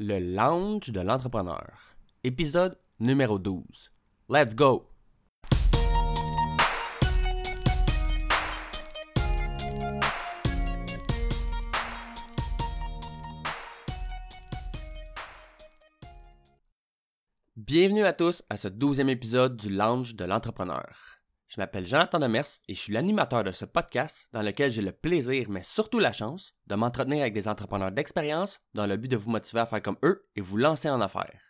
le lounge de l'entrepreneur. Épisode numéro 12. Let's go! Bienvenue à tous à ce douzième épisode du Lounge de l'entrepreneur. Je m'appelle Jonathan Demers et je suis l'animateur de ce podcast dans lequel j'ai le plaisir, mais surtout la chance, de m'entretenir avec des entrepreneurs d'expérience dans le but de vous motiver à faire comme eux et vous lancer en affaires.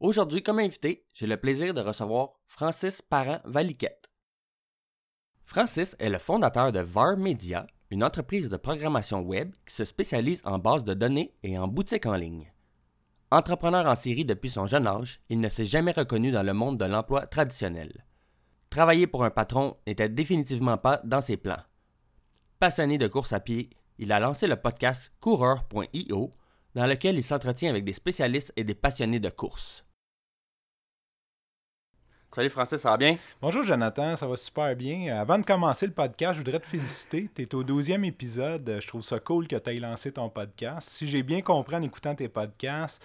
Aujourd'hui, comme invité, j'ai le plaisir de recevoir Francis Parent-Valiquette. Francis est le fondateur de VAR Media, une entreprise de programmation web qui se spécialise en base de données et en boutique en ligne. Entrepreneur en série depuis son jeune âge, il ne s'est jamais reconnu dans le monde de l'emploi traditionnel. Travailler pour un patron n'était définitivement pas dans ses plans. Passionné de course à pied, il a lancé le podcast coureur.io dans lequel il s'entretient avec des spécialistes et des passionnés de course. Salut Francis, ça va bien? Bonjour Jonathan, ça va super bien. Avant de commencer le podcast, je voudrais te féliciter. Tu es au 12e épisode. Je trouve ça cool que tu aies lancé ton podcast. Si j'ai bien compris en écoutant tes podcasts,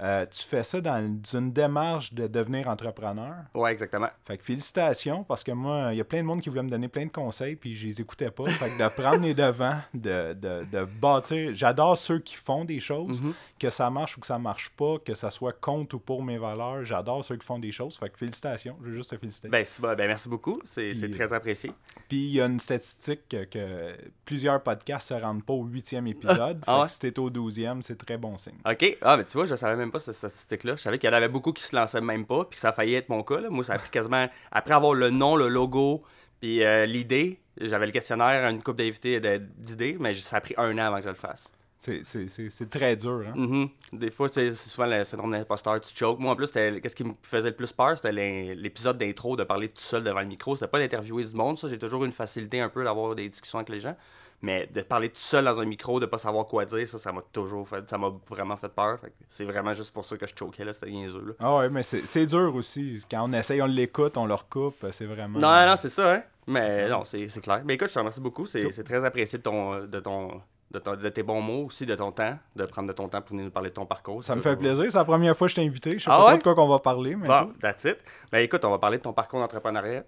euh, tu fais ça dans une démarche de devenir entrepreneur. Oui, exactement. Fait que félicitations, parce que moi, il y a plein de monde qui voulait me donner plein de conseils, puis je les écoutais pas. Fait que de prendre les devants, de, de, de bâtir. J'adore ceux qui font des choses, Mhm. que ça marche ou que ça marche pas, que ça soit contre ou pour mes valeurs. J'adore ceux qui font des choses. Fait que félicitations, je veux juste te féliciter. Ben, c'est bon, ben, merci beaucoup, c'est très apprécié. Puis il y a une statistique que, que plusieurs podcasts se rendent pas au huitième épisode. Ah fait ouais? que si t'es au douzième, c'est très bon signe. OK. Ah, mais tu vois, je savais même pas cette statistique-là. Je savais qu'il y en avait beaucoup qui se lançaient même pas, puis que ça faillait être mon cas. là. Moi, ça a pris quasiment. Après avoir le nom, le logo, puis euh, l'idée, j'avais le questionnaire, une coupe d'invités d'idées, mais ça a pris un an avant que je le fasse. C'est- très dur. Hein? Mhm. Des fois, c'est souvent le syndrome d'imposteur, tu choke. Moi, en plus, qu'est-ce qui me faisait le plus peur, c'était l'épisode d'intro, de parler tout seul devant le micro. C'était pas d'interviewer du monde, ça. J'ai toujours une facilité un peu d'avoir des discussions avec les gens. Mais de parler tout seul dans un micro, de pas savoir quoi dire, ça, ça m'a toujours fait. Ça m'a vraiment fait peur. C'est vraiment juste pour ça que je choquais, là. C'était niaiseux, là. Ah ouais, mais c'est dur aussi. Quand on essaye, on l'écoute, on le recoupe, c'est vraiment. Non, non, c'est ça, hein. Mais non, c'est clair. Mais écoute, je te remercie beaucoup. C'est très apprécié de ton, de ton. De, ton- de tes bons mots aussi, de ton temps, de prendre de ton temps pour venir nous parler de ton parcours. Ça me fait plaisir. C'est la première fois que je t'ai invité. Je sais Ah pas ouais? trop de quoi qu'on va parler, mais Bon, that's it. Ben écoute, on va parler de ton parcours d'entrepreneuriat.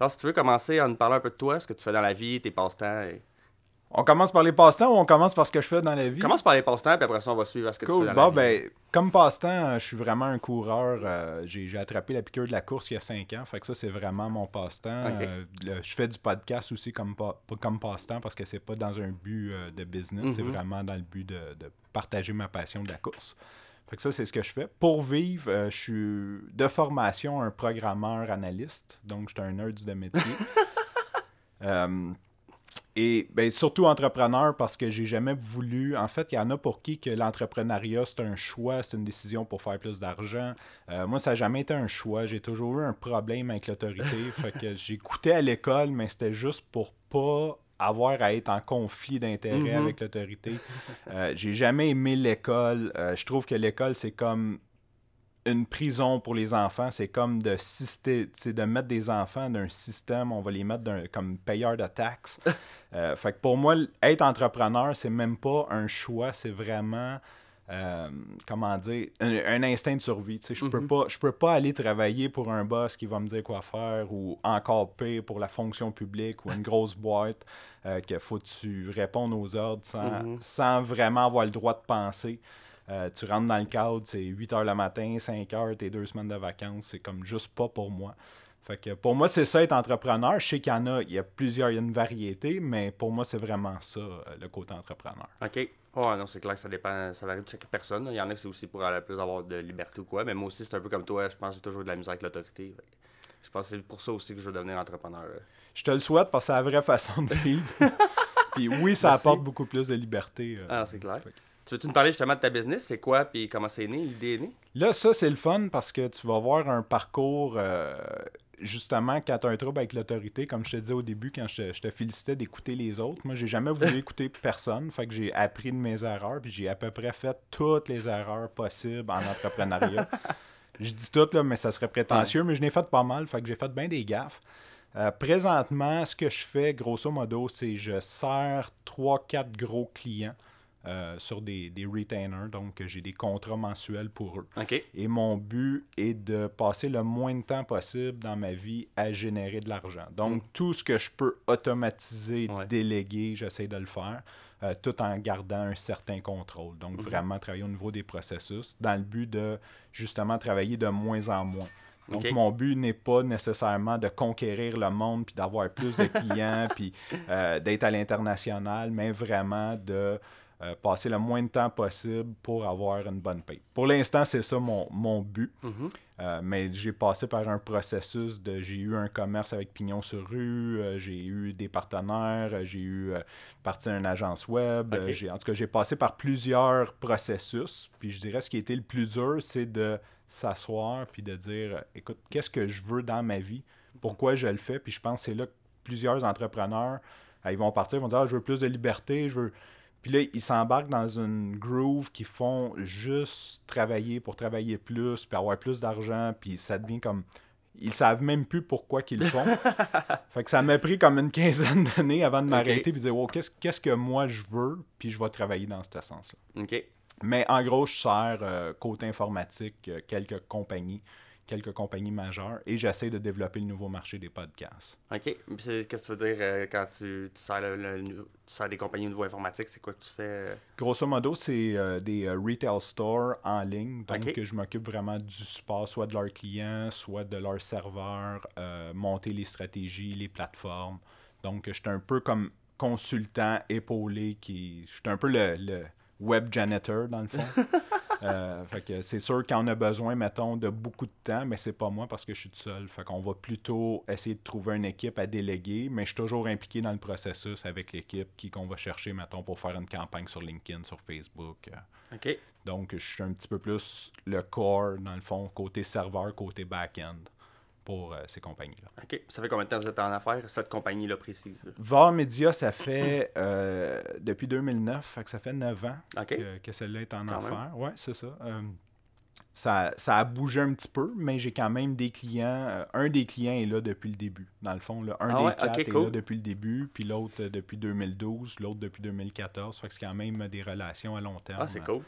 Alors, si tu veux commencer à nous parler un peu de toi, ce que tu fais dans la vie, tes passe-temps. et- on commence par les passe-temps ou on commence par ce que je fais dans la vie? Commence par les passe-temps, puis après ça, on va suivre à ce que tu fais dans Bon, la vie. ben, comme passe-temps, je suis vraiment un coureur. euh, J'ai attrapé la piqûre de la course il y a 5 ans. Fait que ça, c'est vraiment mon passe-temps. Euh, le- je fais du podcast aussi comme, pa- pas comme passe-temps parce que c'est pas dans un but euh, de business. C'est Mhm. vraiment dans le but de, de partager ma passion de la course. Fait que ça, c'est ce que je fais. Pour vivre, je suis de formation un programmeur analyste. Donc, je suis un nerd de métier. Et ben, surtout entrepreneur parce que j'ai jamais voulu. En fait, il y en a pour qui que l'entrepreneuriat, c'est un choix, c'est une décision pour faire plus d'argent. Euh, moi, ça n'a jamais été un choix. J'ai toujours eu un problème avec l'autorité. fait que j'écoutais à l'école, mais c'était juste pour pas avoir à être en conflit d'intérêt Mhm. avec l'autorité. Euh, j'ai jamais aimé l'école. Euh, je trouve que l'école, c'est comme une prison pour les enfants, c'est comme de, de mettre des enfants d'un système, on va les mettre comme payeurs de taxes. Euh, fait que pour moi, être entrepreneur, c'est même pas un choix, c'est vraiment, euh, comment dire, un, un instinct de survie. Je peux Mhm. pas, je peux pas aller travailler pour un boss qui va me dire quoi faire ou encore pire pour la fonction publique ou une grosse boîte euh, que faut que tu répondes aux ordres sans, Mhm. sans vraiment avoir le droit de penser. Euh, tu rentres dans le cadre, c'est 8 heures le matin, 5 heures, tes deux semaines de vacances, c'est comme juste pas pour moi. Fait que pour moi, c'est ça être entrepreneur. Je sais qu'il y en a, il y a plusieurs, il y a une variété, mais pour moi, c'est vraiment ça, euh, le côté entrepreneur. OK. Ouais, non, c'est clair que ça dépend, ça varie de chaque personne. Il y en a que c'est aussi pour aller plus avoir de liberté ou quoi. Mais moi aussi, c'est un peu comme toi. Je pense que j'ai toujours de la misère avec l'autorité. Je pense que c'est pour ça aussi que je veux devenir entrepreneur. Je te le souhaite parce que c'est la vraie façon de vivre. Puis oui, ça Merci. apporte beaucoup plus de liberté. euh. Ah, c'est clair. Fait que- Tu veux-tu nous parler justement de ta business? C'est quoi, puis comment c'est né, l'idée est née? Là, ça, c'est le fun parce que tu vas voir un parcours, euh, justement, quand tu as un trouble avec l'autorité, comme je te disais au début, quand je te, je te félicitais d'écouter les autres. Moi, j'ai jamais voulu écouter personne, fait que j'ai appris de mes erreurs, puis j'ai à peu près fait toutes les erreurs possibles en entrepreneuriat. je dis toutes, là, mais ça serait prétentieux, mais je n'ai fait pas mal, fait que j'ai fait bien des gaffes. Euh, présentement, ce que je fais, grosso modo, c'est je sers 3-4 gros clients euh, sur des, des retainers, donc j'ai des contrats mensuels pour eux. Et mon but est de passer le moins de temps possible dans ma vie à générer de l'argent. Donc, tout ce que je peux automatiser, Ouais. déléguer, j'essaie de le faire, euh, tout en gardant un certain contrôle. Donc, vraiment travailler au niveau des processus dans le but de justement travailler de moins en moins. Donc, mon but n'est pas nécessairement de conquérir le monde puis d'avoir plus de clients puis euh, d'être à l'international, mais vraiment de euh, passer le moins de temps possible pour avoir une bonne paye. Pour l'instant, c'est ça mon, mon but. Mhm. Euh, mais j'ai passé par un processus de. J'ai eu un commerce avec Pignon sur rue, euh, j'ai eu des partenaires, j'ai eu partie d'une agence web. en tout cas, j'ai passé par plusieurs processus. Puis je dirais ce qui a été le plus dur, c'est de s'asseoir puis de dire écoute, qu'est-ce que je veux dans ma vie? Pourquoi je le fais? Puis je pense que c'est là que plusieurs entrepreneurs, ils vont partir, ils vont dire Ah, je veux plus de liberté, je veux. Puis là, ils s'embarquent dans une groove qui font juste travailler pour travailler plus, puis avoir plus d'argent, puis ça devient comme. Ils savent même plus pourquoi qu'ils le font. fait que ça m'a pris comme une quinzaine d'années avant de m'arrêter puis de dire, wow, qu'est-ce qu'est-ce que moi je veux, puis je vais travailler dans ce sens-là. OK. Mais en gros, je sers euh, côté informatique euh, quelques compagnies, quelques compagnies majeures, et j'essaie de développer le nouveau marché des podcasts. OK. Qu'est-ce que tu veux dire euh, quand tu, tu, sers le- le- tu sers des compagnies au niveau informatique? C'est quoi que tu fais? euh? Grosso modo, c'est euh, des euh, retail stores en ligne. Donc, Ok. je m'occupe vraiment du support, soit de leurs clients, soit de leurs serveurs, monter les stratégies, les plateformes. Donc, je suis un peu comme consultant épaulé qui. Je suis un peu le, le web janitor, dans le fond. Euh, fait que c'est sûr qu'on a besoin, mettons, de beaucoup de temps, mais c'est pas moi parce que je suis tout seul. Fait qu'on va plutôt essayer de trouver une équipe à déléguer, mais je suis toujours impliqué dans le processus avec l'équipe qui qu'on va chercher, mettons, pour faire une campagne sur LinkedIn, sur Facebook. euh. OK. Donc, je suis un petit peu plus le core, dans le fond, côté serveur, côté back-end pour euh, ces compagnies-là. OK. Ça fait combien de temps que vous êtes en affaires, cette compagnie-là précise? VAR Media, ça fait euh, depuis 2009, fait que ça fait 9 ans que, que celle-là est en Quand affaires. Ouais, c'est ça. Euh, ça. Ça a bougé un petit peu, mais j'ai quand même des clients. euh, un des clients est là depuis le début, dans le fond. Là. Un Ah des ouais? quatre est cool. là depuis le début, puis l'autre depuis 2012, l'autre depuis 2014. Fait que c'est quand même des relations à long terme. Ah, c'est cool.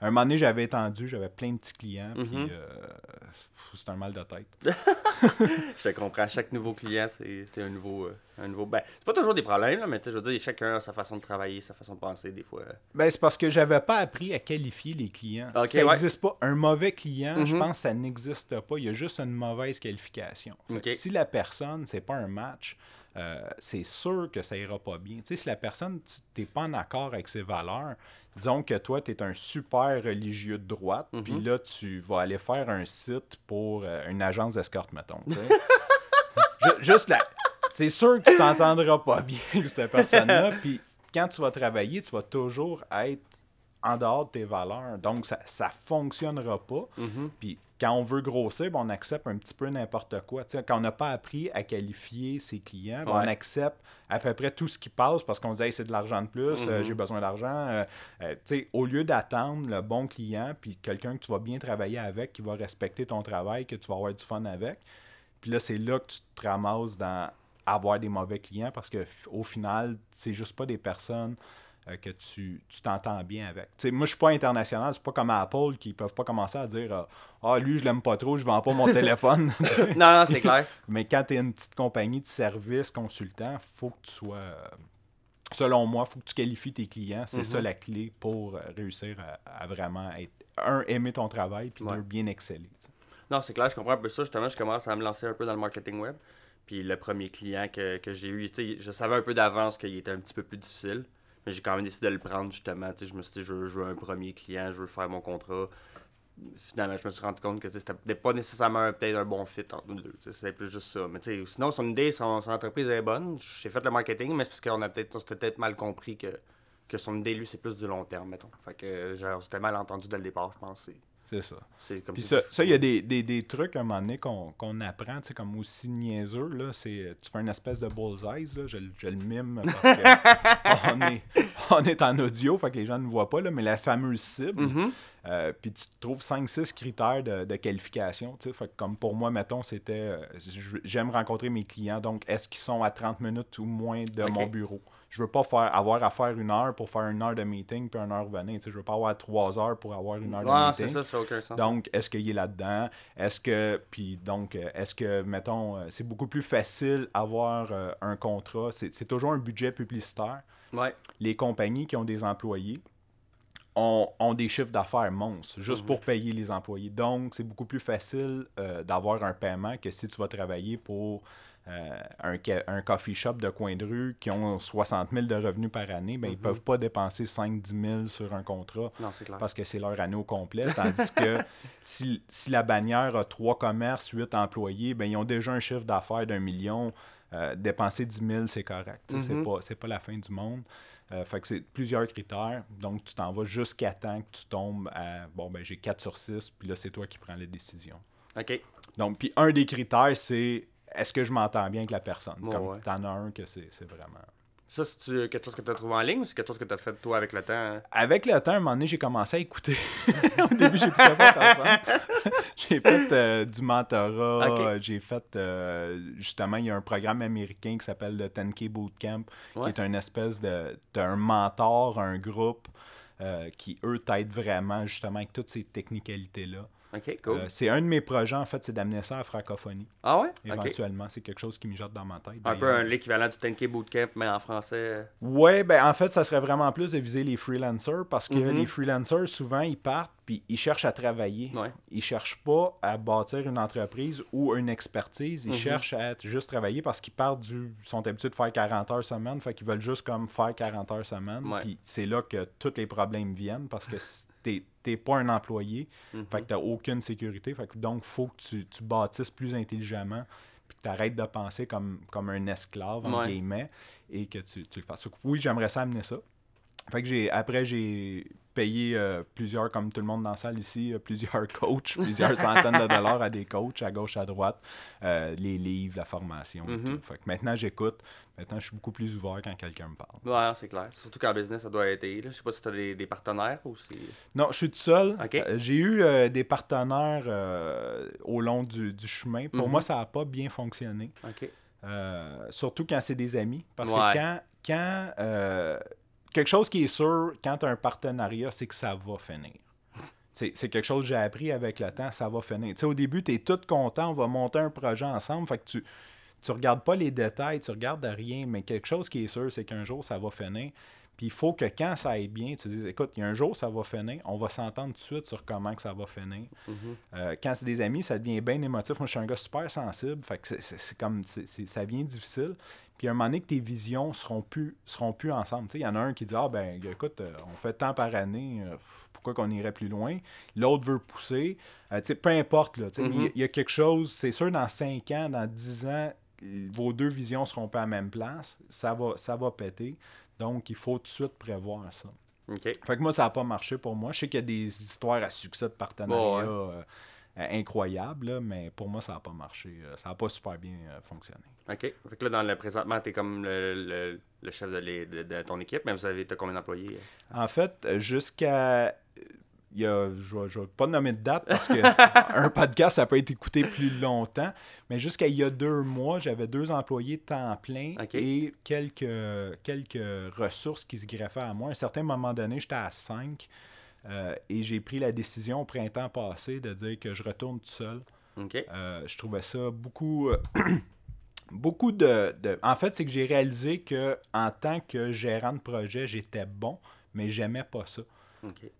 Un moment donné, j'avais étendu, j'avais plein de petits clients, Mhm. puis euh, pff, c'est un mal de tête. Je te comprends. Chaque nouveau client, c'est un nouveau. euh, un nouveau... Ben, c'est pas toujours des problèmes, là, mais tu sais, je veux dire, chacun a sa façon de travailler, sa façon de penser, des fois. Ben, c'est parce que j'avais pas appris à qualifier les clients. Ça ouais. n'existe pas. Un mauvais client, je Mhm. pense que ça n'existe pas. Il y a juste une mauvaise qualification. Si la personne, c'est pas un match, euh, c'est sûr que ça ira pas bien. Tu sais, si la personne, tu n'es pas en accord avec ses valeurs, disons que toi, tu es un super religieux de droite, Mhm. puis là, tu vas aller faire un site pour euh, une agence d'escorte, mettons. Juste là, c'est sûr que tu t'entendras pas bien avec cette personne-là. Puis quand tu vas travailler, tu vas toujours être en dehors de tes valeurs. Donc, ça ça fonctionnera pas. Mhm. Puis quand on veut grossir, ben, on accepte un petit peu n'importe quoi. Quand on n'a pas appris à qualifier ses clients, ben, Ouais. on accepte à peu près tout ce qui passe parce qu'on se dit Hey, c'est de l'argent de plus, euh, Mhm. j'ai besoin d'argent. Euh, euh, tu sais, au lieu d'attendre le bon client, puis quelqu'un que tu vas bien travailler avec, qui va respecter ton travail, que tu vas avoir du fun avec, puis là, c'est là que tu te ramasses dans avoir des mauvais clients parce que au final, c'est juste pas des personnes euh, que tu tu t'entends bien avec. Moi, je suis pas international, c'est pas comme Apple qui peuvent pas commencer à dire euh, Ah, lui, je l'aime pas trop, je vends pas mon téléphone. Non, non, c'est clair. Mais quand tu es une petite compagnie de service consultant, faut que tu sois. euh, selon moi, faut que tu qualifies tes clients. C'est Mhm. ça la clé pour réussir à, à vraiment être. Un, aimer ton travail, puis Ouais. deux, bien exceller. Non, c'est clair, je comprends un peu ça. Justement, je commence à me lancer un peu dans le marketing web. Puis le premier client que, que j'ai eu, je savais un peu d'avance qu'il était un petit peu plus difficile. Mais j'ai quand même décidé de le prendre, justement. Je me suis dit, je veux, je veux un premier client, je veux faire mon contrat. Finalement, je me suis rendu compte que c'était pas nécessairement peut-être un bon fit entre nous deux. C'était plus juste ça. Mais sinon, son idée, son, son entreprise est bonne. J'ai fait le marketing, mais c'est parce qu'on a peut-être s'était peut-être mal compris que, que son idée, lui, c'est plus du long terme, mettons. Fait que genre, c'était mal entendu dès le départ, je pense. C'est- ça. Comme Puis ça. il y a des, des, des trucs à un moment donné qu'on apprend, tu sais, comme aussi niaiseux, là, c'est, tu fais une espèce de bullseye, là, je, le- je le mime parce que on, est, on est en audio, fait que les gens ne voient pas, là, mais la fameuse cible, Mhm. euh, puis tu trouves 5-6 critères de, de qualification, tu sais, fait que comme pour moi, mettons, c'était, euh, j'aime rencontrer mes clients, donc est-ce qu'ils sont à 30 minutes ou moins de mon bureau? Je veux pas faire avoir à faire une heure pour faire une heure de meeting puis une heure venir. Tu sais, je veux pas avoir trois heures pour avoir une heure de Ouais, meeting. c'est ça, aucun sens. Donc, est-ce qu'il est là-dedans? Est-ce que, puis donc, euh, est-ce que, mettons, euh, c'est beaucoup plus facile avoir euh, un contrat? C'est toujours un budget publicitaire. Ouais. Les compagnies qui ont des employés ont, ont des chiffres d'affaires monstres, juste Mhm. pour payer les employés. Donc, c'est beaucoup plus facile euh, d'avoir un paiement que si tu vas travailler pour euh, un, un coffee shop de coin de rue qui ont 60 000 de revenus par année, ben, ils Mhm. peuvent pas dépenser 5-10 000 sur un contrat Non, clair. parce que c'est leur année au complet. Tandis que si, si la bannière a trois commerces, huit employés, ben, ils ont déjà un chiffre d'affaires d'un million. Euh, dépenser 10 000, c'est correct. Sais, Mhm. C'est pas, c'est pas la fin du monde. Euh, fait que c'est plusieurs critères. Donc, tu t'en vas jusqu'à temps que tu tombes à bon, ben j'ai 4 sur 6, puis là, c'est toi qui prends la décision. OK. Donc, puis un des critères, c'est est-ce que je m'entends bien avec la personne? Comme ouais. t'en as un que c'est vraiment. Ça, c'est quelque chose que tu as trouvé en ligne ou c'est quelque chose que tu as fait toi avec le temps? hein? Avec le temps, à un moment donné, j'ai commencé à écouter. Au début, j'ai pas fait personne. J'ai fait euh, du mentorat. Euh, J'ai fait, euh, justement, il y a un programme américain qui s'appelle le 10K Bootcamp, Ouais. qui est une espèce de. d'un mentor, un groupe euh, qui, eux, t'aident vraiment, justement, avec toutes ces technicalités-là. OK, cool. Euh, c'est un de mes projets, en fait, c'est d'amener ça à la francophonie. ah ouais? Éventuellement, c'est quelque chose qui me jette dans ma tête. Un peu l'équivalent du 10K Bootcamp, mais en français. Ouais, ben en fait, ça serait vraiment plus de viser les freelancers parce que Mhm. les freelancers, souvent, ils partent puis ils cherchent à travailler. Ouais. Ils cherchent pas à bâtir une entreprise ou une expertise. Ils Mhm. cherchent à être juste travailler parce qu'ils partent du. Ils sont habitués de faire 40 heures semaine. Fait qu'ils veulent juste comme faire 40 heures semaine. Ouais. Puis c'est là que tous les problèmes viennent parce que t'es t'es pas un employé. Mhm. Fait que t'as aucune sécurité. Fait que donc, faut que tu, tu bâtisses plus intelligemment. Puis que tu arrêtes de penser comme, comme un esclave, entre Ouais. guillemets, et que tu, tu le fasses. Oui, j'aimerais ça amener ça. Fait que j'ai après j'ai payé euh, plusieurs, comme tout le monde dans la salle ici, euh, plusieurs coachs, plusieurs centaines de dollars à des coachs à gauche, à droite, euh, les livres, la formation et Mhm. tout. Fait que maintenant j'écoute, maintenant je suis beaucoup plus ouvert quand quelqu'un me parle. Ouais, c'est clair. Surtout qu'en business, ça doit aider. Je sais pas si tu as des, des partenaires ou si. Non, je suis tout seul. J'ai eu des partenaires au long du, du chemin. Pour Mhm. moi, ça n'a pas bien fonctionné. Surtout quand c'est des amis. Parce Ouais. que quand, quand quelque chose qui est sûr, quand tu as un partenariat, c'est que ça va finir. C'est quelque chose que j'ai appris avec le temps, ça va finir. Tu sais, au début, tu es tout content, on va monter un projet ensemble. Fait que tu tu regardes pas les détails, tu regardes rien, mais quelque chose qui est sûr, c'est qu'un jour, ça va finir. Puis il faut que quand ça aille bien, tu dises, écoute, il y a un jour, ça va finir, on va s'entendre tout de suite sur comment que ça va finir. Mhm. Euh, quand c'est des amis, ça devient bien émotif. Moi, je suis un gars super sensible. Fait que c'est- comme ça devient difficile. Puis à un moment donné que tes visions seront plus seront plus ensemble. Il y en a un qui dit Ah ben écoute, euh, on fait tant par année, euh, pourquoi qu'on irait plus loin? L'autre veut pousser. Euh, tu sais, peu importe, là, y Mhm. il y, a quelque chose, c'est sûr, dans 5 ans, dans 10 ans, vos deux visions seront pas à la même place. Ça va, ça va péter. Donc, il faut tout de suite prévoir ça. OK. Fait que moi, ça n'a pas marché pour moi. Je sais qu'il y a des histoires à succès de partenariat Bon, ouais. euh, euh, incroyables, là, mais pour moi, ça n'a pas marché. Euh, Ça n'a pas super bien euh, fonctionné. OK. Fait que là, dans le présentement, tu es comme le, le, le chef de, les- de- de ton équipe, mais vous avez combien d'employés? En fait, jusqu'à. Il y a, je ne vais pas nommer de date parce que un podcast, ça peut être écouté plus longtemps. Mais jusqu'à il y a deux mois, j'avais deux employés temps plein et quelques, quelques ressources qui se greffaient à moi. À un certain moment donné, j'étais à cinq euh, et j'ai pris la décision au printemps passé de dire que je retourne tout seul. Euh, je trouvais ça beaucoup. beaucoup de, de- En fait, c'est que j'ai réalisé que en tant que gérant de projet, j'étais bon, mais j'aimais pas ça.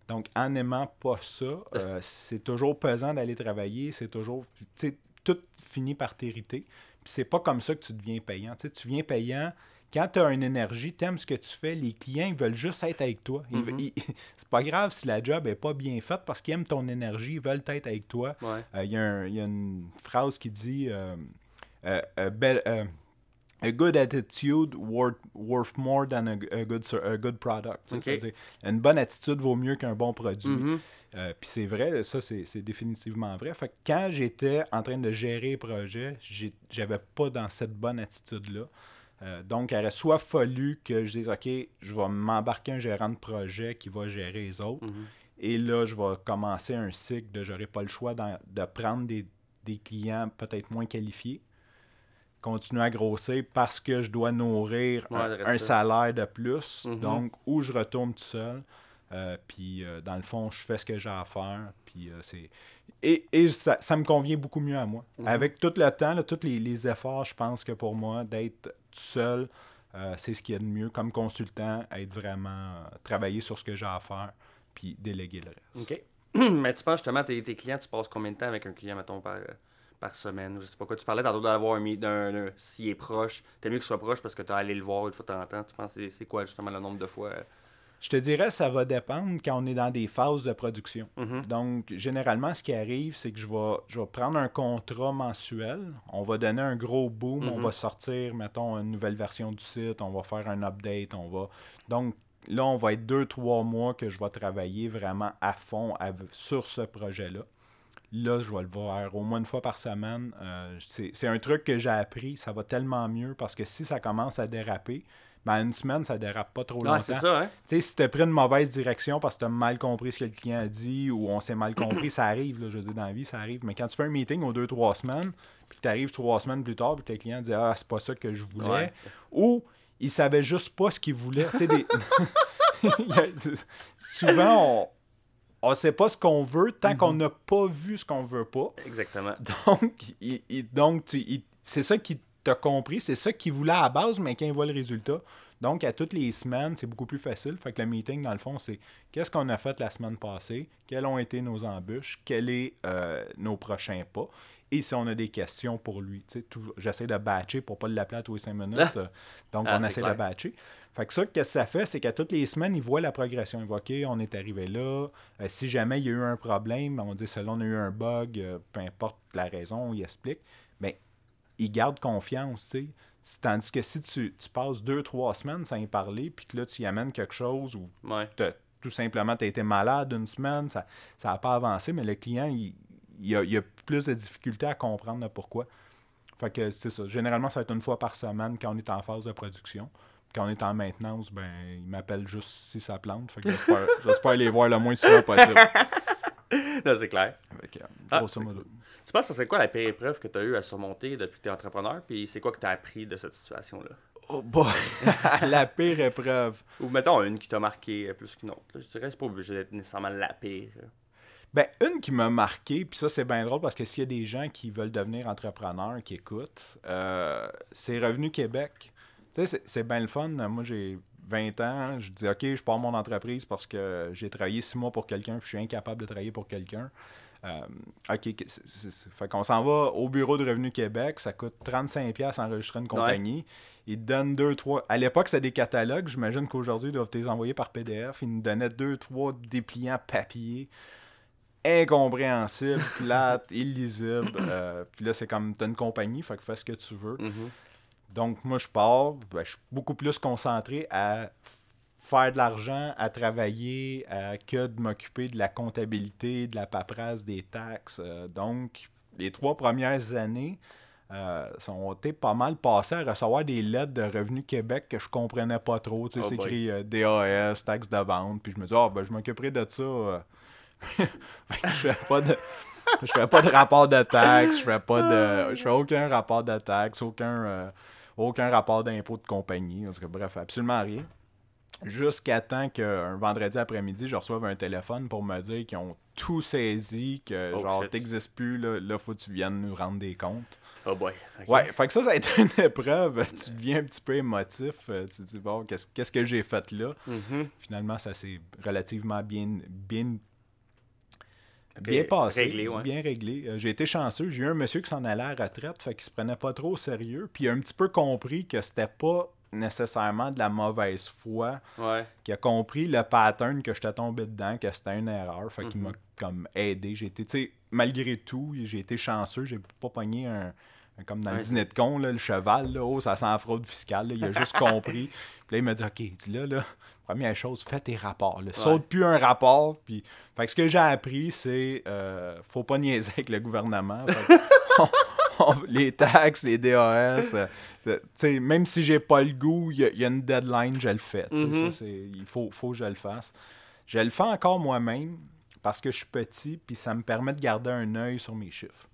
Donc, en n'aimant pas ça, euh, c'est toujours pesant d'aller travailler, c'est toujours. Tu sais, tout finit par t'hériter. Puis c'est pas comme ça que tu deviens payant. Tu viens payant. Quand tu as une énergie, tu aimes ce que tu fais, les clients ils veulent juste être avec toi. Mhm. ils- c'est pas grave si la job est pas bien faite parce qu'ils aiment ton énergie, ils veulent être avec toi. Ouais. Euh, Il y, a y une phrase qui dit euh, euh, euh, a good attitude worth, worth more than a, a good, a good product. Une bonne attitude vaut mieux qu'un bon produit. Mhm. Euh, Puis c'est vrai, ça c'est définitivement vrai. Fait que quand j'étais en train de gérer les projets, j'avais pas dans cette bonne attitude-là. Euh, donc, il aurait soit fallu que je dise, OK, je vais m'embarquer un gérant de projet qui va gérer les autres. Mhm. Et là, je vais commencer un cycle de j'aurai pas le choix de prendre des, des clients peut-être moins qualifiés, continuer à grossir parce que je dois nourrir Ouais, un, salaire de plus. Mhm. Donc, ou je retourne tout seul. euh, puis, euh, dans le fond, je fais ce que j'ai à faire. Puis, euh, c'est... Et, et ça, ça me convient beaucoup mieux à moi. Mhm. Avec tout le temps, là, tous les, les efforts, je pense que pour moi, d'être tout seul, euh, c'est ce qu'il y a de mieux. Comme consultant, être vraiment... euh, travailler sur ce que j'ai à faire, puis déléguer le reste. OK. Mais tu penses justement, tes, tes clients, tu passes combien de temps avec un client, mettons, par, euh, par semaine? ou Je sais pas quoi. Tu parlais tantôt d'avoir un meet, d'un, s'il est proche. T'es mieux qu'il soit proche parce que tu as allé le voir une fois de temps en temps. Tu penses c'est, quoi justement le nombre de fois? euh? Je te dirais, ça va dépendre quand on est dans des phases de production. Mhm. Donc, généralement, ce qui arrive, c'est que je vais, je vais prendre un contrat mensuel. On va donner un gros boom. On Mhm. va sortir, mettons, une nouvelle version du site. On va faire un update. On va... Donc, là, on va être deux, trois mois que je vais travailler vraiment à fond sur ce projet-là. Là, je vais le voir au moins une fois par semaine. Euh, c'est un truc que j'ai appris. Ça va tellement mieux parce que si ça commence à déraper, ben, une semaine, ça dérape pas trop Ah, longtemps. c'est ça, hein? Tu sais, si t'as pris une mauvaise direction parce que t'as mal compris ce que le client a dit ou on s'est mal compris, ça arrive, là, je veux dire, dans la vie, ça arrive. Mais quand tu fais un meeting aux deux, trois semaines, puis que t'arrives trois semaines plus tard, puis que le client dit Ah, c'est pas ça que je voulais, Ouais. ou il savait juste pas ce qu'il voulait. Tu sais, des... Souvent, on... on sait pas ce qu'on veut tant qu'on n'a pas vu ce qu'on veut pas. Exactement. Donc, il, il- donc c'est ça qui t'a compris, c'est ça qu'il voulait à la base, mais quand il voit le résultat. Donc, à toutes les semaines, c'est beaucoup plus facile. Fait que le meeting, dans le fond, c'est qu'est-ce qu'on a fait la semaine passée, quelles ont été nos embûches, quels sont euh, nos prochains pas, et si on a des questions pour lui. J'essaie de batcher pour pas l'appeler à tous les cinq minutes. euh, donc, Ah, on essaie clair. de batcher. Fait que ça, qu'est-ce que ça fait, c'est qu'à toutes les semaines, il voit la progression. Il voit, OK, on est arrivé là. Euh, si jamais il y a eu un problème, on dit, selon on a eu un bug, euh, peu importe la raison, il explique. Mais il garde confiance, tu sais. Tandis que si tu, tu passes deux, trois semaines sans y parler, puis que là, tu y amènes quelque chose ou Ouais. tout simplement, tu as été malade une semaine, ça n'a pas avancé, mais le client, il, il a, il a plus de difficultés à comprendre pourquoi. Fait que c'est ça. Généralement, ça va être une fois par semaine quand on est en phase de production. Quand on est en maintenance, ben, il m'appelle juste si ça plante. Fait que j'espère, les voir le moins souvent possible. Non, c'est clair. Ah. Tu penses que c'est quoi la pire épreuve que tu as eu à surmonter depuis que tu es entrepreneur? Puis c'est quoi que tu as appris de cette situation-là? Oh boy! la pire épreuve. Ou mettons une qui t'a marqué euh, plus qu'une autre. là. Je dirais que c'est pas obligé d'être nécessairement la pire. Ben, une qui m'a marqué, puis ça c'est bien drôle parce que s'il y a des gens qui veulent devenir entrepreneurs, qui écoutent, euh, c'est Revenu Québec. Tu sais, c'est- bien le fun. Moi j'ai 20 ans, je dis ok, je pars mon entreprise parce que j'ai travaillé 6 mois pour quelqu'un, puis je suis incapable de travailler pour quelqu'un. Euh, ok, c'est- c'est- fait qu'on s'en va au bureau de Revenu Québec, ça coûte 35$ enregistrer une compagnie. Ils te donnent deux, trois. À l'époque, c'était des catalogues. J'imagine qu'aujourd'hui, ils doivent te les envoyer par PDF. Ils nous donnaient deux, trois dépliants papier incompréhensible, plate, illisible. Euh, puis là, c'est comme, t'as une compagnie, fait que fais ce que tu veux. Mhm. Donc, moi, je pars, ben, je suis beaucoup plus concentré à faire de l'argent, à travailler, que de m'occuper de la comptabilité, de la paperasse, des taxes. Euh, donc, les trois premières années euh, sont été pas mal passées à recevoir des lettres de Revenu Québec que je comprenais pas trop. Tu sais, Oh c'est écrit euh, DAS, taxes de vente. Puis je me dis, ah, ben, je m'occuperai de ça. euh. Fait que je fais pas de. Je fais pas de rapport de taxes, je fais pas de. Je fais aucun rapport de taxes, aucun, euh, aucun rapport d'impôt de compagnie. Parce que, bref, absolument rien. Jusqu'à temps qu'un vendredi après-midi, je reçoive un téléphone pour me dire qu'ils ont tout saisi, que Oh, genre t'existes plus, là, là, faut que tu viennes nous rendre des comptes. Oh boy. Ouais, fait que ça, ça a été une épreuve. Tu deviens un petit peu émotif. euh, Tu te dis, bon, qu'est-ce que j'ai fait là? Mhm. Finalement, ça s'est relativement bien, bien Bien passé, réglé, ouais. bien réglé. Euh, j'ai été chanceux. J'ai eu un monsieur qui s'en allait à la retraite, fait qu'il se prenait pas trop au sérieux. Puis il a un petit peu compris que c'était pas nécessairement de la mauvaise foi, Ouais. qui a compris le pattern que j'étais tombé dedans, que c'était une erreur. Fait qu'il Mhm. m'a comme aidé. J'ai été, tu sais, malgré tout, j'ai été chanceux. J'ai pas pogné un, un- comme dans le dîner de con, là, le cheval, là, oh, ça sent fraude fiscale. là. il a juste compris. Puis là, il m'a dit, OK, dis là, là, première chose, fais tes rapports. là. Saute plus un rapport. Puis, fait que ce que j'ai appris, c'est euh, faut pas niaiser avec le gouvernement. Fait que on- on- les taxes, les DAS, euh, même si j'ai pas le goût, il y, a- il y a une deadline, je le fais. Mhm. c'est- il faut, faut que je le fasse. Je le fais encore moi-même parce que je suis petit, puis ça me permet de garder un œil sur mes chiffres.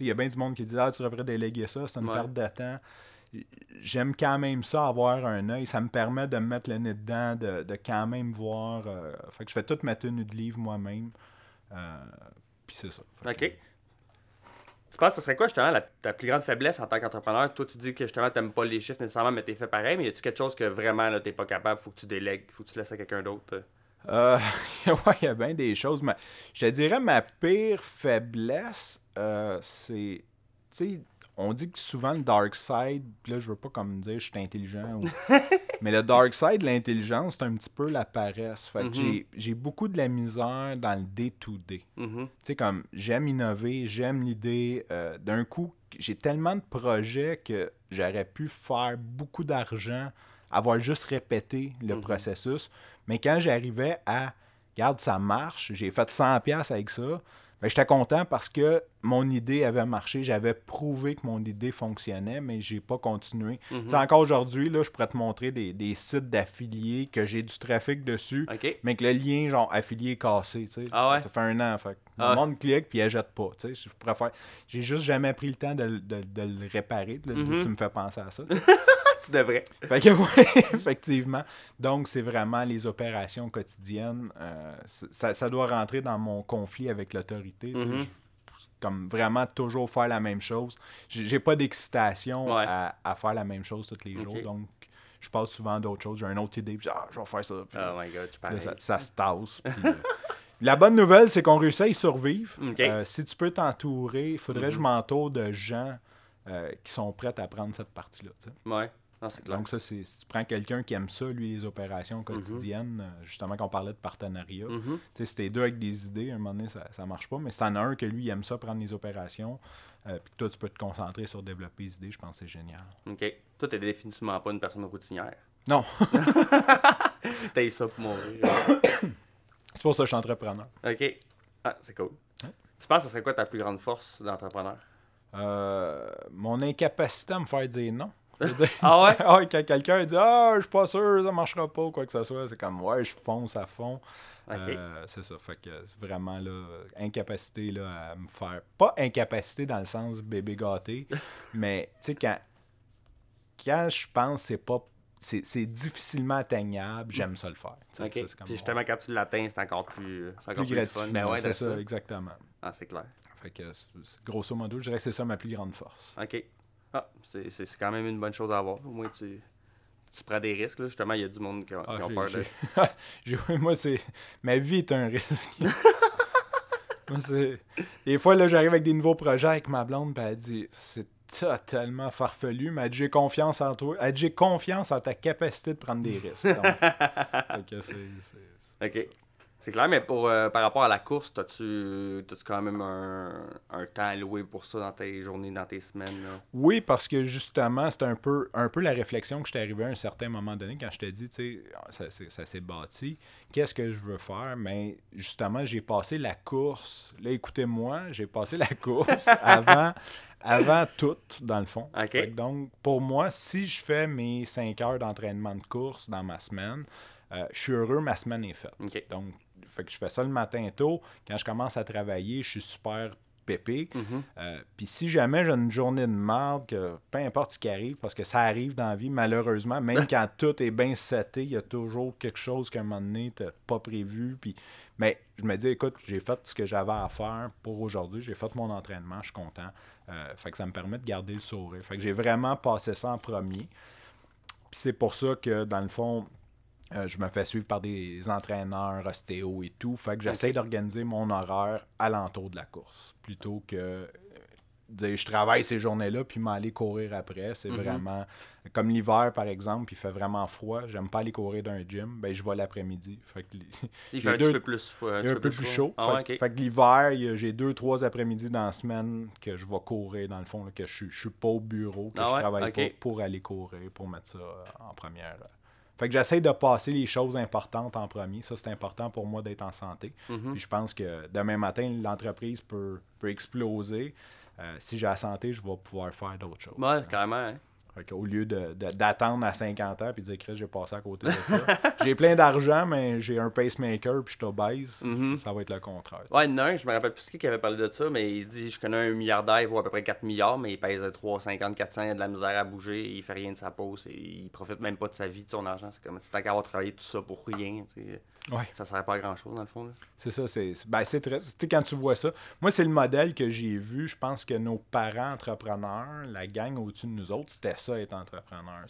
Il y a bien du monde qui dit Ah, tu devrais déléguer ça, c'est une Ouais. perte de temps. J'aime quand même ça, avoir un œil. Ça me permet de me mettre le nez dedans, de, de quand même voir. euh, fait que je fais toute ma tenue de livre moi-même. Euh, Puis c'est ça. Fait que- OK. Tu penses que ce serait quoi justement la, ta plus grande faiblesse en tant qu'entrepreneur? Toi, tu dis que justement, tu n'aimes pas les chiffres nécessairement, mais tu fait pareil. Mais y a-tu quelque chose que vraiment tu n'es pas capable, faut que tu délègues, faut que tu laisses à quelqu'un d'autre? Euh, ouais, il y a bien des choses. Mais je te dirais, ma pire faiblesse, euh, c'est. Tu sais, on dit que souvent le dark side, puis là, je veux pas comme dire je suis intelligent. ou- mais le dark side, l'intelligence, c'est un petit peu la paresse. Fait que Mhm. j'ai- j'ai beaucoup de la misère dans le day-to-day. Mhm. Tu sais, comme j'aime innover, j'aime l'idée. euh, D'un coup, j'ai tellement de projets que j'aurais pu faire beaucoup d'argent, avoir juste répété le Mhm. processus. Mais quand j'arrivais à, regarde, ça marche, j'ai fait 100$ piastres avec ça, ben, j'étais content parce que mon idée avait marché, j'avais prouvé que mon idée fonctionnait, mais j'ai pas continué. Mhm. Encore aujourd'hui, là, je pourrais te montrer des, des sites d'affiliés que j'ai du trafic dessus mais que le lien genre affilié est cassé, tu sais. Ah ouais? Ça fait un an, fait que Ah le monde clique puis il jette pas. Je préfère j'ai juste jamais pris le temps de, le- de- de le réparer, de- Mhm. tu me fais penser à ça. tu devrais. fait que ouais, effectivement. Donc c'est vraiment les opérations quotidiennes euh, ça, ça doit rentrer dans mon conflit avec l'autorité. Mhm. Je- comme vraiment toujours faire la même chose. J'ai pas d'excitation Ouais. à, à faire la même chose tous les jours, donc je passe souvent à d'autres choses. J'ai une autre idée, puis ah, je vais faire ça. puis- Oh my god, tu Là, parles. ça, ça se tasse. puis, euh, La bonne nouvelle, c'est qu'on réussit à y survivre. Euh, si tu peux t'entourer, il faudrait que je Mhm. m'entoure de gens euh, qui sont prêts à prendre cette partie-là. Ouais. Clair. Donc, ça, c'est si tu prends quelqu'un qui aime ça, lui, les opérations quotidiennes, euh, justement, qu'on parlait de partenariat. Mhm. Tu sais, si t'es deux avec des idées, à un moment donné, ça, ça marche pas. Mais si t'en as un que lui, il aime ça, prendre les opérations, euh, puis que toi, tu peux te concentrer sur développer les idées, je pense que c'est génial. OK. Toi, t'es définitivement pas une personne routinière. Non, T'as ça pour mourir. c'est pour ça que je suis entrepreneur. OK. Ah, c'est cool. Ouais. Tu penses que ce serait quoi ta plus grande force d'entrepreneur? Euh, mon incapacité à me faire dire non. Ah ouais? Ah, quand quelqu'un dit Ah, je suis pas sûr, ça marchera pas, ou quoi que ce soit, c'est comme Ouais, je fonce à fond. Euh, c'est ça. Fait que c'est vraiment là, incapacité là, à me faire. Pas incapacité dans le sens bébé gâté, mais tu sais, quand, quand je pense que c'est pas. C'est, c'est difficilement atteignable, j'aime ça le faire. Tu sais, OK. ça, c'est comme Puis justement, quand tu l'atteins, c'est encore plus, c'est encore plus plus, fun. gratifiant. Ben ouais, c'est de ça, ça. exactement. Ah, c'est clair. Fait que grosso modo, je dirais que c'est ça ma plus grande force. OK. Ah, c'est quand même une bonne chose à avoir. Au moins, tu, tu prends des risques. Là. Justement, il y a du monde qui, a- Ah, qui ont j'ai- peur de... moi, c'est. Ma vie est un risque. Moi, c'est- Des fois, là, j'arrive avec des nouveaux projets avec ma blonde, puis elle dit c'est totalement farfelu, mais j'ai confiance en toi. Elle dit j'ai confiance en ta capacité de prendre des risques. Donc, OK. C'est clair, mais pour, euh, par rapport à la course, as-tu as quand même un, un temps alloué pour ça dans tes journées, dans tes semaines? Là? Oui, parce que justement, c'est un peu, un peu la réflexion que j'étais arrivé à un certain moment donné quand je te dis, tu sais, ça, s'est- ça s'est bâti. Qu'est-ce que je veux faire? Mais justement, j'ai passé la course. Là, écoutez-moi, j'ai passé la course avant, avant tout, dans le fond. Donc, pour moi, si je fais mes 5 heures d'entraînement de course dans ma semaine, euh, je suis heureux, ma semaine est faite. Donc, fait que je fais ça le matin tôt. Quand je commence à travailler, je suis super pépé. Mhm. Euh, Puis si jamais j'ai une journée de marde, que peu importe ce qui arrive, parce que ça arrive dans la vie, malheureusement, même quand tout est bien seté, il y a toujours quelque chose qu'à un moment donné, t'as pas prévu. Puis... Mais je me dis, écoute, j'ai fait ce que j'avais à faire pour aujourd'hui. J'ai fait mon entraînement, je suis content. Euh, fait que ça me permet de garder le sourire. Fait que j'ai vraiment passé ça en premier. Puis c'est pour ça que, dans le fond, euh, je me fais suivre par des entraîneurs, ostéo et tout. Fait que j'essaie d'organiser mon horaire alentour de la course. Plutôt que euh, dire je travaille ces journées-là puis m'aller courir après. C'est Mhm. vraiment. Comme l'hiver, par exemple, il fait vraiment froid. J'aime pas aller courir d'un gym. Ben, je vais l'après-midi. Fait que Il J'ai fait un deux- petit peu plus, un un peu plus chaud. Ah ouais, fait, que l'hiver, j'ai deux, trois après-midi dans la semaine que je vais courir, dans le fond, là, que je, suis- je suis pas au bureau, que Ah je ouais? travaille pas pour aller courir, pour mettre ça en première. euh. Fait que j'essaie de passer les choses importantes en premier. Ça, c'est important pour moi d'être en santé. Mhm. Puis je pense que demain matin, l'entreprise peut, peut exploser. Euh, si j'ai la santé, je vais pouvoir faire d'autres choses. Ouais, carrément. Hein? Au lieu de- de- d'attendre à 50 ans puis de dire, Chris, j'ai passé à côté de ça. j'ai plein d'argent, mais j'ai un pacemaker puis je suis obèse. Mhm. ça, va être le contraire. Ouais, un, je me rappelle plus qui qui avait parlé de ça, mais il dit Je connais un milliardaire, il vaut à peu près 4 milliards, mais il pèse 350, 400, il a de la misère à bouger, il fait rien de sa pause, et il profite même pas de sa vie, de son argent. C'est comme tant qu'à avoir travaillé tout ça pour rien, tu Ouais. ça sert pas à grand chose dans le fond. C'est ça, c'est ben, quand tu vois ça, moi, c'est le modèle que j'ai vu. Je pense que nos parents entrepreneurs, la gang au-dessus de nous autres, c'était ça, être entrepreneur.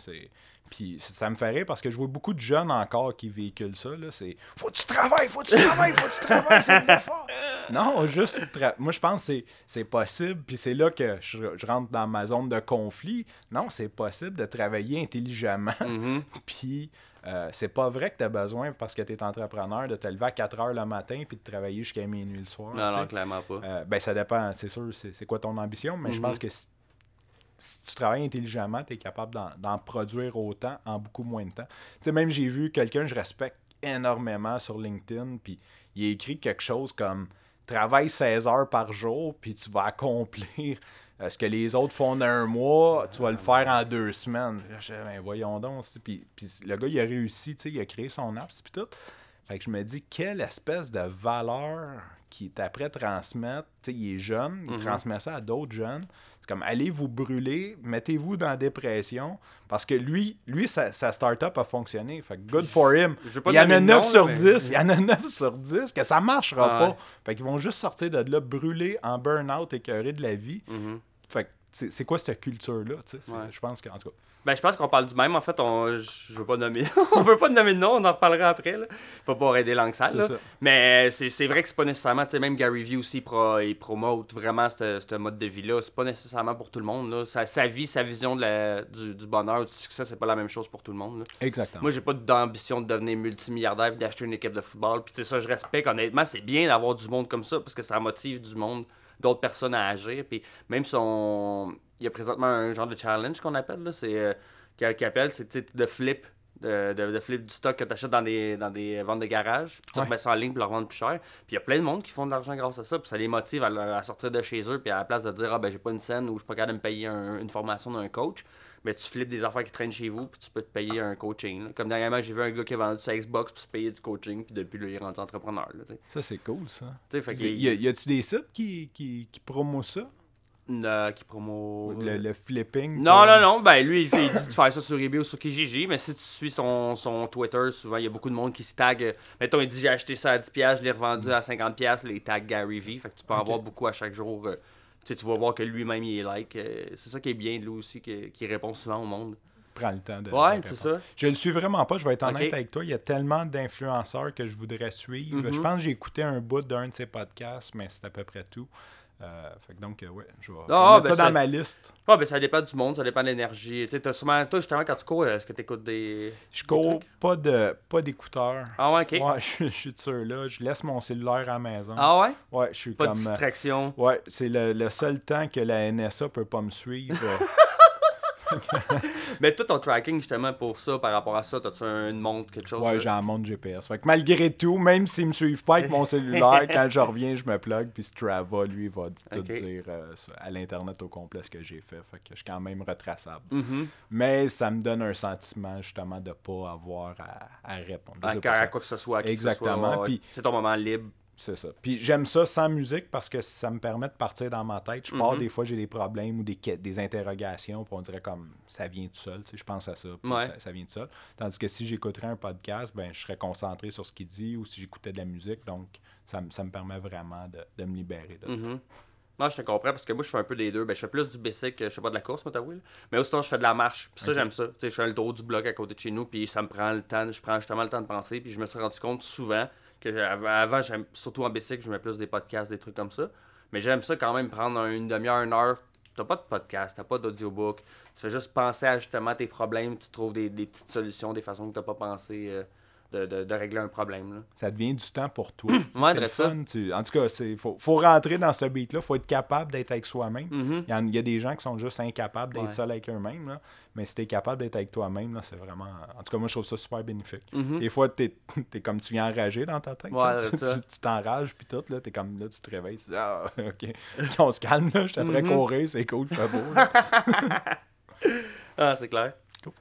Puis ça me fait rire parce que je vois beaucoup de jeunes encore qui véhiculent ça. C'est Faut que tu travailles, faut que tu travailles, faut que tu travailles, c'est de l'effort. Non, juste. Moi, je pense que c'est- possible. Puis c'est là que je, je rentre dans ma zone de conflit. Non, c'est possible de travailler intelligemment. Mhm. Puis euh, c'est pas vrai que tu as besoin, parce que tu es entrepreneur, de te lever à 4 heures le matin puis de travailler jusqu'à minuit le soir. Non, non, clairement pas. Euh, ben, ça dépend, c'est sûr, c'est quoi ton ambition, mais je Mhm. pense que si, si tu travailles intelligemment, tu es capable d'en- produire autant en beaucoup moins de temps. Tu sais, même j'ai vu quelqu'un que je respecte énormément sur LinkedIn, puis il a écrit quelque chose comme travaille 16 heures par jour, puis tu vas accomplir ce que les autres font en un mois, tu vas le faire en deux semaines? Là, je dis, ben, voyons donc. Puis, puis le gars, il a réussi, tu sais, il a créé son app, puis tout. Fait que je me dis, quelle espèce de valeur qui est après transmettre. Tu sais, il est jeune, il Mhm. transmet ça à d'autres jeunes. C'est comme, allez vous brûler, mettez-vous dans la dépression. Parce que lui, lui sa, sa start-up a fonctionné. Fait que good for him. Il y en a de 9 nom, sur là, 10. mais- Il y en a 9 sur 10 que ça marchera Ah pas. ouais. Fait qu'ils vont juste sortir de là brûlés en burn-out, écœurés de la vie. Mhm. Fait que c'est quoi cette culture-là? Ouais. Je pense qu'en tout cas. Ben, je pense qu'on parle du même. En fait, on, je veux pas nommer. on veut pas nommer de nom, on en reparlera après. Là. Pas pour aider langue sale. C'est là. ça. Mais c'est vrai que c'est pas nécessairement. Tu sais, même Gary Vee aussi, pro, il promote vraiment ce mode de vie-là. C'est pas nécessairement pour tout le monde. Là. Sa, sa vie, sa vision de la- du, du bonheur, du succès, c'est pas la même chose pour tout le monde. là. Exactement. Moi, j'ai pas d'ambition de devenir multimilliardaire et d'acheter une équipe de football. Puis, ça, je respecte. Honnêtement, c'est bien d'avoir du monde comme ça parce que ça motive du monde, d'autres personnes à agir. Puis, même si on. Il y a présentement un genre de challenge qu'on appelle, là. C'est. euh, qui, qui appelle, c'est de flip. De, de, de flip du stock que tu achètes dans des, dans des ventes de garage. Puis, tu Ouais. remets ça en ligne pour le revendre plus cher. Puis, il y a plein de monde qui font de l'argent grâce à ça. Puis, ça les motive à, sortir de chez eux. Puis, à la place de dire, ah, ben, j'ai pas une scène ou je suis pas capable de me payer un- une formation d'un coach mais tu flippes des affaires qui traînent chez vous, puis tu peux te payer un coaching. là. Comme dernièrement, j'ai vu un gars qui a vendu sa Xbox pour se payer du coaching, puis depuis là, il est rendu entrepreneur. Là, tu. Ça, c'est cool, ça. Tu fait Y, qu'il y, a- y a-tu des sites qui, qui, qui promo ça? Euh, qui promo. Le, le flipping? Non, non, non, ben lui, il, fait, il dit de faire ça sur eBay ou sur Kijiji, mais si tu suis son, son Twitter, souvent, il y a beaucoup de monde qui se tag. euh, Mettons, il dit j'ai acheté ça à 10$, je l'ai revendu à 50$, les tags Gary V. Fait que tu peux en voir beaucoup à chaque jour. euh, tu sais, tu vas voir que lui-même, il est like. euh, c'est ça qui est bien de lui aussi, qui, qui répond souvent au monde. Prends le temps de. Ouais, c'est ça. Je le suis vraiment pas, je vais être honnête avec toi. Il y a tellement d'influenceurs que je voudrais suivre. Je pense que j'ai écouté un bout d'un de ses podcasts, mais c'est à peu près tout. Euh, fait que donc, euh, ouais, je vais, Ah, mettre ben ça dans ma liste. Ah, ben ça dépend du monde, ça dépend de l'énergie. Tu sais, t'as souvent, toi, justement, quand tu cours, est-ce que tu écoutes des. Je des cours trucs? pas de pas d'écouteurs. Ah ouais, ok. Ouais, je, je suis de ceux-là. Je laisse mon cellulaire à la maison. Ah ouais? Ouais, je suis Pas comme. de euh, distraction. Ouais, c'est le, le seul temps que la NSA peut pas me suivre. Mais toi, ton tracking, justement, pour ça, par rapport à ça, t'as-tu un- une montre, quelque chose? ouais, j'ai un montre GPS. Fait que malgré tout, même s'ils me suivent pas avec mon cellulaire, quand je reviens, je me plug, puis Strava, lui, va tout dire euh, à l'Internet au complet ce que j'ai fait. Fait que je suis quand même retraçable. Mhm. Mais ça me donne un sentiment, justement, de pas avoir à, à répondre. À, à quoi que ce soit. Exactement, ouais, C'est ton moment libre. C'est ça. Puis j'aime ça sans musique parce que ça me permet de partir dans ma tête. Je pars, Mhm. des fois, j'ai des problèmes ou des, des interrogations, puis on dirait comme ça vient tout seul. Tu sais, je pense à ça, Ouais. ça, ça vient tout seul. Tandis que si j'écouterais un podcast, ben, je serais concentré sur ce qu'il dit ou si j'écoutais de la musique. Donc, ça, me- ça me permet vraiment de, de me libérer de ça. Mhm. Non, je te comprends parce que moi, je fais un peu des deux. Ben, je fais plus du basic, je fais pas de la course, moi. Mais aussitôt, je fais de la marche. Puis ça, j'aime ça. Tu sais, je fais le tour du bloc à côté de chez nous, puis ça me prend le temps. Je prends justement le temps de penser. Puis je me suis rendu compte souvent que avant, surtout en basic, je mets plus des podcasts, des trucs comme ça. Mais j'aime ça quand même prendre un- une demi-heure, une heure. T'as pas de podcast, t'as pas d'audiobook. Tu fais juste penser à justement tes problèmes. Tu trouves des, des petites solutions, des façons que t'as pas pensé euh, de, de- de régler un problème. Là. Ça devient du temps pour toi. Ouais, c'est ça. fun. tu- En tout cas, il faut, faut rentrer dans ce beat-là. faut être capable d'être avec soi-même. Mhm. Il y, en- il y a des gens qui sont juste incapables d'être Ouais. seuls avec eux-mêmes. Mais si tu es capable d'être avec toi-même, c'est vraiment. En tout cas, moi, je trouve ça super bénéfique. Mhm. Des fois, tu es, comme tu viens enragé dans ta tête. Ouais, tu tu- tu t'enrages, puis tout. Là, es comme, là, tu te réveilles. Tu dis, ah, OK. on se calme, là. Je t'apprends Mhm. courir, c'est cool, fait beau. Ah, c'est clair. Cool.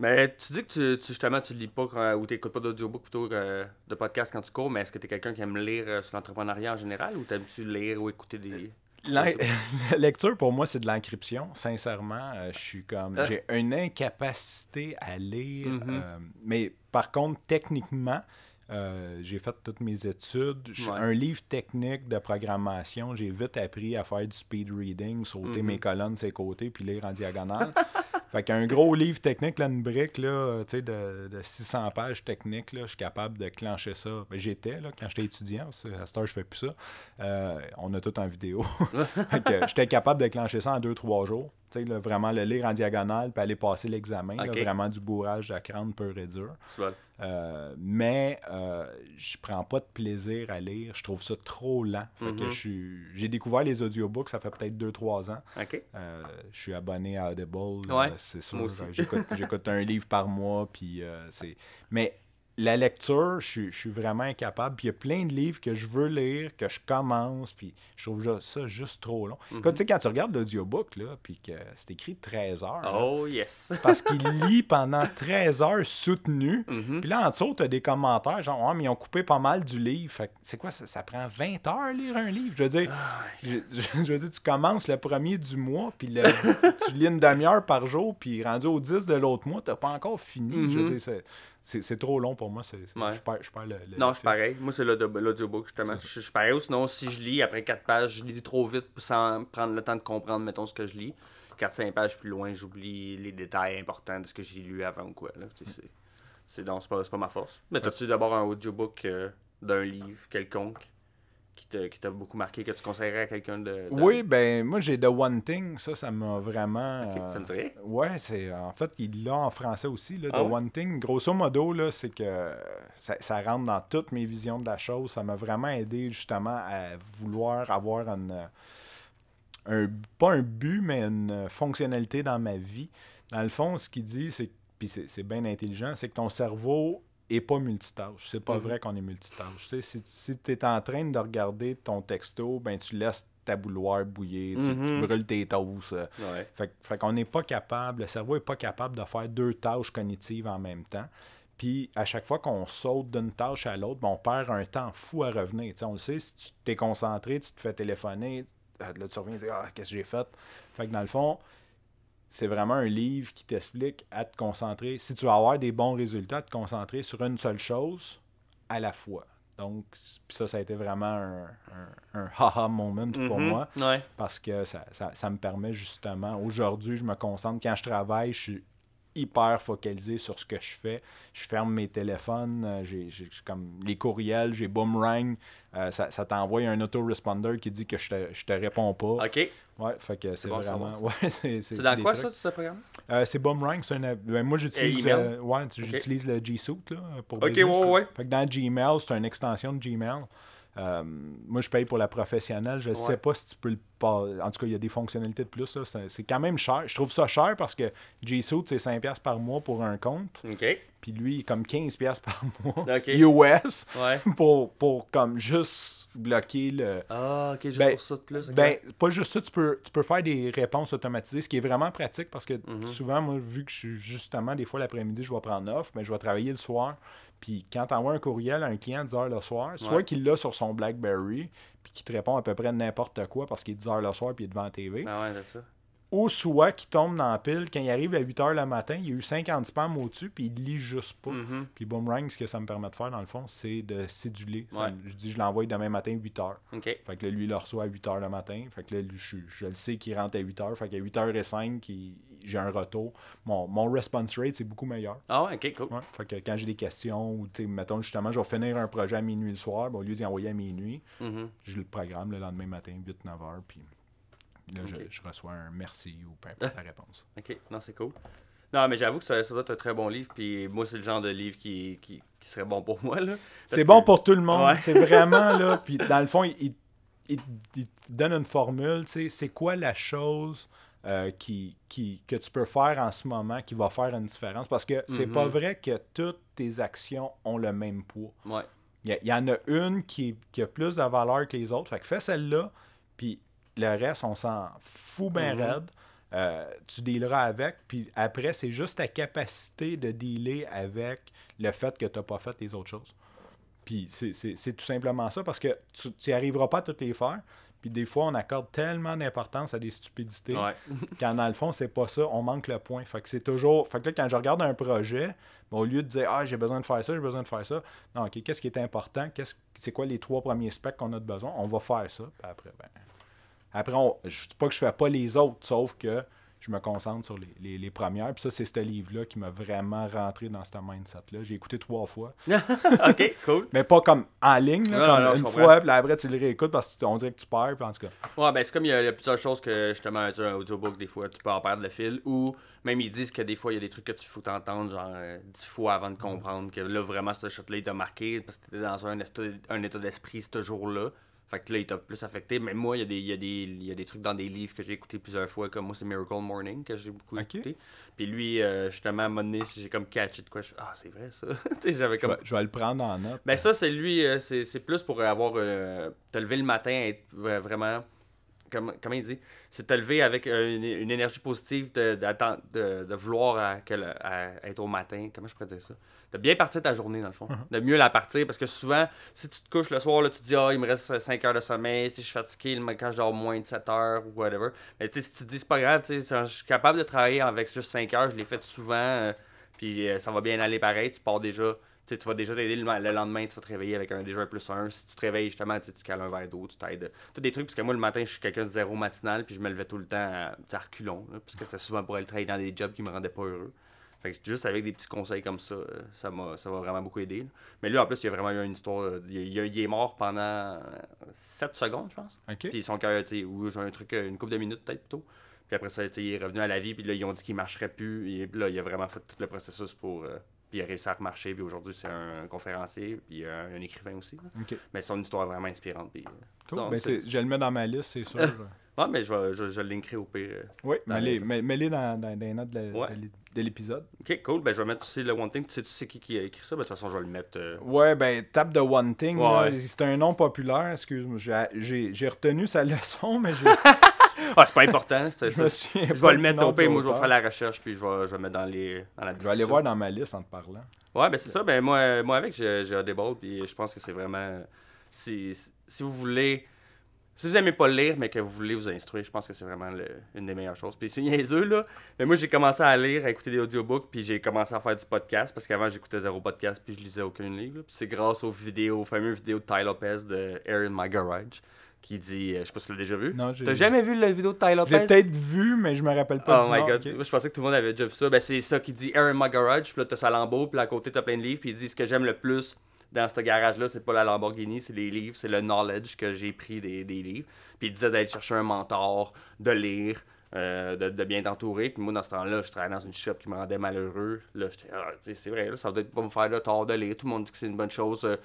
Mais tu dis que tu, tu justement tu lis pas quand- ou tu n'écoutes pas d'audiobook plutôt que de podcast quand tu cours, mais est-ce que tu es quelqu'un qui aime lire euh, sur l'entrepreneuriat en général ou t'aimes-tu lire ou écouter des. La, la lecture, pour moi, c'est de l'encryption. Sincèrement, euh, je suis comme. Ah. J'ai une incapacité à lire. Mhm. euh, mais par contre, techniquement, euh, j'ai fait toutes mes études. Je suis Ouais. Un livre technique de programmation, j'ai vite appris à faire du speed reading, sauter Mhm. mes colonnes, ses côtés, puis lire en diagonale. fait qu'un gros livre technique, là, une brique là, tu sais, de, de 600 pages techniques, là, je suis capable de clencher ça. Ben, J'étais, là, quand j'étais étudiant, à cette heure, je fais plus ça. Euh, on a tout en vidéo. Fait que j'étais capable de clencher ça en 2-3 jours. Tu sais, là, vraiment le lire en diagonale, puis aller passer l'examen. là, Ok. Vraiment du bourrage à crâne pur et dur. Euh, mais euh, je prends pas de plaisir à lire. Je trouve ça trop lent. Fait que Mhm. j'ai découvert les audiobooks, ça fait peut-être 2-3 ans. Euh, je suis abonné à Audible, Ouais, c'est sûr. Euh, J'écoute, j'écoute un livre par mois, puis euh, c'est... Mais la lecture, je suis, je suis vraiment incapable. Puis il y a plein de livres que je veux lire, que je commence, puis je trouve ça juste trop long. Mhm. Tu sais, quand tu regardes l'audiobook, là, puis que c'est écrit 13 heures, là, Oh yes. c'est parce qu'il lit pendant 13 heures soutenu. Mhm. Puis là, en dessous, tu as des commentaires, genre, ah, mais ils ont coupé pas mal du livre. Fait c'est quoi, ça, ça prend 20 heures lire un livre? Je veux dire, Ah, je, veux dire tu commences le premier du mois, puis le- tu lis une demi-heure par jour, puis rendu au 10 de l'autre mois, t'as pas encore fini. Je veux Mhm. dire, c'est- trop long pour moi. c'est Ouais. Je perds, je perds le, le- Non, je suis pareil. Moi, c'est l'audio- l'audiobook, justement. Je je suis pareil. Ou sinon, si je lis après 4 pages, je lis trop vite sans prendre le temps de comprendre, mettons, ce que je lis. 4-5 pages plus loin, j'oublie les détails importants de ce que j'ai lu avant ou quoi. Là. C'est c'est donc, c'est pas, c'est pas ma force. Mais t'as-tu d'abord un audiobook euh, d'un livre quelconque? Qui t'a qui t'a beaucoup marqué, que tu conseillerais à quelqu'un de, de- Oui, ben moi j'ai The One Thing, ça, ça m'a vraiment. Ok, ça me dit rien. ouais, c'est en fait il l'a en français aussi, là, Ah The ouais? One Thing. Grosso modo, là, c'est que ça, ça rentre dans toutes mes visions de la chose. Ça m'a vraiment aidé justement à vouloir avoir une, un pas un but, mais une fonctionnalité dans ma vie. Dans le fond, ce qu'il dit, c'est puis c'est c'est bien intelligent, c'est que ton cerveau est pas multitâche. C'est pas Mhm. vrai qu'on est multitâche. Tu sais, si si tu es en train de regarder ton texto, ben tu laisses ta bouilloire bouillir, tu, tu Mhm. brûles tes toasts. Ouais. Fait, fait qu'on n'est pas capable, le cerveau n'est pas capable de faire deux tâches cognitives en même temps. Puis à chaque fois qu'on saute d'une tâche à l'autre, ben, on perd un temps fou à revenir. Tu sais, on le sait, si tu t'es concentré, tu te fais téléphoner, euh, là tu reviens, tu dis Ah, qu'est-ce que j'ai fait? Fait que dans le fond, c'est vraiment un livre qui t'explique à te concentrer. Si tu veux avoir des bons résultats, à te concentrer sur une seule chose à la fois. Donc, ça, ça a été vraiment un, un, un haha moment pour Mhm. moi Ouais. parce que ça, ça, ça me permet justement, aujourd'hui, je me concentre, quand je travaille, je suis hyper focalisé sur ce que je fais. Je ferme mes téléphones, euh, j'ai comme les courriels, j'ai Boomerang, euh, ça, ça t'envoie un autoresponder qui dit que je te, je te réponds pas. Ok. Ouais, fait que c'est bon vraiment... Ouais, c'est dans quoi, trucs. ça, ce programme? Euh, c'est Boomerang, c'est un... ben, moi, j'utilise euh, ouais, le G Suite là, pour Ok, business. ouais, ouais. Fait que dans Gmail, c'est une extension de Gmail. Euh, moi, je paye pour la professionnelle. Je ne sais pas si tu peux le pas. En tout cas, il y a des fonctionnalités de plus. C'est quand même cher. Je trouve ça cher parce que G Suite, c'est 5$ par mois pour un compte. Puis lui, il est comme 15$ par mois. US Ouais. pour, pour comme juste bloquer le. Ah, ok, juste Ben, pour ça de plus. Ben, pas juste ça, tu peux, tu peux faire des réponses automatisées, ce qui est vraiment pratique parce que Mhm. souvent, moi, vu que je suis justement, des fois l'après-midi, je vais prendre off, mais je vais travailler le soir. Puis quand tu envoies un courriel à un client à 10 heures le soir, soit Ouais. qu'il l'a sur son Blackberry, puis qu'il te répond à peu près n'importe quoi parce qu'il est 10 heures le soir puis il est devant la TV, Ah ouais, c'est ça. Ou soit qu'il tombe dans la pile, quand il arrive à 8 heures le matin, il y a eu 50 spams au-dessus, puis il lit juste pas. Mhm. Puis Boomerang, ce que ça me permet de faire, dans le fond, c'est de céduler. Ouais. Je dis, je l'envoie demain matin 8 heures. Ok. Fait que là, lui, il le reçoit à 8h le matin. Fait que là, lui, je, je le sais qu'il rentre à 8h. Fait qu'à 8h05, il- j'ai un retour. Mon, mon response rate, c'est beaucoup meilleur. Ah ouais, ok, cool. Ouais. Fait que quand j'ai des questions, ou, tu sais, mettons, justement, je vais finir un projet à minuit le soir, ben, au lieu d'y envoyer à minuit, Mhm. je le programme le lendemain matin, 8-9h, puis là, je- je, reçois un merci ou peu importe la réponse. Ok, non, c'est cool. Non, mais j'avoue que ça, ça doit être un très bon livre, puis moi, c'est le genre de livre qui, qui, qui serait bon pour moi, C'est que- bon pour tout le monde. Ouais. C'est vraiment là. Puis dans le fond, il, il- il- il te donne une formule. C'est quoi la chose euh, qui, qui, que tu peux faire en ce moment qui va faire une différence? Parce que c'est Mhm. pas vrai que toutes tes actions ont le même poids. Ouais. Il y, y en a une qui, qui a plus de valeur que les autres. Fait que fais celle-là, puis le reste, on s'en fout bien Mhm. raide. euh, tu dealeras avec, puis après, c'est juste ta capacité de dealer avec le fait que tu n'as pas fait les autres choses. Puis c'est tout simplement ça, parce que tu n'y arriveras pas à toutes les faire. Puis des fois, on accorde tellement d'importance à des stupidités Ouais. quand dans le fond, c'est pas ça, on manque le point. Fait que c'est toujours. Fait que là, quand je regarde un projet, ben, au lieu de dire Ah, j'ai besoin de faire ça, j'ai besoin de faire ça, non, ok, qu'est-ce qui est important? Qu'est-ce, c'est quoi les trois premiers specs qu'on a de besoin? On va faire ça. Puis après, ben. Après, on, je dis pas que je fais pas les autres, sauf que je me concentre sur les, les, les premières. Puis ça, c'est ce livre-là qui m'a vraiment rentré dans ce mindset-là. J'ai écouté trois fois. ok, cool. Mais pas comme en ligne, là, Non, comme non, je une fois, puis après, tu le réécoutes parce qu'on dirait que tu perds, puis en tout cas. Ouais, ben c'est comme il y, a, il y a plusieurs choses que justement tu un audiobook, des fois, tu peux en perdre le fil. Ou même ils disent que des fois, il y a des trucs que tu faut t'entendre genre euh, dix fois avant de comprendre que là, vraiment, ce shot-là, il t'a marqué parce que t'étais dans un état, un état d'esprit ce jour-là. Fait que là, il t'a plus affecté. Mais moi, il y, a des, il, y a des, il y a des trucs dans des livres que j'ai écoutés plusieurs fois. Comme moi, c'est Miracle Morning que j'ai beaucoup écouté. Puis lui, euh, justement, à un moment donné, j'ai comme catché de quoi. je- Ah, c'est vrai ça. j'avais Je comme. vais, je vais le prendre en note. Ben ça, c'est lui, euh, c'est plus pour avoir... Euh, te lever le matin, être vraiment... Comment, comment il dit? C'est te lever avec euh, une, une énergie positive de, de, de vouloir à, que le- à être au matin. Comment je pourrais dire ça? De bien partir ta journée, dans le fond. De mieux la partir. Parce que souvent, si tu te couches le soir, là, tu te dis, ah, il me reste 5 heures de sommeil, sais, je suis fatigué le- quand je dors moins de 7 heures ou whatever. Mais tu sais, si tu te dis, c'est pas grave, je suis capable de travailler avec juste 5 heures, je l'ai fait souvent, euh, puis euh, ça va bien aller pareil, tu pars déjà. Tu vas déjà t'aider le, le lendemain, tu vas te réveiller avec un déjà un plus un. Si tu te réveilles justement, tu cales un verre d'eau, tu t'aides. Tous des trucs, parce que moi le matin, je suis quelqu'un de zéro matinal, puis je me levais tout le temps à, sais, à reculons, là, parce que c'était souvent pour aller travailler dans des jobs qui me rendaient pas heureux. Fait que juste avec des petits conseils comme ça, euh, ça m'a ça m'a vraiment beaucoup aidé. là. Mais lui, en plus, il a vraiment eu une histoire. euh, Il, il- il est mort pendant 7 secondes, je pense. OK. Puis son cœur, tu sais, ou j'ai un truc, euh, une couple de minutes peut-être plutôt. Puis après ça, tu sais, il est revenu à la vie, puis là, ils ont dit qu'il marcherait plus. Et puis là, il a vraiment fait tout le processus pour. Euh, puis il a réussi à remarcher, puis aujourd'hui, c'est un conférencier, puis un, un écrivain aussi. là. OK. Mais son histoire est vraiment inspirante. Puis, euh, Cool. Ben, je le mets dans ma liste, c'est sûr. Ouais, mais je, je, je au pire. euh. oui, Dans mets-les les- mets- mets-les dans, dans, dans les notes de Ouais. l'épisode. Ok, cool. Ben, je vais mettre aussi le One Thing. Tu sais, tu sais qui, qui a écrit ça? Ben, de toute façon, je vais le mettre. euh, Ouais, ben, tape de One Thing, Ouais, c'est un nom populaire, excuse-moi. J'ai retenu sa leçon, mais j'ai- Ah, c'est pas important. c'est- je me souviens Je vais le mettre au pire. Moi, je vais faire la recherche, puis je vais, je vais le mettre dans, les, dans la Je vais aller voir dans ma liste en te parlant. Ouais, ben c'est ça. Ben moi, moi avec, j'ai j'ai Audible, puis je pense que c'est vraiment. Si, si vous voulez. Si vous aimez pas lire, mais que vous voulez vous instruire, je pense que c'est vraiment le- une des meilleures choses. Puis c'est niaiseux, là. Mais moi, j'ai commencé à lire, à écouter des audiobooks, puis j'ai commencé à faire du podcast, parce qu'avant, j'écoutais zéro podcast, puis je lisais aucun livre. là. Puis c'est grâce aux vidéos, aux fameuses vidéos de Ty Lopez de Air in My Garage, qui dit. euh, je sais pas si tu l'as déjà vu. Non, j'ai- T'as jamais vu la vidéo de Ty Je Lopez l'ai peut-être vu, mais je me rappelle pas Oh du my nom. god, moi je pensais que tout le monde avait déjà vu ça. Ben c'est ça qui dit Air in my garage, puis là t'as sa Lambo, puis là à côté t'as plein de livres, puis il dit ce que j'aime le plus dans ce garage-là, c'est pas la Lamborghini, c'est les livres, c'est le knowledge que j'ai pris des, des livres. Puis il disait d'aller chercher un mentor, de lire, euh, de, de bien t'entourer. Puis moi dans ce temps-là, je travaillais dans une shop qui me rendait malheureux. Là j'étais, ah, tu sais, c'est vrai, là, ça doit pas me faire le tort de lire. Tout le monde dit que c'est une bonne chose. Euh,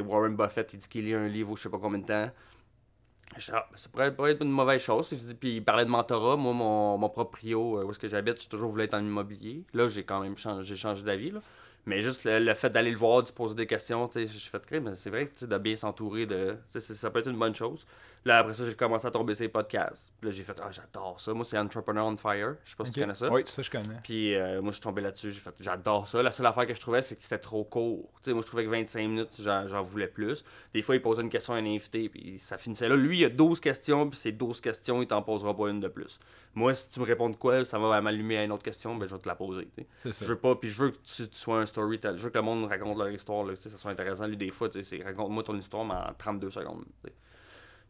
Warren Buffett, il dit qu'il lit un livre ou je sais pas combien de temps. Je dis, ah, ben, ça pourrait pas être une mauvaise chose. Puis il parlait de mentorat. Moi, mon, mon proprio, euh, où est-ce que j'habite, j'ai toujours voulu être en immobilier. Là, j'ai quand même changé, changé d'avis. Mais juste le, fait d'aller le voir, de se poser des questions, je suis fait crème, mais c'est vrai que de bien s'entourer, de, ça peut être une bonne chose. Là, après ça, j'ai commencé à tomber sur les podcasts. Puis là, j'ai fait, ah, j'adore ça. Moi, c'est Entrepreneur on Fire. Je sais pas si tu connais ça. Oui, ça, je connais. Puis euh, moi, je suis tombé là-dessus. J'ai fait, j'adore ça. La seule affaire que je trouvais, c'est que c'était trop court. Tu sais, moi, je trouvais que 25 minutes, j'en, voulais plus. Des fois, il posait une question à un invité, puis ça finissait là. Lui, il a 12 questions, puis ces 12 questions, il t'en posera pas une de plus. Moi, si tu me réponds de quoi, ça va m'allumer à une autre question, ben, je vais te la poser. ça. Je veux pas, puis je veux que tu, tu sois un storyteller. Je veux que le monde raconte leur histoire, là, tu sais, ça soit intéressant. Lui, des fois, tu sais, c'est raconte-moi ton histoire, mais en 32 secondes.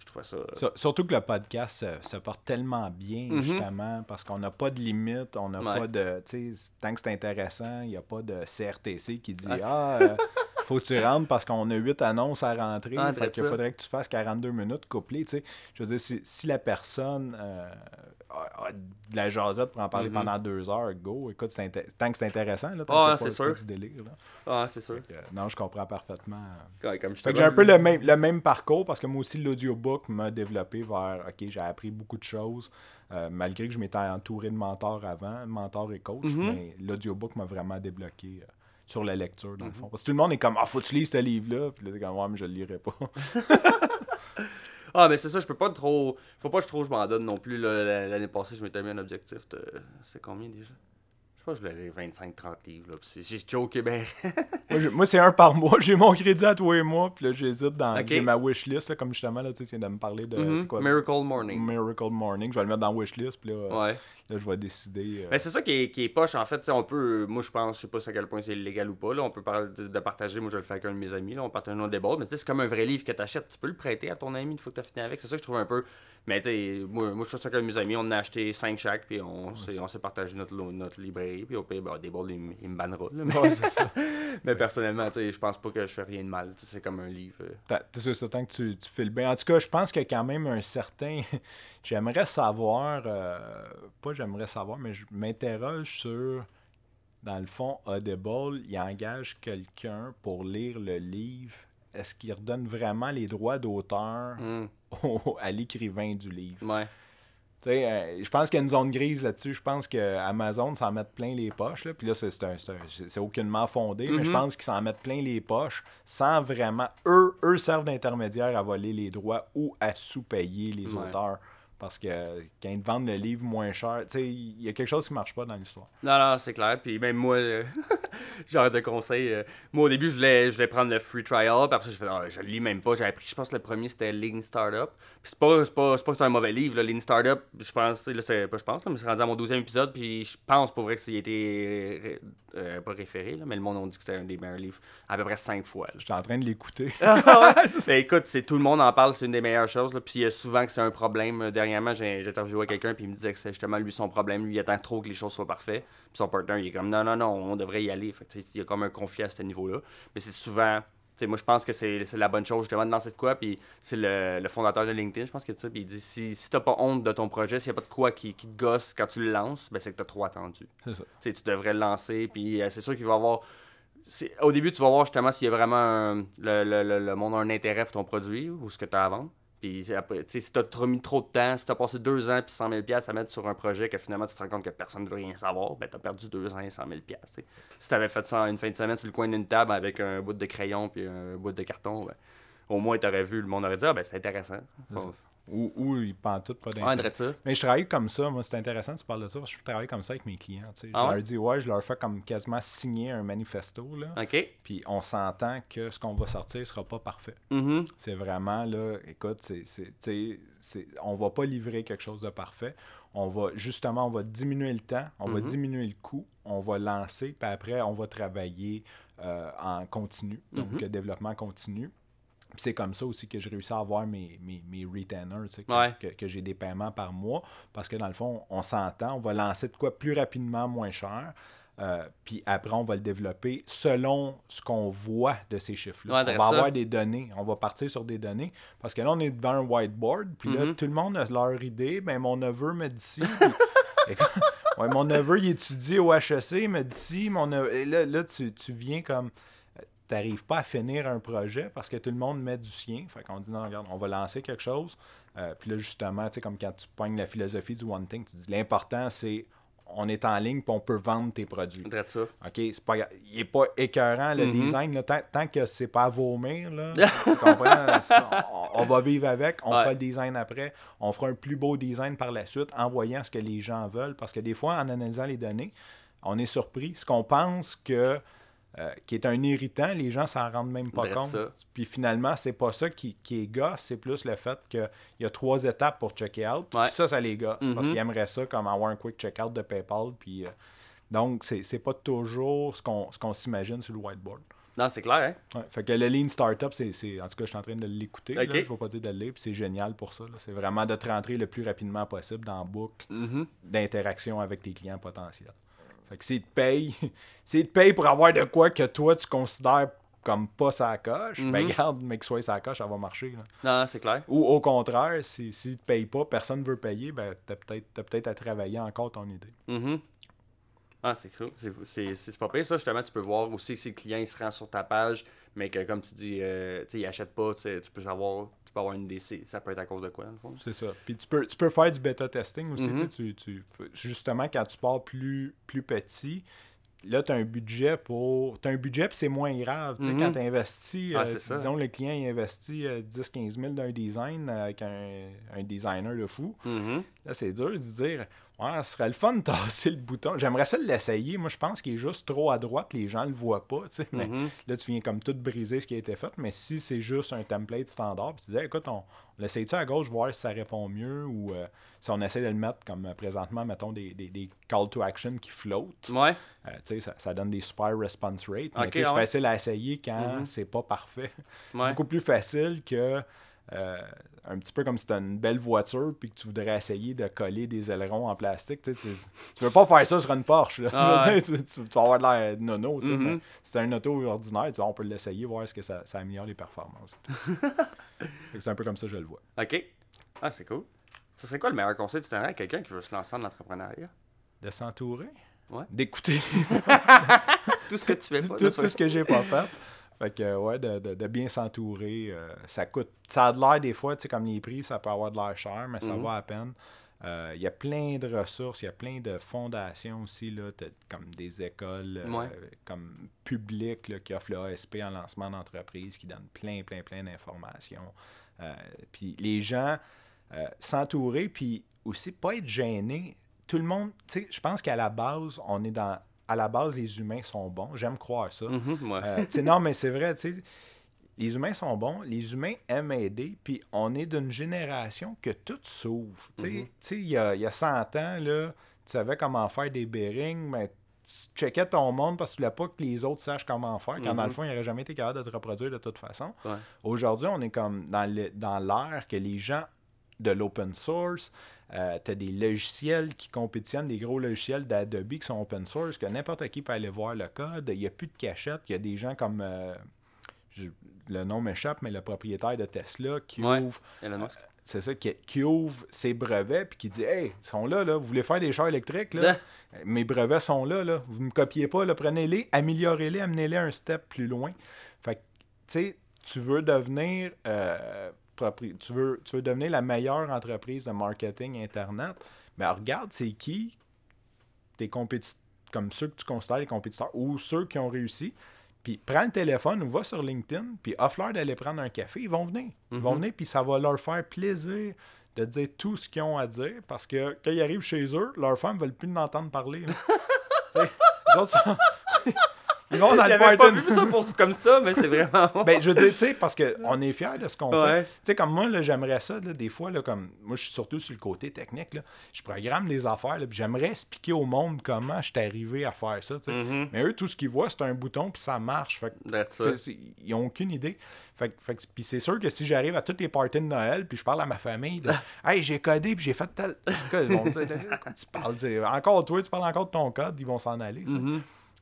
Je trouvais ça. Sur- Surtout que le podcast se, se porte tellement bien, Mhm. justement, parce qu'on n'a pas de limite, on n'a Ouais. pas de. Tu sais, tant que c'est intéressant, il n'y a pas de CRTC qui dit Ouais. Ah, euh, faut que tu rentres parce qu'on a 8 annonces à rentrer. Ah, fait qu'il faudrait que tu fasses 42 minutes couplées. Tu sais, je veux dire, si, si la personne euh, de la jasette pour en parler Mhm. pendant deux heures, go. Écoute, tant que c'est intéressant, là, tant Ah, que c'est sûr. du délire. Là. Ah, c'est sûr. Non, je comprends parfaitement. Ouais, comme je j'ai un peu le même, le même parcours parce que moi aussi, l'audiobook m'a développé vers OK, j'ai appris beaucoup de choses. euh, malgré que je m'étais entouré de mentors avant, mentors et coach, Mhm. mais l'audiobook m'a vraiment débloqué euh, sur la lecture, Mhm. dans le fond. Parce que tout le monde est comme Ah, faut que tu lises ce livre-là. Puis là, t'es comme Ouais, mais je le lirai pas. Ah, mais c'est ça, je peux pas trop. Faut pas que je trop je m'en donne non plus. L'année passée, je m'étais mis un objectif de. C'est combien déjà? Je pense que je l'avais 25-30 livres. Là, puis c'est- j'ai choqué ben. Moi, c'est un par mois. J'ai mon crédit à toi et moi. Puis là, j'hésite dans Ok. j'ai ma wishlist. là, comme justement, là, tu sais, viens de me parler de. Mhm. c'est quoi? Miracle Morning. Miracle Morning. Je vais le mettre dans wishlist. Puis là, euh, Ouais. Là, je vais décider. euh, Ben, c'est ça qui est, qui est poche, en fait. On peut, moi, je pense, je sais pas à quel point c'est légal ou pas. Là, on peut parler de, de partager. Moi, je le fais avec un de mes amis. Là, on partage nos débats. Mais c'est comme un vrai livre que tu achètes. Tu peux le prêter à ton ami une fois que tu as fini avec. C'est ça que je trouve un peu. Mais tu moi, moi, je suis ça avec mes amis. On en a acheté 5 chaque. Puis on s'est s'est partagé notre, notre librairie. Puis au pire, ben, il, m- il me bannera. là, mais ouais, ça. mais personnellement, je pense pas que je fais rien de mal. C'est comme un livre. euh. C'est ça, tant que tu, tu files bien. En tout cas, je pense a quand même un certain. j'aimerais savoir. euh, Pas j'aimerais savoir, mais je m'interroge sur. Dans le fond, Audible, il engage quelqu'un pour lire le livre. Est-ce qu'il redonne vraiment les droits d'auteur Hmm, au- à l'écrivain du livre? Ouais. Tu sais, euh, je pense qu'il y a une zone grise là-dessus. Je pense que Amazon s'en met plein les poches. Là. Puis là, c'est, c'est un- c'est un- c'est- c'est aucunement fondé, mais je Mhm. pense qu'ils s'en mettent plein les poches sans vraiment. Eux, eux servent d'intermédiaire à voler les droits ou à sous-payer les Ouais. auteurs. Parce que quand ils te vendent le livre moins cher, tu sais, il y a quelque chose qui marche pas dans l'histoire. Non, non, c'est clair. Puis même moi, euh, genre de conseil. euh, moi, au début, je voulais, je voulais prendre le free trial. Puis après, je fais, ah, je le lis même pas. J'avais pris, je pense, que le premier, c'était Lean Startup. Puis c'est pas, c'est pas, c'est pas que c'est un mauvais livre, là, Lean Startup. Je pense, là, c'est pas, je pense, là, mais c'est rendu à mon 12e épisode. Puis je pense pour vrai que a été, euh, pas référé, là, mais le monde a dit que c'était un des meilleurs livres à peu près 5 fois. J'étais en train de l'écouter. Ben, écoute, c'est tout le monde en parle, c'est une des meilleures choses. Là. Puis il y a souvent que c'est un problème. Euh, Dernièrement, j'ai interviewé quelqu'un puis il me disait que c'est justement lui son problème. Lui, il attend trop que les choses soient parfaites. Puis son partner, il est comme non, non, non, on devrait y aller. Fait que, il y a comme un conflit à ce niveau-là. Mais c'est souvent. moi, je pense que c'est la bonne chose justement de lancer de quoi. Puis c'est le, le fondateur de LinkedIn, je pense que tu il dit si, si t'as pas honte de ton projet, s'il y a pas de quoi qui, qui te gosse quand tu le lances, ben c'est que t'as trop attendu. ça. Tu devrais le lancer, puis euh, c'est sûr qu'il va y avoir. Au début, tu vas voir justement s'il y a vraiment un- le, le, le, le monde a un intérêt pour ton produit ou ce que tu as à vendre. Puis après, tu sais, si tu as trop mis trop de temps, si tu as passé deux ans puis 100 000 pièces à mettre sur un projet que finalement tu te rends compte que personne ne veut rien savoir, ben tu as perdu deux ans et 100 000 pièces. Si tu avais fait ça en une fin de semaine sur le coin d'une table avec un bout de crayon puis un bout de carton, ben, au moins tu aurais vu, le monde aurait dit ah ben c'est intéressant. Ou, ou ils pensent tout pas d'intérêt. Mais je travaille comme ça, moi c'est intéressant que tu parles de ça, parce que je travaille comme ça avec mes clients. tu sais. Je Ah ouais? leur dis, ouais, je leur fais comme quasiment signer un manifesto, là. OK. Puis on s'entend que ce qu'on va sortir sera pas parfait. Mhm. C'est vraiment, là, écoute, c'est, c'est, on va pas livrer quelque chose de parfait. On va, justement, on va diminuer le temps, on va Mhm. diminuer le coût, on va lancer, puis après, on va travailler euh, en continu, donc Mhm. euh, développement continu. Puis c'est comme ça aussi que j'ai réussi à avoir mes, mes, mes retainers, que, Ouais. que, que j'ai des paiements par mois, parce que dans le fond, on s'entend, on va lancer de quoi plus rapidement, moins cher. euh, puis après, on va le développer selon ce qu'on voit de ces chiffres-là. Ouais, on va ça. avoir des données. On va partir sur des données. Parce que là, on est devant un whiteboard. Puis là, Mhm. tout le monde a leur idée. Ben, mon neveu me dit puis- ouais, mon neveu, il étudie au HEC. Il me dit ci. Mon neveu- Et là, là tu, tu viens comme. Tu n'arrives pas à finir un projet parce que tout le monde met du sien. Fait qu'on dit non, regarde, on va lancer quelque chose. Euh, puis là, justement, tu sais, comme quand tu pognes la philosophie du One Thing, tu dis l'important, c'est on est en ligne puis on peut vendre tes produits. Ça. OK, c'est pas il est pas écœurant le Mhm. design là, tant, tant que c'est pas à vomir là, tu comprends? Ça, on, on va vivre avec, on Ouais. fera le design après, on fera un plus beau design par la suite en voyant ce que les gens veulent parce que des fois en analysant les données, on est surpris, ce qu'on pense que euh, qui est un irritant, les gens s'en rendent même pas Drette compte. ça. Puis finalement, c'est pas ça qui, qui est gosse, c'est plus le fait qu'il y a trois étapes pour checker out. Ouais. Puis ça, ça les gosse. Parce Mhm. qu'ils aimeraient ça comme avoir un quick checkout de PayPal. Puis, euh, donc, c'est pas toujours ce qu'on s'imagine sur le whiteboard. Non, c'est clair, hein? Ouais. Fait que le Lean Startup, c'est, en tout cas, je suis en train de l'écouter. là. Ok. Je ne vais pas dire de le puis c'est génial pour ça. C'est vraiment de te rentrer le plus rapidement possible dans la boucle Mhm. d'interaction avec tes clients potentiels. Fait que s'ils te payent, s'ils te payent pour avoir de quoi que toi, tu considères comme pas sa coche, ben Mhm. garde, mais que soit sa coche, ça va marcher. là. Non, non, c'est clair. Ou au contraire, si, s'ils te payent pas, personne ne veut payer, ben t'as peut-être, t'as peut-être à travailler encore ton idée. Mhm. Ah, c'est cool. C'est, c'est, c'est pas pire, ça. Justement, tu peux voir aussi que si le client il se rend sur ta page, mais que, comme tu dis, euh, tu sais, il achète pas, tu peux savoir, tu peux avoir une c'est- Ça peut être à cause de quoi, dans le fond. C'est ça. Puis tu peux, tu peux faire du bêta testing aussi. Mhm. tu tu- tu- justement, quand tu pars plus, plus petit, là, tu as un budget pour. Tu as un budget, puis c'est moins grave. Quand tu investis, Ah, euh, disons, le client il investit euh, 10-15 000 d'un design avec un, un designer de fou. Mhm. Là, c'est dur de dire, ouais, ce serait le fun de tasser le bouton. J'aimerais ça l'essayer. Moi, je pense qu'il est juste trop à droite, les gens le voient pas. Mais Mhm. là, tu viens comme tout briser ce qui a été fait. Mais si c'est juste un template standard, puis tu dis, écoute, on, on l'essaye-tu à gauche, voir si ça répond mieux, ou euh, si on essaie de le mettre comme euh, présentement, mettons, des, des, des call to action qui flottent. Ouais. Euh, tu sais, ça, ça donne des super response rates. mais c'est ouais. facile à essayer quand Mhm. c'est pas parfait. Ouais. Beaucoup plus facile que euh, un petit peu comme si tu une belle voiture puis que tu voudrais essayer de coller des ailerons en plastique. Tu, sais, tu, veux pas faire ça sur une Porsche. là. Ah ouais. tu, vas avoir de l'air nono. si c'est un auto ordinaire, tu sais, on peut l'essayer, voir est-ce que ça, ça améliore les performances. C'est un peu comme ça que je le vois. OK. Ah, c'est cool. Ce serait quoi le meilleur conseil que tu donnerais à quelqu'un qui veut se lancer dans l'entrepreneuriat? De s'entourer? Ouais. D'écouter Tout ce que tu fais tout, pas. tout ce que j'ai pas fait. Fait que, ouais, de, de- de bien s'entourer. euh, ça coûte. Ça a de l'air des fois, tu sais, comme les prix, ça peut avoir de l'air cher, mais ça Mhm. va à peine. Euh, Il y a plein de ressources, il y a plein de fondations aussi, là, comme des écoles euh, comme publiques là, qui offrent le ASP en lancement d'entreprise, qui donnent plein, plein, plein d'informations. Euh, puis les gens s'entourer, puis aussi pas être gêné. Tout le monde, tu sais, je pense qu'à la base, on est dans. À la base, les humains sont bons. J'aime croire ça. Mhm, ouais. Euh, non, mais c'est vrai, tu sais, les humains sont bons, les humains aiment aider, puis on est d'une génération que tout s'ouvre. Tu sais, Mhm. Il y a, y a 100 ans, là, tu savais comment faire des bearings, mais tu checkais ton monde parce que tu voulais pas que les autres sachent comment faire, quand dans le Mhm. fond, ils n'auraient jamais été capables de te reproduire de toute façon. Ouais. Aujourd'hui, on est comme dans le- dans l'ère que les gens de l'open source, euh, tu as des logiciels qui compétitionnent, des gros logiciels d'Adobe qui sont open source, que n'importe qui peut aller voir le code. Il n'y a plus de cachette. Il y a des gens comme, euh, je- le nom m'échappe, mais le propriétaire de Tesla qui Ouais. ouvre Musk. c'est ça, qui, qui ouvre ses brevets puis qui dit Hey, ils sont là, là, vous voulez faire des chars électriques, là? Mes brevets sont là, là. Vous ne me copiez pas, là, prenez-les, améliorez-les, amenez-les un step plus loin. Fait que, tu sais, tu veux devenir euh, tu veux, tu veux devenir la meilleure entreprise de marketing Internet, mais regarde, c'est qui tes compétiteurs, comme ceux que tu considères les compétiteurs ou ceux qui ont réussi. Puis prends le téléphone ou va sur LinkedIn, puis offre-leur d'aller prendre un café. Ils vont venir. Ils vont Mhm. venir, puis ça va leur faire plaisir de dire tout ce qu'ils ont à dire parce que quand ils arrivent chez eux, leurs femmes ne veulent plus l'entendre parler. les autres sont- Ils vont dans le J'avais pas vu ça pour, comme ça, mais c'est vraiment. Ben, je veux dire, tu sais, parce qu'on est fiers de ce qu'on fait. Tu sais, comme moi, j'aimerais ça, là, des fois, là, comme moi, je suis surtout sur le côté technique, là. Je programme des affaires, puis j'aimerais expliquer au monde comment je suis arrivé à faire ça. Mhm. Mais eux, tout ce qu'ils voient, c'est un bouton, puis ça marche. Fait que, ils n'ont aucune idée. Fait, que- fait puis c'est sûr que si j'arrive à toutes les parties de Noël, puis je parle à ma famille, hey, j'ai codé, puis j'ai fait tel. Ils vont dire, de quoi tu parles? Encore toi, tu parles encore de ton code, ils vont s'en aller. sais.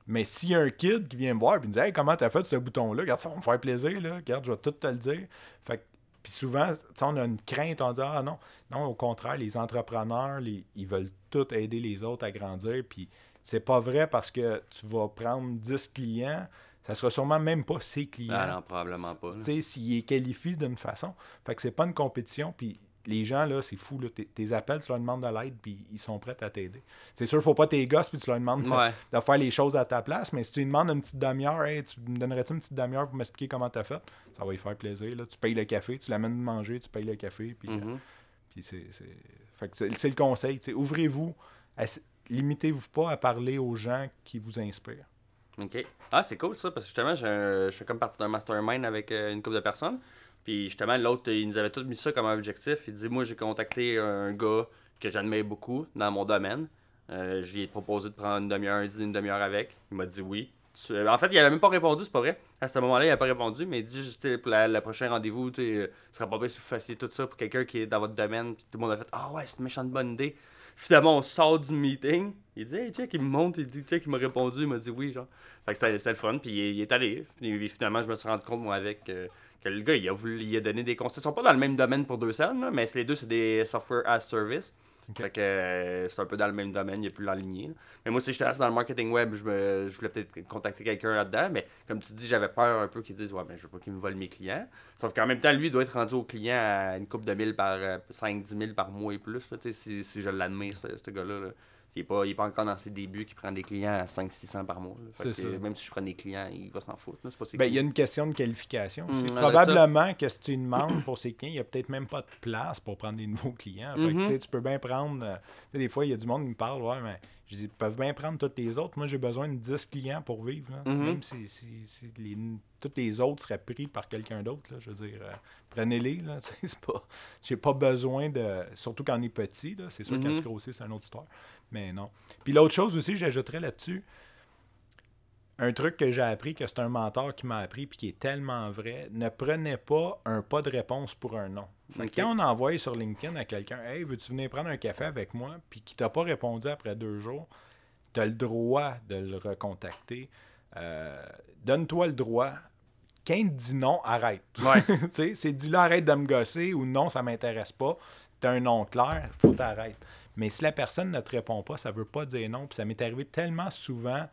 Mais s'il y a un kid qui vient me voir et me dit Hey, comment t'as fait ce bouton-là, regarde, ça va me faire plaisir, là. Regarde, je vais tout te le dire. Fait que- puis souvent, on a une crainte, on dit Ah non, non, au contraire, les entrepreneurs, les- ils veulent tout aider les autres à grandir. Puis c'est pas vrai parce que tu vas prendre 10 clients, ça sera sûrement même pas ses clients. Ah non, probablement pas. Tu sais, s'il est qualifié d'une façon. Fait que c'est pas une compétition. Puis les gens, là, c'est fou. Là, tes, appels, tu leur demandes de l'aide, puis ils sont prêts à t'aider. C'est sûr, faut pas tes gosses, puis tu leur demandes de- Ouais. de faire les choses à ta place. Mais si tu lui demandes une petite demi-heure, hey, tu me donnerais-tu une petite demi-heure pour m'expliquer comment t'as fait? Ça va lui faire plaisir. Là. Tu payes le café, tu l'amènes manger, tu payes le café. Puis, euh, Mhm. puis c'est, c'est... Fait que c'est, c'est le conseil. Ouvrez-vous. Limitez-vous pas à parler aux gens qui vous inspirent. OK. Ah, c'est cool ça, parce que justement, je suis comme partie d'un mastermind avec euh, une couple de personnes. Puis justement, l'autre, il nous avait tous mis ça comme objectif. Il dit Moi, j'ai contacté un gars que j'admire beaucoup dans mon domaine. Euh, je lui ai proposé de prendre une demi-heure, une demi-heure avec. Il m'a dit oui. Euh, En fait, il avait même pas répondu, c'est pas vrai. À ce moment-là, il n'a pas répondu, mais il dit juste pour la, prochaine rendez-vous, euh, ce serait pas bien si vous fassiez tout ça pour quelqu'un qui est dans votre domaine. Puis tout le monde a fait Ah ouais, c'est une méchante bonne idée. Finalement, on sort du meeting. Il dit Hey, check, il me monte. Il dit Check, il m'a répondu. Il m'a dit oui, genre. Fait que c'était le fun. Puis il, est- allé. Puis finalement, je me suis rendu compte, moi, avec. Que le gars, il a, voulu, il a donné des conseils. Ils sont pas dans le même domaine pour deux scènes, là, mais c'est- les deux, c'est des software as service. Fait que euh, c'est un peu dans le même domaine, il a plus l'enligné. Mais moi, si j'étais dans le marketing web, je, me, je voulais peut-être contacter quelqu'un là-dedans. Mais comme tu dis, j'avais peur un peu qu'ils disent Ouais, mais je veux pas qu'il me vole mes clients. Sauf qu'en même temps, lui, il doit être rendu au client à une coupe de mille par 5-10 000 par mois et plus. là, si, si je l'admire, ce, ce gars-là. là. Il n'est pas, encore dans ses débuts qui prend des clients à 500-600 par mois. là. Fait C'est que, ça. Même si je prends des clients, il va s'en foutre. là. Pas Ben, il y a une question de qualification. Mm, Probablement que si tu demandes pour ces clients, il n'y a peut-être même pas de place pour prendre des nouveaux clients. Fait que, Mhm. tu peux bien prendre. euh, des fois, il y a du monde qui me parle, ouais, mais je dis, ils peuvent bien prendre tous les autres. Moi, j'ai besoin de 10 clients pour vivre. là. Mhm. Même si, si, si les, tous les autres seraient pris par quelqu'un d'autre, je veux dire, euh, prenez-les. sais, c'est pas- J'ai pas besoin de. Surtout quand on est petit, c'est sûr quand Mhm. tu grossis, c'est une autre histoire. Mais non. Puis l'autre chose aussi, j'ajouterais là-dessus, un truc que j'ai appris, que c'est un mentor qui m'a appris, puis qui est tellement vrai, ne prenez pas un pas de réponse pour un non. Fait que Ok. Quand on envoie sur LinkedIn à quelqu'un, Hey, veux-tu venir prendre un café avec moi, puis qui t'a pas répondu après deux jours, tu as le droit de le recontacter. Euh, Donne-toi le droit. Quand il te dit non, arrête. Ouais. Tu c'est dis là, arrête de me gosser ou non, ça m'intéresse pas. T'as un non clair, faut t'arrêter. Mais si la personne ne te répond pas, ça veut pas dire non. Puis ça m'est arrivé tellement souvent,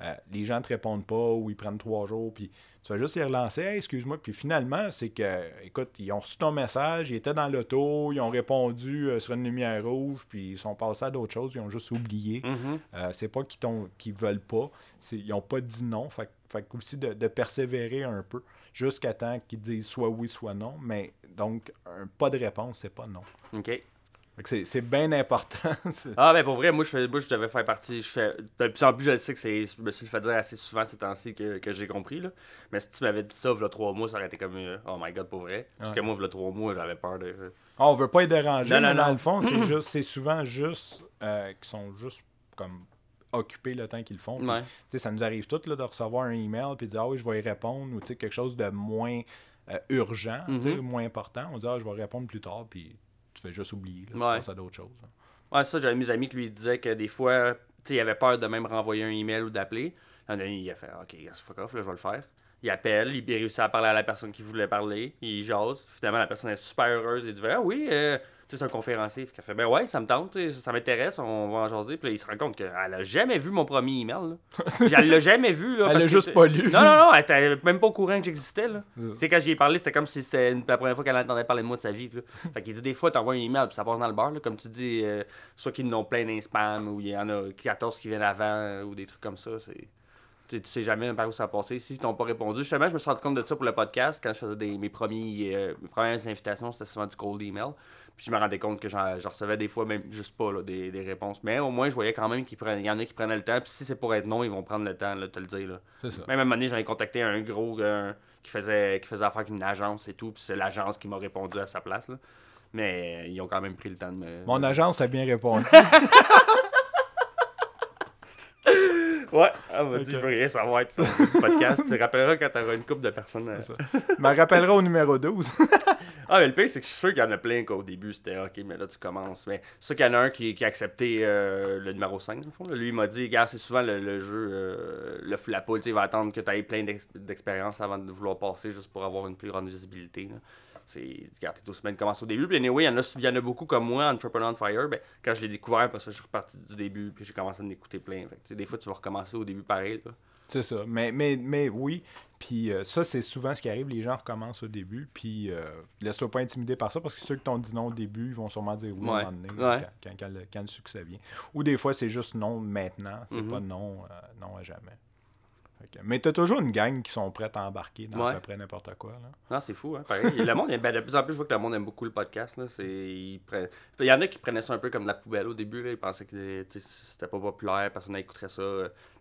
euh, les gens te répondent pas ou ils prennent trois jours, puis tu vas juste les relancer, Hey, excuse-moi. Puis finalement, c'est que, écoute, ils ont reçu ton message, ils étaient dans l'auto, ils ont répondu euh, sur une lumière rouge, puis ils sont passés à d'autres choses, ils ont juste oublié. Mhm. Euh, c'est pas qu'ils t'ont- qu'ils veulent pas, ils ont pas dit non. Fait, fait que aussi de, de persévérer un peu jusqu'à temps qu'ils disent soit oui, soit non. Mais donc, un pas de réponse, c'est pas non. OK. C'est- c'est bien important. Ah, ben pour vrai, moi, je, moi, je devais faire partie. Je fais, de plus en plus, je le sais que c'est. Je me suis fait dire assez souvent ces temps-ci que, que j'ai compris. Là. Mais si tu m'avais dit ça, il trois mois, ça aurait été comme. euh, oh my god, pour vrai. Parce que moi, il trois mois, j'avais peur de. Ah, on veut pas les déranger, Non, non, dans non. le fond, c'est juste, c'est souvent juste euh, qu'ils sont juste comme occupés le temps qu'ils le font. Ouais. tu sais, ça nous arrive tous là, de recevoir un email puis de dire ah oui, je vais y répondre ou quelque chose de moins euh, urgent, Mhm. moins important. On dit ah, je vais répondre plus tard, puis tu fais juste oublier. Là, tu Ouais. passes à d'autres choses. là. Ouais, ça, j'avais mes amis qui lui disaient que des fois, il avait peur de même renvoyer un email ou d'appeler. Un il a fait Ok, fuck off, là, je vais le faire. Il appelle, il réussit à parler à la personne qui voulait parler, il jase. Finalement, la personne est super heureuse. Il dit Ah oui, euh, tu sais, c'est un conférencier. Puis elle fait Ben ouais, ça me tente, ça m'intéresse, on va en jaser. Puis là, il se rend compte qu'elle a jamais vu mon premier email. Là. Puis elle l'a jamais vu. Là, Elle l'a juste pas lu. Non, non, non, elle était même pas au courant que j'existais. là. C'est ça. Tu sais, quand j'y ai parlé, c'était comme si c'était la première fois qu'elle entendait parler de moi de sa vie. Là. Fait qu'il dit des fois, t'envoies un email, puis ça passe dans le bar, là, comme tu dis, euh, soit qu'ils n'ont plein d'un spam, ou il y en a 14 qui viennent avant, ou des trucs comme ça. C'est... Tu sais, jamais par où ça va passer. Si ils t'ont pas répondu, justement, je me suis rendu compte de ça pour le podcast, quand je faisais des, mes, premiers, euh, mes premières invitations, c'était souvent du cold email. Puis je me rendais compte que j'en recevais des fois même juste pas là, des, des réponses. Mais au moins, je voyais quand même qu'il y en a qui prenaient le temps. Puis si c'est pour être non, ils vont prendre le temps là, de te le dire. Là. Ça. Même à un moment donné, j'en ai contacté un gros euh, qui, faisait, qui faisait affaire avec une agence et tout, puis c'est l'agence qui m'a répondu à sa place. Là. Mais euh, ils ont quand même pris le temps de me. Mon agence a bien répondu. Ouais, ah, m'a dit, je veux rien savoir du podcast. tu te rappelleras quand t'auras une couple de personnes. euh. C'est ça. Je me rappellerai au numéro 12. Ah, mais le pire, c'est que je suis sûr qu'il y en a plein qu'au début, c'était OK, mais là, tu commences. Mais c'est sûr qu'il y en a un qui, qui a accepté euh, le numéro 5, dans le fond. Lui, il m'a dit, gars, c'est souvent le, le jeu, euh, le fou la poule, il va attendre que tu aies plein d'ex- d'expérience avant de vouloir passer, juste pour avoir une plus grande visibilité. là. C'est, t'es aussi bien de commencer au début. Puis, anyway, il y en a, il y en a beaucoup comme moi, Entrepreneur on Fire. Ben, quand je l'ai découvert, parce que je suis reparti du début, puis j'ai commencé à en écouter plein. Fait des fois, tu vas recommencer au début pareil. là. C'est ça. Mais, mais, mais oui. Puis euh, ça, c'est souvent ce qui arrive. Les gens recommencent au début. Puis euh, laisse-toi pas intimider par ça parce que ceux qui t'ont dit non au début, ils vont sûrement dire oui à Ouais. un moment donné, Ouais. quand, quand- quand le, quand le succès vient. Ou des fois, c'est juste non maintenant. C'est Mhm. pas non, euh, non à jamais. Que- mais t'as toujours une gang qui sont prêtes à embarquer dans Ouais. à peu près n'importe quoi. Là. Non, c'est fou, hein, pareil. Le monde, ben, de plus en plus, je vois que le monde aime beaucoup le podcast. Là. Prennent- Il y en a qui prenaient ça un peu comme de la poubelle au début. Là. Ils pensaient que c'était pas populaire, personne n'écouterait ça.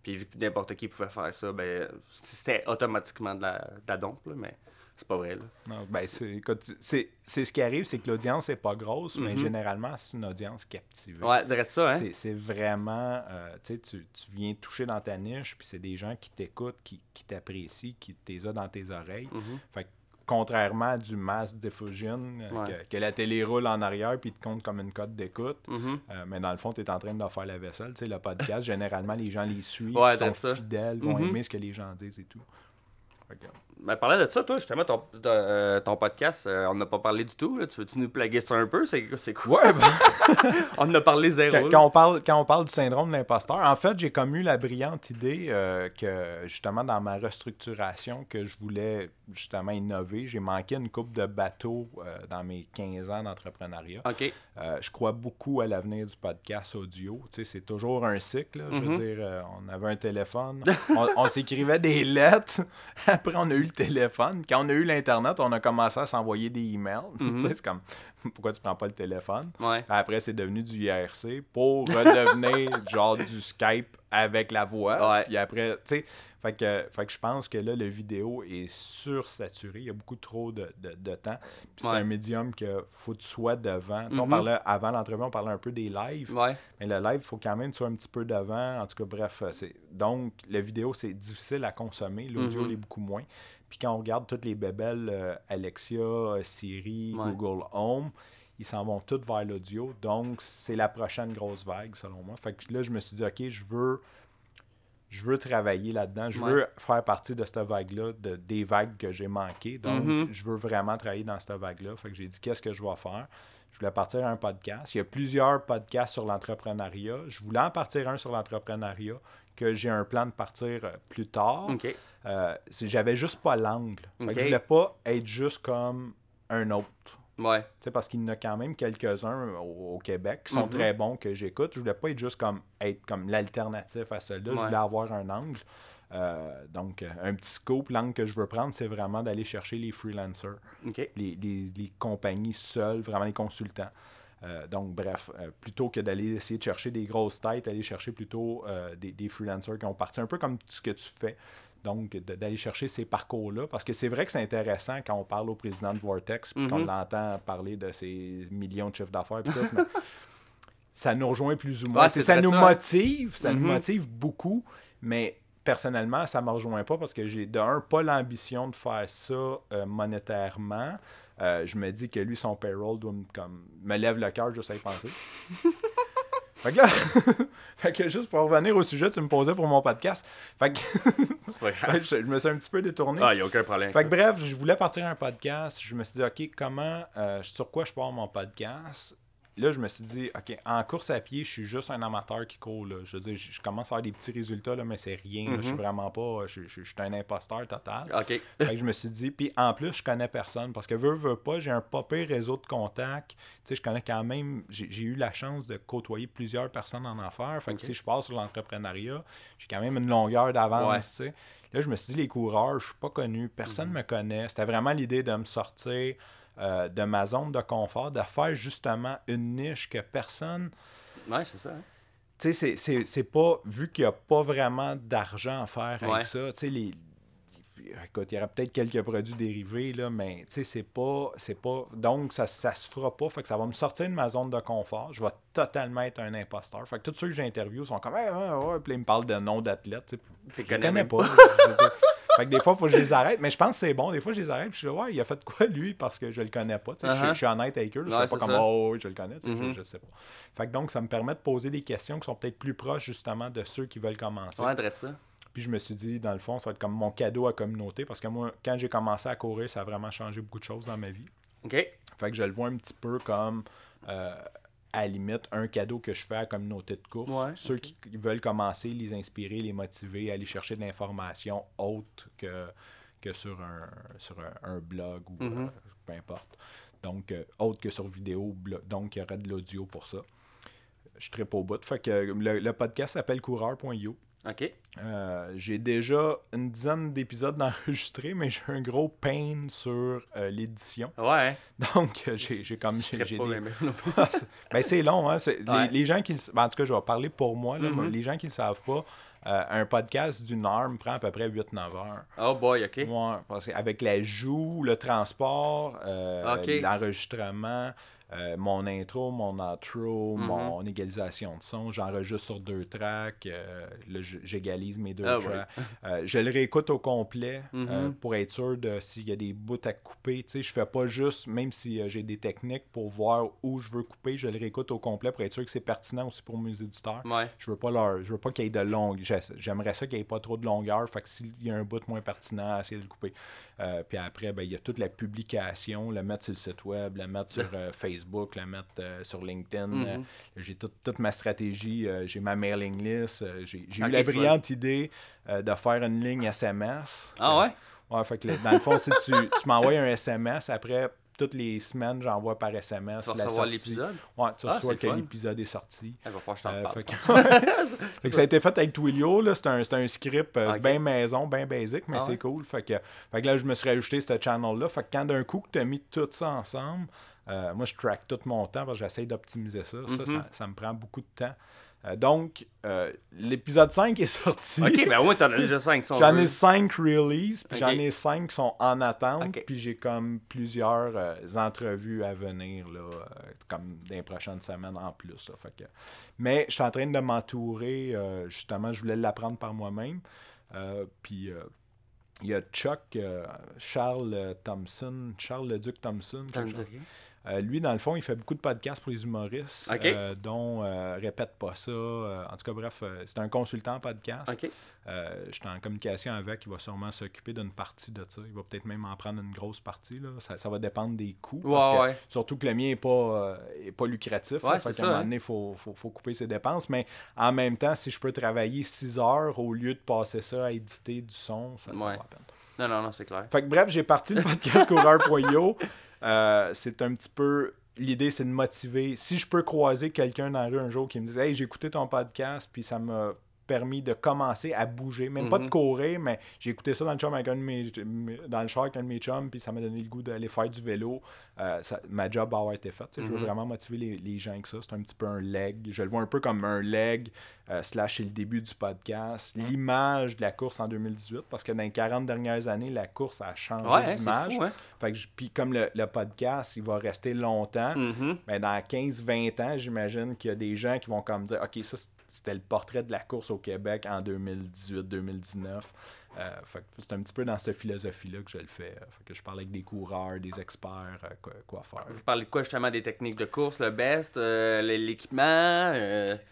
Puis vu que n'importe qui pouvait faire ça, ben, c'était automatiquement de la, de la dompe. Là, mais c'est pas vrai. Là. Non, ben, c'est, ce qui arrive, c'est que l'audience n'est pas grosse, mais Mhm. généralement, c'est une audience captivée. Ouais, direct ça, hein. C'est, vraiment, euh, tu sais, tu viens toucher dans ta niche, puis c'est des gens qui t'écoutent, qui, qui t'apprécient, qui t'es dans tes oreilles. Mhm. Fait que, contrairement à du mass diffusion, euh, Ouais. que, que la télé roule en arrière, puis te compte comme une cote d'écoute, Mhm. euh, mais dans le fond, tu es en train de faire la vaisselle. Tu sais, le podcast, généralement, les gens les suivent, Ouais, ils sont ça. fidèles, vont aimer ce que les gens disent et tout. Ben, parlant de ça, toi, justement, ton, ton, euh, ton podcast, euh, on n'a pas parlé du tout. Là. Tu veux-tu nous plaguer ça un peu? C'est quoi? Ouais, ben, on en a parlé zéro. quand, on parle, quand on parle du syndrome de l'imposteur, en fait, j'ai comme eu la brillante idée euh, que, justement, dans ma restructuration, que je voulais, justement, innover. J'ai manqué une coupe de bateaux dans mes 15 ans d'entrepreneuriat. OK. Je crois beaucoup à l'avenir du podcast audio. Tu sais, c'est toujours un cycle. là. Je veux Mhm. dire, on avait un téléphone, on, on s'écrivait des lettres. Après, on a eu le téléphone. Quand on a eu l'Internet, on a commencé à s'envoyer des emails. Sais, c'est comme, pourquoi tu prends pas le téléphone? Ouais. Après, c'est devenu du IRC pour redevenir genre du Skype avec la voix. Ouais. Puis après, tu sais, fait que, fait que je pense que là, le vidéo est sursaturé. Il y a beaucoup trop de, de, de temps. Puis c'est un médium que faut que tu sois devant. On Mhm. parlait, avant l'entrevue, on parlait un peu des lives. Ouais. Mais le live, il faut quand même que tu sois un petit peu devant. En tout cas, bref, donc la vidéo, c'est difficile à consommer. L'audio Mhm. l'est beaucoup moins. Puis quand on regarde toutes les bébelles, euh, Alexia, euh, Siri, Ouais. Google Home, ils s'en vont toutes vers l'audio. Donc, c'est la prochaine grosse vague, selon moi. Fait que là, je me suis dit, OK, je veux, je veux travailler là-dedans. Je Ouais. veux faire partie de cette vague-là, de, des vagues que j'ai manquées. Donc, Mhm. je veux vraiment travailler dans cette vague-là. Fait que j'ai dit, qu'est-ce que je vais faire? Je voulais partir un podcast. Il y a plusieurs podcasts sur l'entrepreneuriat. Je voulais en partir un sur l'entrepreneuriat, que j'ai un plan de partir euh, plus tard. OK. Euh, J'avais juste pas l'angle. Je voulais pas être juste comme un autre. Ouais. Tu sais, parce qu'il y en a quand même quelques-uns au, au Québec qui sont Mhm. très bons que j'écoute. Je voulais pas être juste comme être comme l'alternative à celui-là. Je voulais avoir un angle. Euh, donc, un petit scope, l'angle que je veux prendre, c'est vraiment d'aller chercher les freelancers, les, les- les compagnies seules, vraiment les consultants. Euh, donc, bref, euh, plutôt que d'aller essayer de chercher des grosses têtes, aller chercher plutôt des, des freelancers qui ont parti, un peu comme ce que tu fais. Donc, d'aller chercher ces parcours-là. Parce que c'est vrai que c'est intéressant quand on parle au président de Vortex, puis qu'on Mhm. l'entend parler de ses millions de chiffres d'affaires, mais ça nous rejoint plus ou moins. Ouais, ça nous ça, motive, ça nous Mhm. motive beaucoup, mais personnellement, ça me rejoint pas parce que j'ai, de un, pas l'ambition de faire ça euh, monétairement. Euh, je me dis que lui, son payroll doit me, comme, me lève le cœur juste à y penser. fait que là, fait que juste pour revenir au sujet, tu me posais pour mon podcast. Fait que je, je me suis un petit peu détourné. Ah, il n'y a aucun problème. Fait que bref, je voulais partir un podcast. Je me suis dit, OK, comment, euh, sur quoi je pars mon podcast? Là, je me suis dit, OK, en course à pied, je suis juste un amateur qui court. Là. Je veux dire, je, commence à avoir des petits résultats, là, mais c'est rien. là. Je suis Mhm. vraiment pas. Je, je- je suis un imposteur total. OK. Fait que je me suis dit, puis en plus, je connais personne parce que veux, veux pas, j'ai un pas pire réseau de contacts. Tu sais, je connais quand même, j'ai eu la chance de côtoyer plusieurs personnes en affaires. Fait que si je pars sur l'entrepreneuriat, j'ai quand même une longueur d'avance, Ouais. tu sais. Là, je me suis dit, les coureurs, je suis pas connu, personne me connaît. C'était vraiment l'idée de me sortir euh, de ma zone de confort, de faire justement une niche que personne Ouais, c'est ça. hein. tu sais, c'est- c'est- c'est pas. Vu qu'il n'y a pas vraiment d'argent à faire avec Ouais. ça, tu sais, les. Écoute, il y aura peut-être quelques produits dérivés, là, mais tu sais, c'est pas. C'est pas. Donc, ça, ça se fera pas. Fait que ça va me sortir de ma zone de confort. Je vais totalement être un imposteur. Fait que tous ceux que j'interviewe sont comme. Ouais, ouais, ouais. Puis ils me parlent de noms d'athlètes. Je connais connais même pas. dire. Fait que des fois, il faut que je les arrête. Mais je pense que c'est bon. Des fois, je les arrête. Puis je suis là, ouais, il a fait quoi, lui, parce que je le connais pas. Je- Uh-huh. je, suis honnête avec eux. Je Ouais, suis c'est pas comme, ça. oh, je le connais. je- Mhm. je, sais pas. Fait que donc, ça me permet de poser des questions qui sont peut-être plus proches, justement, de ceux qui veulent commencer. Ouais, ça. Puis je me suis dit, dans le fond, ça va être comme mon cadeau à la communauté. Parce que moi, quand j'ai commencé à courir, ça a vraiment changé beaucoup de choses dans ma vie. OK. Fait que je le vois un petit peu comme, euh, à la limite, un cadeau que je fais à la communauté de course. Ouais, Ceux qui veulent commencer, les inspirer, les motiver, aller chercher de l'information autre que, que sur, un, sur un, un blog ou Mhm. euh, peu importe. Donc, euh, autre que sur vidéo. Donc, il y aurait de l'audio pour ça. Je tripe au bout. Fait que le, le podcast s'appelle coureur.io. OK. Euh, j'ai déjà une dizaine d'épisodes d'enregistrés, mais j'ai un gros pain sur euh, l'édition. Ouais. Donc, euh, j'ai j'ai comme. J'ai j'ai des- bien. ben, c'est long, hein. c'est- Ouais. les, les gens qui. ben, en tout cas, je vais parler pour moi. là, Mhm. Les gens qui ne le savent pas, euh, un podcast d'une heure me prend à peu près 8-9 heures. Oh boy, OK. Ouais, parce la joue, le transport, l'enregistrement, euh, mon intro, mon outro, Mhm. mon égalisation de son, j'enregistre sur deux tracks, euh, j'égalise mes deux Ah, tracks. Euh, je le réécoute au complet euh, Mhm. pour être sûr de s'il y a des bouts à couper. Tu sais, je fais pas juste, même si j'ai des techniques pour voir où je veux couper, je le réécoute au complet pour être sûr que c'est pertinent aussi pour mes éditeurs. Ouais. Je veux pas leur, je veux pas qu'il y ait de longue. j'ai- J'aimerais ça qu'il n'y ait pas trop de longueur. Fait que s'il y a un bout moins pertinent, essayer de le couper. Euh, puis après, ben, il y a toute la publication, le mettre sur le site web, le mettre sur euh, Facebook, le mettre euh, sur LinkedIn. Mhm. Euh, j'ai toute, toute ma stratégie, j'ai ma mailing list. j'ai eu la brillante idée de faire une ligne SMS. Ah ouais? Ouais, fait que le- dans le fond, si tu, tu m'envoies un SMS, après, toutes les semaines, j'envoie par SMS. Tu vas recevoir l'épisode? Ouais, tu Ah, reçois c'est que l'épisode est sorti. Il va falloir que je t'en Euh, fait que- Fait que ça a été fait avec Twilio. C'est un, un script euh, bien maison, bien basic, mais Ah c'est ouais? cool. Fait que, fait que là, je me suis rajouté ce channel-là. Fait que quand d'un coup que tu as mis tout ça ensemble, euh, moi, je track tout mon temps parce que j'essaie d'optimiser ça. Ça, Mhm. ça. ça me prend beaucoup de temps. Euh, donc, euh, l'épisode 5 est sorti. Ok, ben moins t'en as déjà 5 J'en ai 5 releases, puis j'en ai 5 qui sont en attente, puis j'ai comme plusieurs euh, entrevues à venir, là, euh, comme dans les prochaines semaines en plus. là. Fait que... Mais je suis en train de m'entourer, justement, je voulais l'apprendre par moi-même. Puis il y a Chuck, Charles Thompson, Charles le Duc Thompson. Ça. Euh, lui, dans le fond, il fait beaucoup de podcasts pour les humoristes, Ok. euh, dont euh, Répète pas ça. en tout cas, bref, c'est un consultant en podcast. Je suis en communication avec, il va sûrement s'occuper d'une partie de ça. Il va peut-être même en prendre une grosse partie. Là. Ça, ça va dépendre des coûts. parce Ouais, que- ouais. Surtout que le mien n'est pas, est pas lucratif. là. Ouais, Fait c'est qu'à un ça, moment hein. donné, il faut, faut, faut couper ses dépenses. Mais en même temps, si je peux travailler 6 heures au lieu de passer ça à éditer du son, ça, ça vaut la peine. Non, non, non, c'est clair. Fait que bref, j'ai parti le podcast coureur.io. Euh, c'est un petit peu. L'idée, c'est de motiver. Si je peux croiser quelqu'un dans la rue un jour qui me dit Hey, j'ai écouté ton podcast, puis ça m'a permis de commencer à bouger. Même pas de Mhm. courir, mais j'ai écouté ça dans le chum avec un de mes, dans le char avec un de mes chums, puis ça m'a donné le goût d'aller faire du vélo. Euh, ça- ma job avoir été faite. Je veux Mhm. vraiment motiver les, les gens avec ça. C'est un petit peu un leg. Je le vois un peu comme un leg, euh, slash c'est le début du podcast. L'image de la course en 2018, parce que dans les 40 dernières années, la course a changé Ouais, hein, d'image. c'est hein? Puis comme le, le podcast, il va rester longtemps, Mhm. ben dans 15-20 ans, j'imagine qu'il y a des gens qui vont comme dire OK, ça c'était le portrait de la course au Québec en 2018-2019. Euh, c'est un petit peu dans cette philosophie-là que je le fais. Fait que je parle avec des coureurs, des experts, euh, quoi, quoi faire. Vous parlez de quoi justement des techniques de course, le best, euh, l'équipement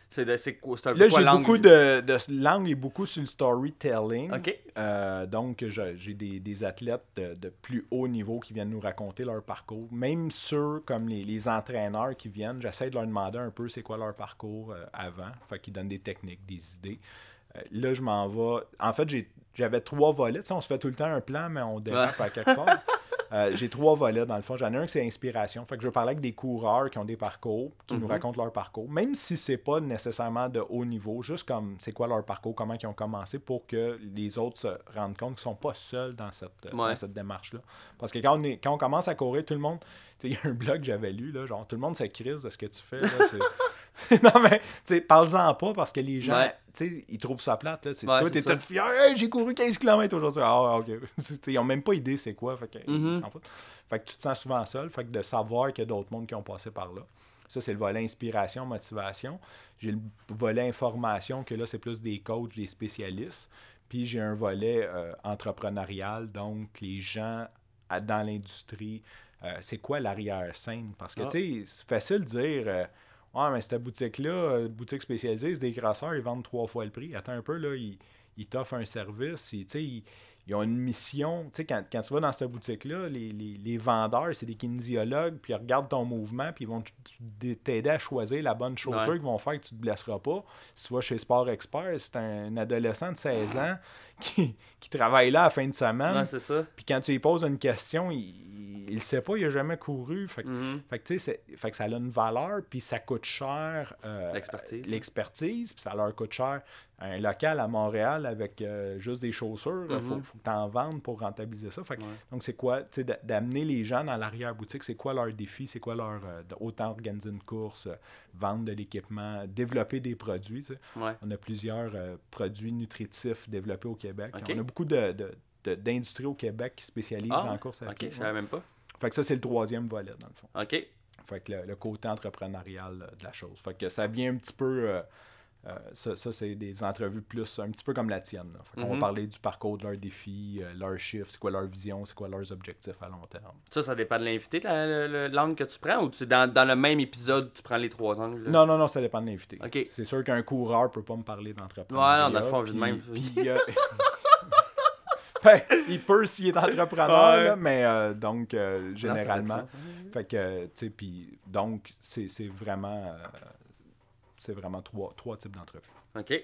C'est un peu Là, j'ai beaucoup de, de l'angle est beaucoup sur le storytelling. Donc, j'ai des, des athlètes de, de plus haut niveau qui viennent nous raconter leur parcours. Même ceux comme les, les entraîneurs qui viennent, j'essaie de leur demander un peu c'est quoi leur parcours avant. Fait qu'ils donnent des techniques, des idées. Euh, là, je m'en vais. En fait, j'avais trois volets. Tu sais, on se fait tout le temps un plan, mais on dérape à quelque part. Euh, j'ai trois volets dans le fond. J'en ai un qui c'est inspiration. Fait que je parler avec des coureurs qui ont des parcours, qui nous Mhm. racontent leur parcours, même si c'est pas nécessairement de haut niveau, juste comme c'est quoi leur parcours, comment ils ont commencé pour que les autres se rendent compte qu'ils sont pas seuls dans cette, Ouais. dans cette démarche-là. Parce que quand on, est, quand on commence à courir, tout le monde, tu sais, il y a un blog que j'avais lu, là, genre tout le monde se crise de ce que tu fais. là, non, mais, tu sais, parle-en pas parce que les gens, Ouais. tu sais, ils trouvent ça plate. Là. C'est- Ouais, toi, t'es tout fier, Hey, j'ai couru 15 km aujourd'hui. Ah, ok. Ils ont même pas idée c'est quoi. Fait que, ils Mhm. s'en foutent. Fait que tu te sens souvent seul. Fait que de savoir qu'il y a d'autres mondes qui ont passé par là. Ça, c'est le volet inspiration, motivation. J'ai le volet information, que là, c'est plus des coachs, des spécialistes. Puis j'ai un volet euh, entrepreneurial, donc les gens à- dans l'industrie, euh, c'est quoi l'arrière-scène? Parce que, Ah. tu sais, c'est facile de dire, euh, ouais, mais cette boutique-là, euh, boutique spécialisée, c'est des grasseurs, ils vendent trois fois le prix. Attends un peu, là, ils, ils t'offrent un service, ils, ils, ils ont une mission. Quand, quand tu vas dans cette boutique-là, les, les- les vendeurs, c'est des kinésiologues, puis ils regardent ton mouvement, puis ils vont t'aider à choisir la bonne chaussure Ouais. qui vont faire que tu te blesseras pas. Si tu vas chez Sport Expert, c'est un adolescent de 16 ans qui, qui travaille là à la fin de semaine. Ouais, c'est ça. Puis quand tu lui poses une question, il ne sait pas, il a jamais couru. Fait, que- Mhm. fait que, tu sais, c'est- fait que ça a une valeur, puis ça coûte cher. euh, L'expertise. L'expertise, puis ça leur coûte cher. Un local à Montréal avec euh, juste des chaussures, il faut, Mhm. faut que tu en vendes pour rentabiliser ça. Fait que- Ouais. Donc, c'est quoi, tu sais, d'a- d'amener les gens dans l'arrière-boutique, c'est quoi leur défi, c'est quoi leur. euh, autant organiser une course, vendre de l'équipement, développer des produits. Ouais. On a plusieurs euh, produits nutritifs développés au Québec. On a beaucoup de, de- de- d'industries au Québec qui spécialisent Ah, la course à Ok, pied. je savais même pas. Fait que ça, c'est le troisième volet, dans le fond. Ok. Fait que le, le côté entrepreneurial de la chose. Fait que ça vient un petit peu Euh, ça, ça, c'est des entrevues plus un petit peu comme la tienne. Là. Fait qu'on Mhm. va parler du parcours de leurs défis, euh, leurs chiffres, c'est quoi leur vision, c'est quoi leurs objectifs à long terme. Ça, ça dépend de l'invité, la- le- le- l'angle que tu prends, ou tu, dans, dans le même épisode, tu prends les trois angles? là? Non, non, non, ça dépend de l'invité. C'est sûr qu'un coureur peut pas me parler Ouais, d'entrepreneuriat. non, dans le fond, de même. puis, euh, ben, il peut s'il est entrepreneur, Ouais. là, mais euh, donc, euh, Non, fait généralement. sens. Fait que, tu sais, puis donc, c'est c'est vraiment, euh, c'est vraiment trois, trois types d'entrevues. Ok.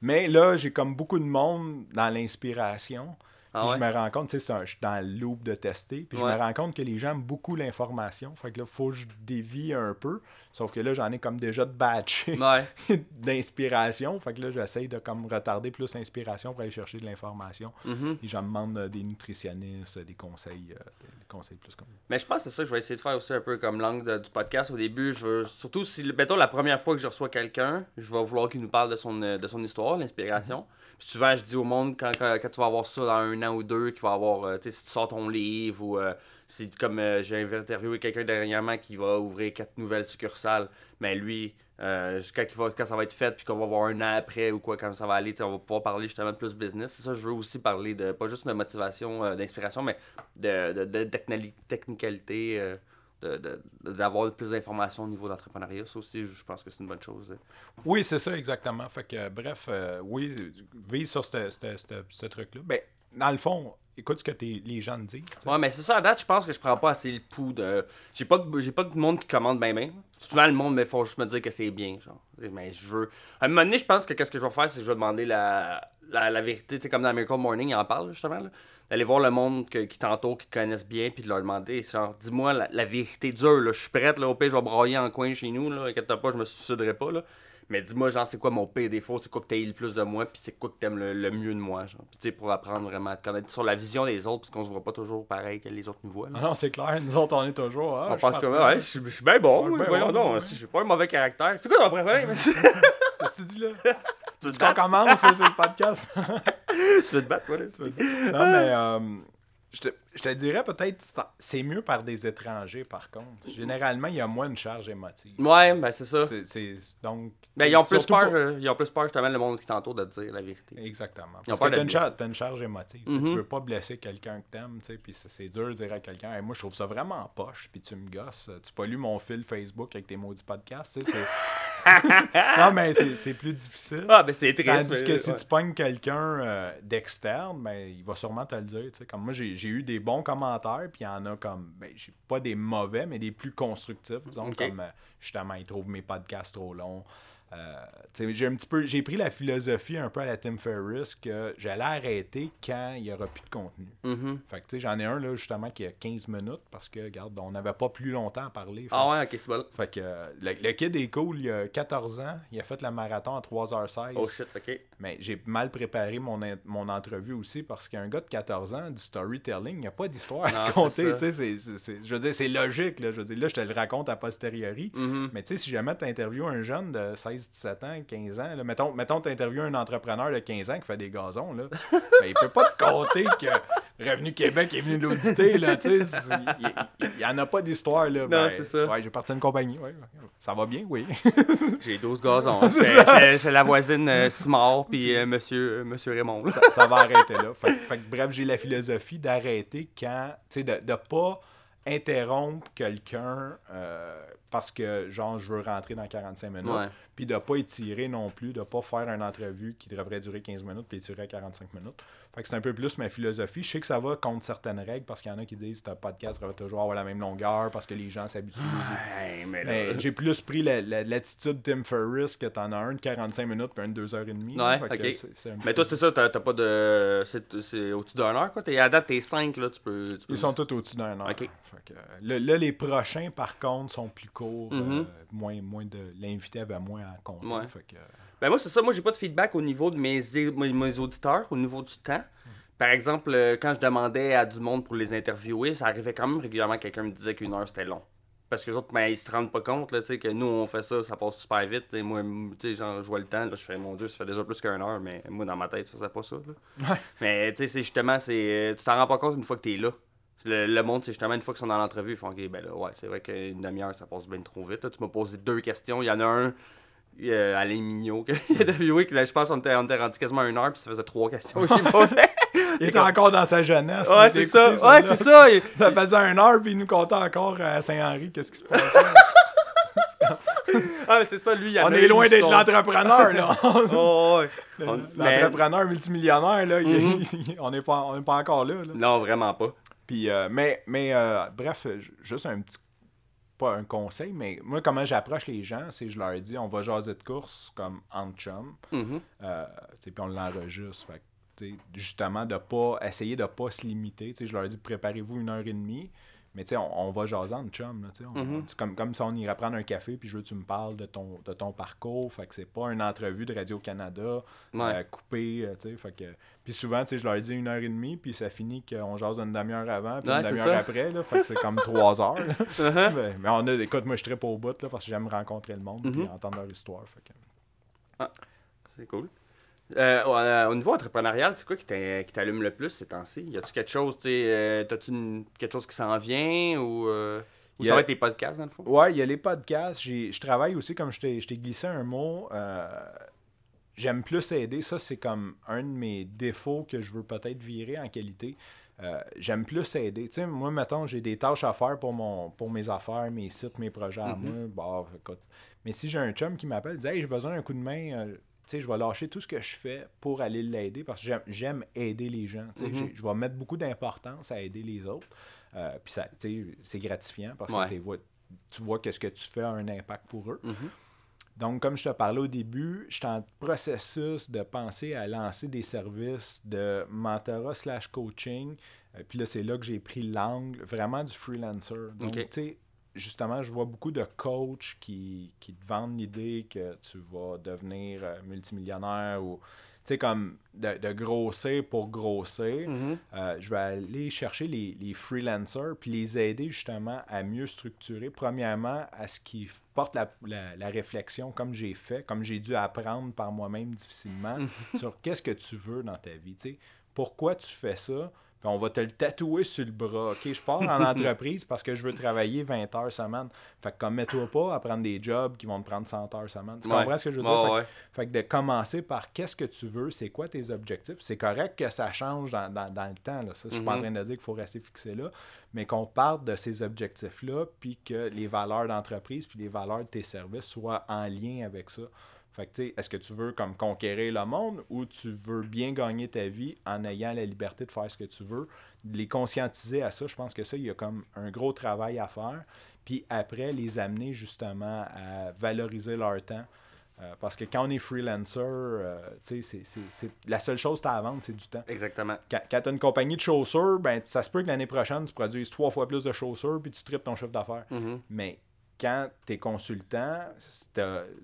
Mais là, j'ai comme beaucoup de monde dans l'inspiration. Ah ouais? je me rends compte, tu sais, c'est un- je suis dans le loop de tester. Puis je me rends compte que les gens aiment beaucoup l'information. Fait que là, faut que je dévie un peu. Sauf que là, j'en ai comme déjà de Ouais. d'inspiration. Fait que là, j'essaye de comme retarder plus l'inspiration pour aller chercher de l'information. Mhm. Et j'en demande euh, des nutritionnistes, des conseils, euh, des conseils plus comme Mais je pense que c'est ça que je vais essayer de faire aussi un peu comme l'angle du podcast au début. Je veux, surtout si, mettons, la première fois que je reçois quelqu'un, je vais vouloir qu'il nous parle de son, euh, de son histoire, l'inspiration. Puis souvent, je dis au monde, quand, quand, quand tu vas avoir ça dans un an ou deux, qu'il va avoir, tu sais, si tu sors ton livre ou euh, si, comme euh, j'ai interviewé quelqu'un dernièrement qui va ouvrir quatre nouvelles succursales, mais lui, euh, quand, va- quand ça va être fait, puis qu'on va voir un an après ou quoi, quand ça va aller, on va pouvoir parler justement de plus business. C'est ça, je veux aussi parler de, pas juste de motivation, euh, d'inspiration, mais de, de, de technicalité, euh, d'avoir plus d'informations au niveau d'entrepreneuriat. Ça aussi, je pense que c'est une bonne chose. Oui, c'est ça, exactement. Fait que, bref, oui, vise sur ce truc-là. Ben, dans le fond, écoute ce que les gens disent. Ouais, mais c'est ça, à date, je pense que je prends pas assez le pouls. J'ai pas, j'ai pas de monde qui commande bien, bien. Souvent, le monde, mais faut juste me dire que c'est bien, genre. Mais je veux. À un moment donné, je pense que qu'est-ce que je vais faire, c'est que je vais demander la, la, vérité, tu sais, comme dans Miracle Morning, il en parle, justement, là. D'aller voir le monde qui t'entoure, qui te connaissent bien, puis de leur demander, genre, dis-moi la, vérité dure, là. Je suis prête, là, au pire, je vais brailler en coin chez nous, là. Inquiète pas, je me suiciderai pas, là. Mais dis-moi, genre, c'est quoi mon pire défaut, c'est quoi que t'aimes le plus de moi, puis c'est quoi que t'aimes le, le mieux de moi, genre? Puis, tu sais, pour apprendre vraiment à te connaître sur la vision des autres, parce qu'on se voit pas toujours pareil que les autres nous voient, là. Ah non, c'est clair. Nous autres, on est toujours. Ah, On je suis pense que ouais, je suis- je suis bien bon. Ouais, ben voyons bon, donc, ouais. si j'ai pas un mauvais caractère. C'est quoi ton préféré? tu Qu'est-ce que tu dis là? veux te Tu qu'on battre? commence sur le podcast? Tu veux te battre, c'est- non, mais euh, je, te, je te dirais peut-être c'est- mieux par des étrangers, par contre. Généralement, il y a moins une charge émotive. Ouais, ben c'est ça. C'est, c'est- donc, Ben, ils ont plus peur, pour- euh, ils ont plus peur justement le monde qui t'entoure de te dire la vérité. Exactement. Parce que t'as une, charge, t'as une charge émotive. Mhm. Tu veux pas blesser quelqu'un que t'aimes, tu sais, puis c'est, c'est dur de dire à quelqu'un Hey, Moi, je trouve ça vraiment poche, puis tu me gosses. Tu pas lu mon fil Facebook avec tes maudits podcasts, tu sais. c'est- non, mais c'est, plus difficile. Ah, ben c'est triste. Tandis mais- que si ouais. tu pognes quelqu'un euh, d'externe, ben, il va sûrement te le dire. Comme moi, j'ai eu des bons commentaires, puis il y en a comme, ben, j'ai pas des mauvais, mais des plus constructifs. Disons, comme euh, justement, ils trouvent mes podcasts trop longs. Euh, j'ai un petit peu j'ai pris la philosophie un peu à la Tim Ferriss que j'allais arrêter quand il y aura plus de contenu. Fait que tu sais j'en ai un là justement qui a 15 minutes parce que regarde on n'avait pas plus longtemps à parler. Fait Ah ouais, ok, c'est bon. fait que le, le kid est cool, il a 14 ans, il a fait le marathon en 3h16. Oh shit, ok. Mais j'ai mal préparé mon, in- mon entrevue aussi parce qu'un gars de 14 ans, du storytelling, il n'y a pas d'histoire à te c'est- je veux dire, c'est logique. Là, je veux dire, là, je te le raconte a posteriori. Mhm. Mais tu sais, si jamais tu interviews un jeune de 16, 17 ans, 15 ans, là, mettons, mettons tu interviews un entrepreneur de 15 ans qui fait des gazons, là, ben, il peut pas te compter que Revenu Québec est venu l'auditer. là, Il n'y en a pas d'histoire. là. Ben, c'est ça. Ouais, j'ai parti une compagnie. ouais, ça va bien, oui. J'ai 12 gazons. Chez la voisine euh, Simard, puis euh, monsieur, euh, monsieur Raymond. ça, ça va arrêter là. Fait, que- fait bref, j'ai la philosophie d'arrêter quand, tu sais, de ne pas interrompre quelqu'un euh, parce que, genre, je veux rentrer dans 45 minutes. Ouais. Puis de pas étirer non plus, de pas faire une entrevue qui devrait durer 15 minutes puis étirer à 45 minutes. Fait que c'est un peu plus ma philosophie. Je sais que ça va contre certaines règles parce qu'il y en a qui disent que un podcast va toujours avoir la même longueur parce que les gens s'habituent. Mais j'ai plus pris la- la- l'attitude Tim Ferriss que t'en as un de 45 minutes puis un de 2h30. là. Ouais, Fait que ok. c'est- c'est un petit Mais toi, c'est ça, t'as pas de. C'est au-dessus d'une heure, quoi? T'es- À date, t'es 5, là, tu peux. tu peux- Ils sont tous au-dessus d'un heure. Ok. Fait que, là, là, les prochains, par contre, sont plus courts. Mhm. euh, moins, moins de... L'invité avait moins à compter. Ouais. Fait que, Ben moi, c'est ça. Moi, j'ai pas de feedback au niveau de mes, mes, mes auditeurs, au niveau du temps. Par exemple, euh, quand je demandais à du monde pour les interviewer, ça arrivait quand même régulièrement que quelqu'un me disait qu'une heure, c'était long. Parce que les autres, ben, ils se rendent pas compte, là, tu sais, que nous, on fait ça, ça passe super vite. Et moi, tu genre, je vois le temps, là, je fais, mon Dieu, ça fait déjà plus qu'une heure, mais moi, dans ma tête, ça faisait pas ça, là. Ouais. Mais, tu sais, c'est justement, c'est, tu t'en rends pas compte une fois que t'es là. Le, le monde, c'est justement une fois qu'ils sont dans l'entrevue, ils font, OK, ben là, ouais, c'est vrai qu'une demi-heure, ça passe bien trop vite. là. Tu m'as posé deux questions. Il y en a un euh, Alain Mignot qui a interviewé, que là, je pense qu'on était, on était rendu quasiment une heure, puis ça faisait trois questions qu'il posait. Il était encore dans sa jeunesse. Ouais, c'est ça. Ouais, c'est ça. Il- Ça faisait une heure, puis il nous contait encore à Saint-Henri qu'est-ce qui se passait. Ah, c'est ça, lui, il y en On est loin d'être l'entrepreneur, là. Oh, mais- L'entrepreneur multimillionnaire, là, il- Mhm. il- on n'est pas, encore là. là. Non, vraiment pas. Puis, euh, mais, mais euh, bref, euh, ju- juste un petit. Pas un conseil, mais moi, comment j'approche les gens, c'est je leur dis on va jaser de course comme en chum. Euh, sais, puis on l'enregistre. Fait que, justement, de pas essayer de pas se limiter. Je leur dis préparez-vous une heure et demie. Mais tu sais, on, on va jaser en chum. Là, on- Mhm. c'est comme, comme si on irait prendre un café puis je veux que tu me parles de ton, de ton parcours. Fait que c'est pas une entrevue de Radio-Canada Ouais. euh, coupée. euh, fait que... Puis souvent, tu sais, je leur dis une heure et demie, puis ça finit qu'on jase une demi-heure avant, puis Ouais, une demi-heure après. Là, fait que c'est comme trois heures. là. Uh-huh. mais, mais on a, écoute, moi je suis très au bout là, parce que j'aime rencontrer le monde Mhm. et entendre leur histoire. Fait que... C'est cool. Euh, au- euh, au niveau entrepreneurial, c'est quoi qui t'a- qui t'allume le plus ces temps-ci? Y a-tu quelque chose, euh, t'as-tu une- quelque chose qui s'en vient ou, euh, ou ça a- va être tes podcasts dans le fond? Ouais, il y a les podcasts. Je travaille aussi, comme je t'ai je t'ai glissé un mot, j'aime plus aider. Ça, c'est comme un de mes défauts que je veux peut-être virer en qualité. Euh, j'aime plus aider. Tu sais, moi, mettons, j'ai des tâches à faire pour, mon, pour mes affaires, mes sites, mes projets à moi. Bon, écoute. Mais si j'ai un chum qui m'appelle, dit Hey, j'ai besoin d'un coup de main, euh, tu sais, je vais lâcher tout ce que je fais pour aller l'aider parce que j'aime- j'aime aider les gens. tu sais. Mhm. J'ai- Je vais mettre beaucoup d'importance à aider les autres. Euh, Puis ça, tu c'est gratifiant parce Ouais. que t'es vois- tu vois que ce que tu fais a un impact pour eux. Mhm. Donc, comme je te parlais au début, je suis en processus de penser à lancer des services de mentorat slash coaching. Euh, puis là, c'est là que j'ai pris l'angle vraiment du freelancer. Donc, tu sais, justement, je vois beaucoup de coachs qui, qui te vendent l'idée que tu vas devenir euh, multimillionnaire ou, sais, comme de, de grossir pour grossir. Mhm. Euh, je vais aller chercher les, les freelancers puis les aider justement à mieux structurer. Premièrement, à ce qui porte la, la- la réflexion comme j'ai fait, comme j'ai dû apprendre par moi-même difficilement sur qu'est-ce que tu veux dans ta vie. tu sais. Pourquoi tu fais ça? Puis on va te le tatouer sur le bras. OK, je pars en entreprise parce que je veux travailler 20 heures semaine. Fait que comme mets-toi pas à prendre des jobs qui vont te prendre 100 heures semaine. Tu Ouais. comprends ce que je veux dire? Ouais, Fait que- ouais. fait que de commencer par qu'est-ce que tu veux, c'est quoi tes objectifs? C'est correct que ça change dans, dans- dans le temps. Là. Ça, je suis pas en Mhm. train de dire qu'il faut rester fixé là, mais qu'on parte de ces objectifs-là, puis que les valeurs d'entreprise, puis les valeurs de tes services soient en lien avec ça. Fait que, tu sais, est-ce que tu veux comme conquérir le monde ou tu veux bien gagner ta vie en ayant la liberté de faire ce que tu veux? Les conscientiser à ça, je pense que ça, il y a comme un gros travail à faire. Puis après, les amener justement à valoriser leur temps. Euh, parce que quand on est freelancer, euh, tu sais, c'est- c'est- c'est- la seule chose que tu as à vendre, c'est du temps. Exactement. Quand, quand tu as une compagnie de chaussures, ben, ça se peut que l'année prochaine, tu produises trois fois plus de chaussures puis tu triples ton chiffre d'affaires. Mhm. Mais quand tu es consultant,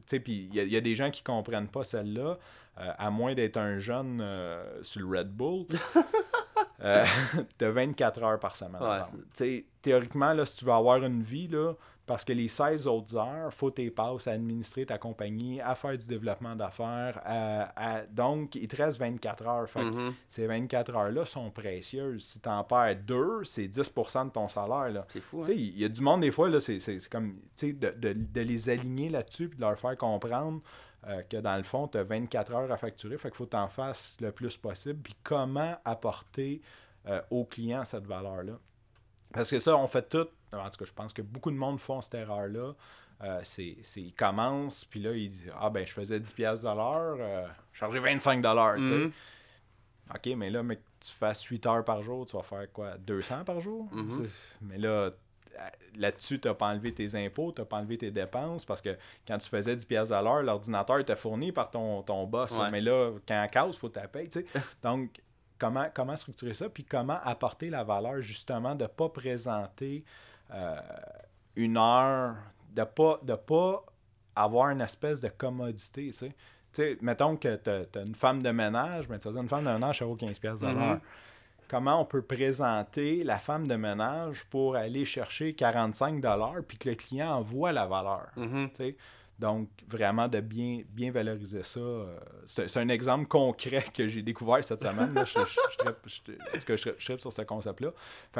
tu puis il y, a- il y a des gens qui comprennent pas celle-là, euh, à moins d'être un jeune euh, sur le Red Bull. euh, t'as 24 heures par semaine. Ouais. Tu théoriquement, là, si tu veux avoir une vie, là, parce que les 16 autres heures, faut tes passes à administrer ta compagnie, à faire du développement d'affaires. à- à- Donc, il te reste 24 heures. Fait Mhm. ces 24 heures-là sont précieuses. Si tu en perds deux, c'est 10% de ton salaire. Là. C'est fou, hein? il y a du monde, des fois, là, c'est, c'est- c'est comme de, de, de les aligner là-dessus puis de leur faire comprendre euh, que dans le fond, tu as 24 heures à facturer. Fait qu'il faut que tu en fasses le plus possible. Puis comment apporter euh, aux clients cette valeur-là? Parce que ça, on fait tout. En tout cas, je pense que beaucoup de monde font cette erreur-là. Euh, c'est, c'est, ils commencent, puis là, ils disent Ah, ben, je faisais 10$ piastres de l'heure, euh, je chargeais 25$. tu sais. Mhm. OK, mais là, mais que tu fasses 8 heures par jour, tu vas faire quoi 200 par jour? Mhm. Mais là, là-dessus, tu n'as pas enlevé tes impôts, tu n'as pas enlevé tes dépenses parce que quand tu faisais 10 pièces à l'heure, l'ordinateur était fourni par ton, ton boss. Ouais. Mais là, quand casse, il faut taper. tu sais. Donc, comment, comment structurer ça? Puis comment apporter la valeur, justement, de ne pas présenter euh, une heure, de ne pas, de pas avoir une espèce de commodité. Tu sais. Mettons que tu as, une femme de ménage, mais tu as une femme de ménage, ça vaut 15 pièces de Mhm. l'heure. Comment on peut présenter la femme de ménage pour aller chercher 45 puis que le client en voit la valeur? Mhm. sais? Donc, vraiment de bien, bien valoriser ça. euh, C'est un exemple concret que j'ai découvert cette semaine. là. Je, je, sur ce concept-là.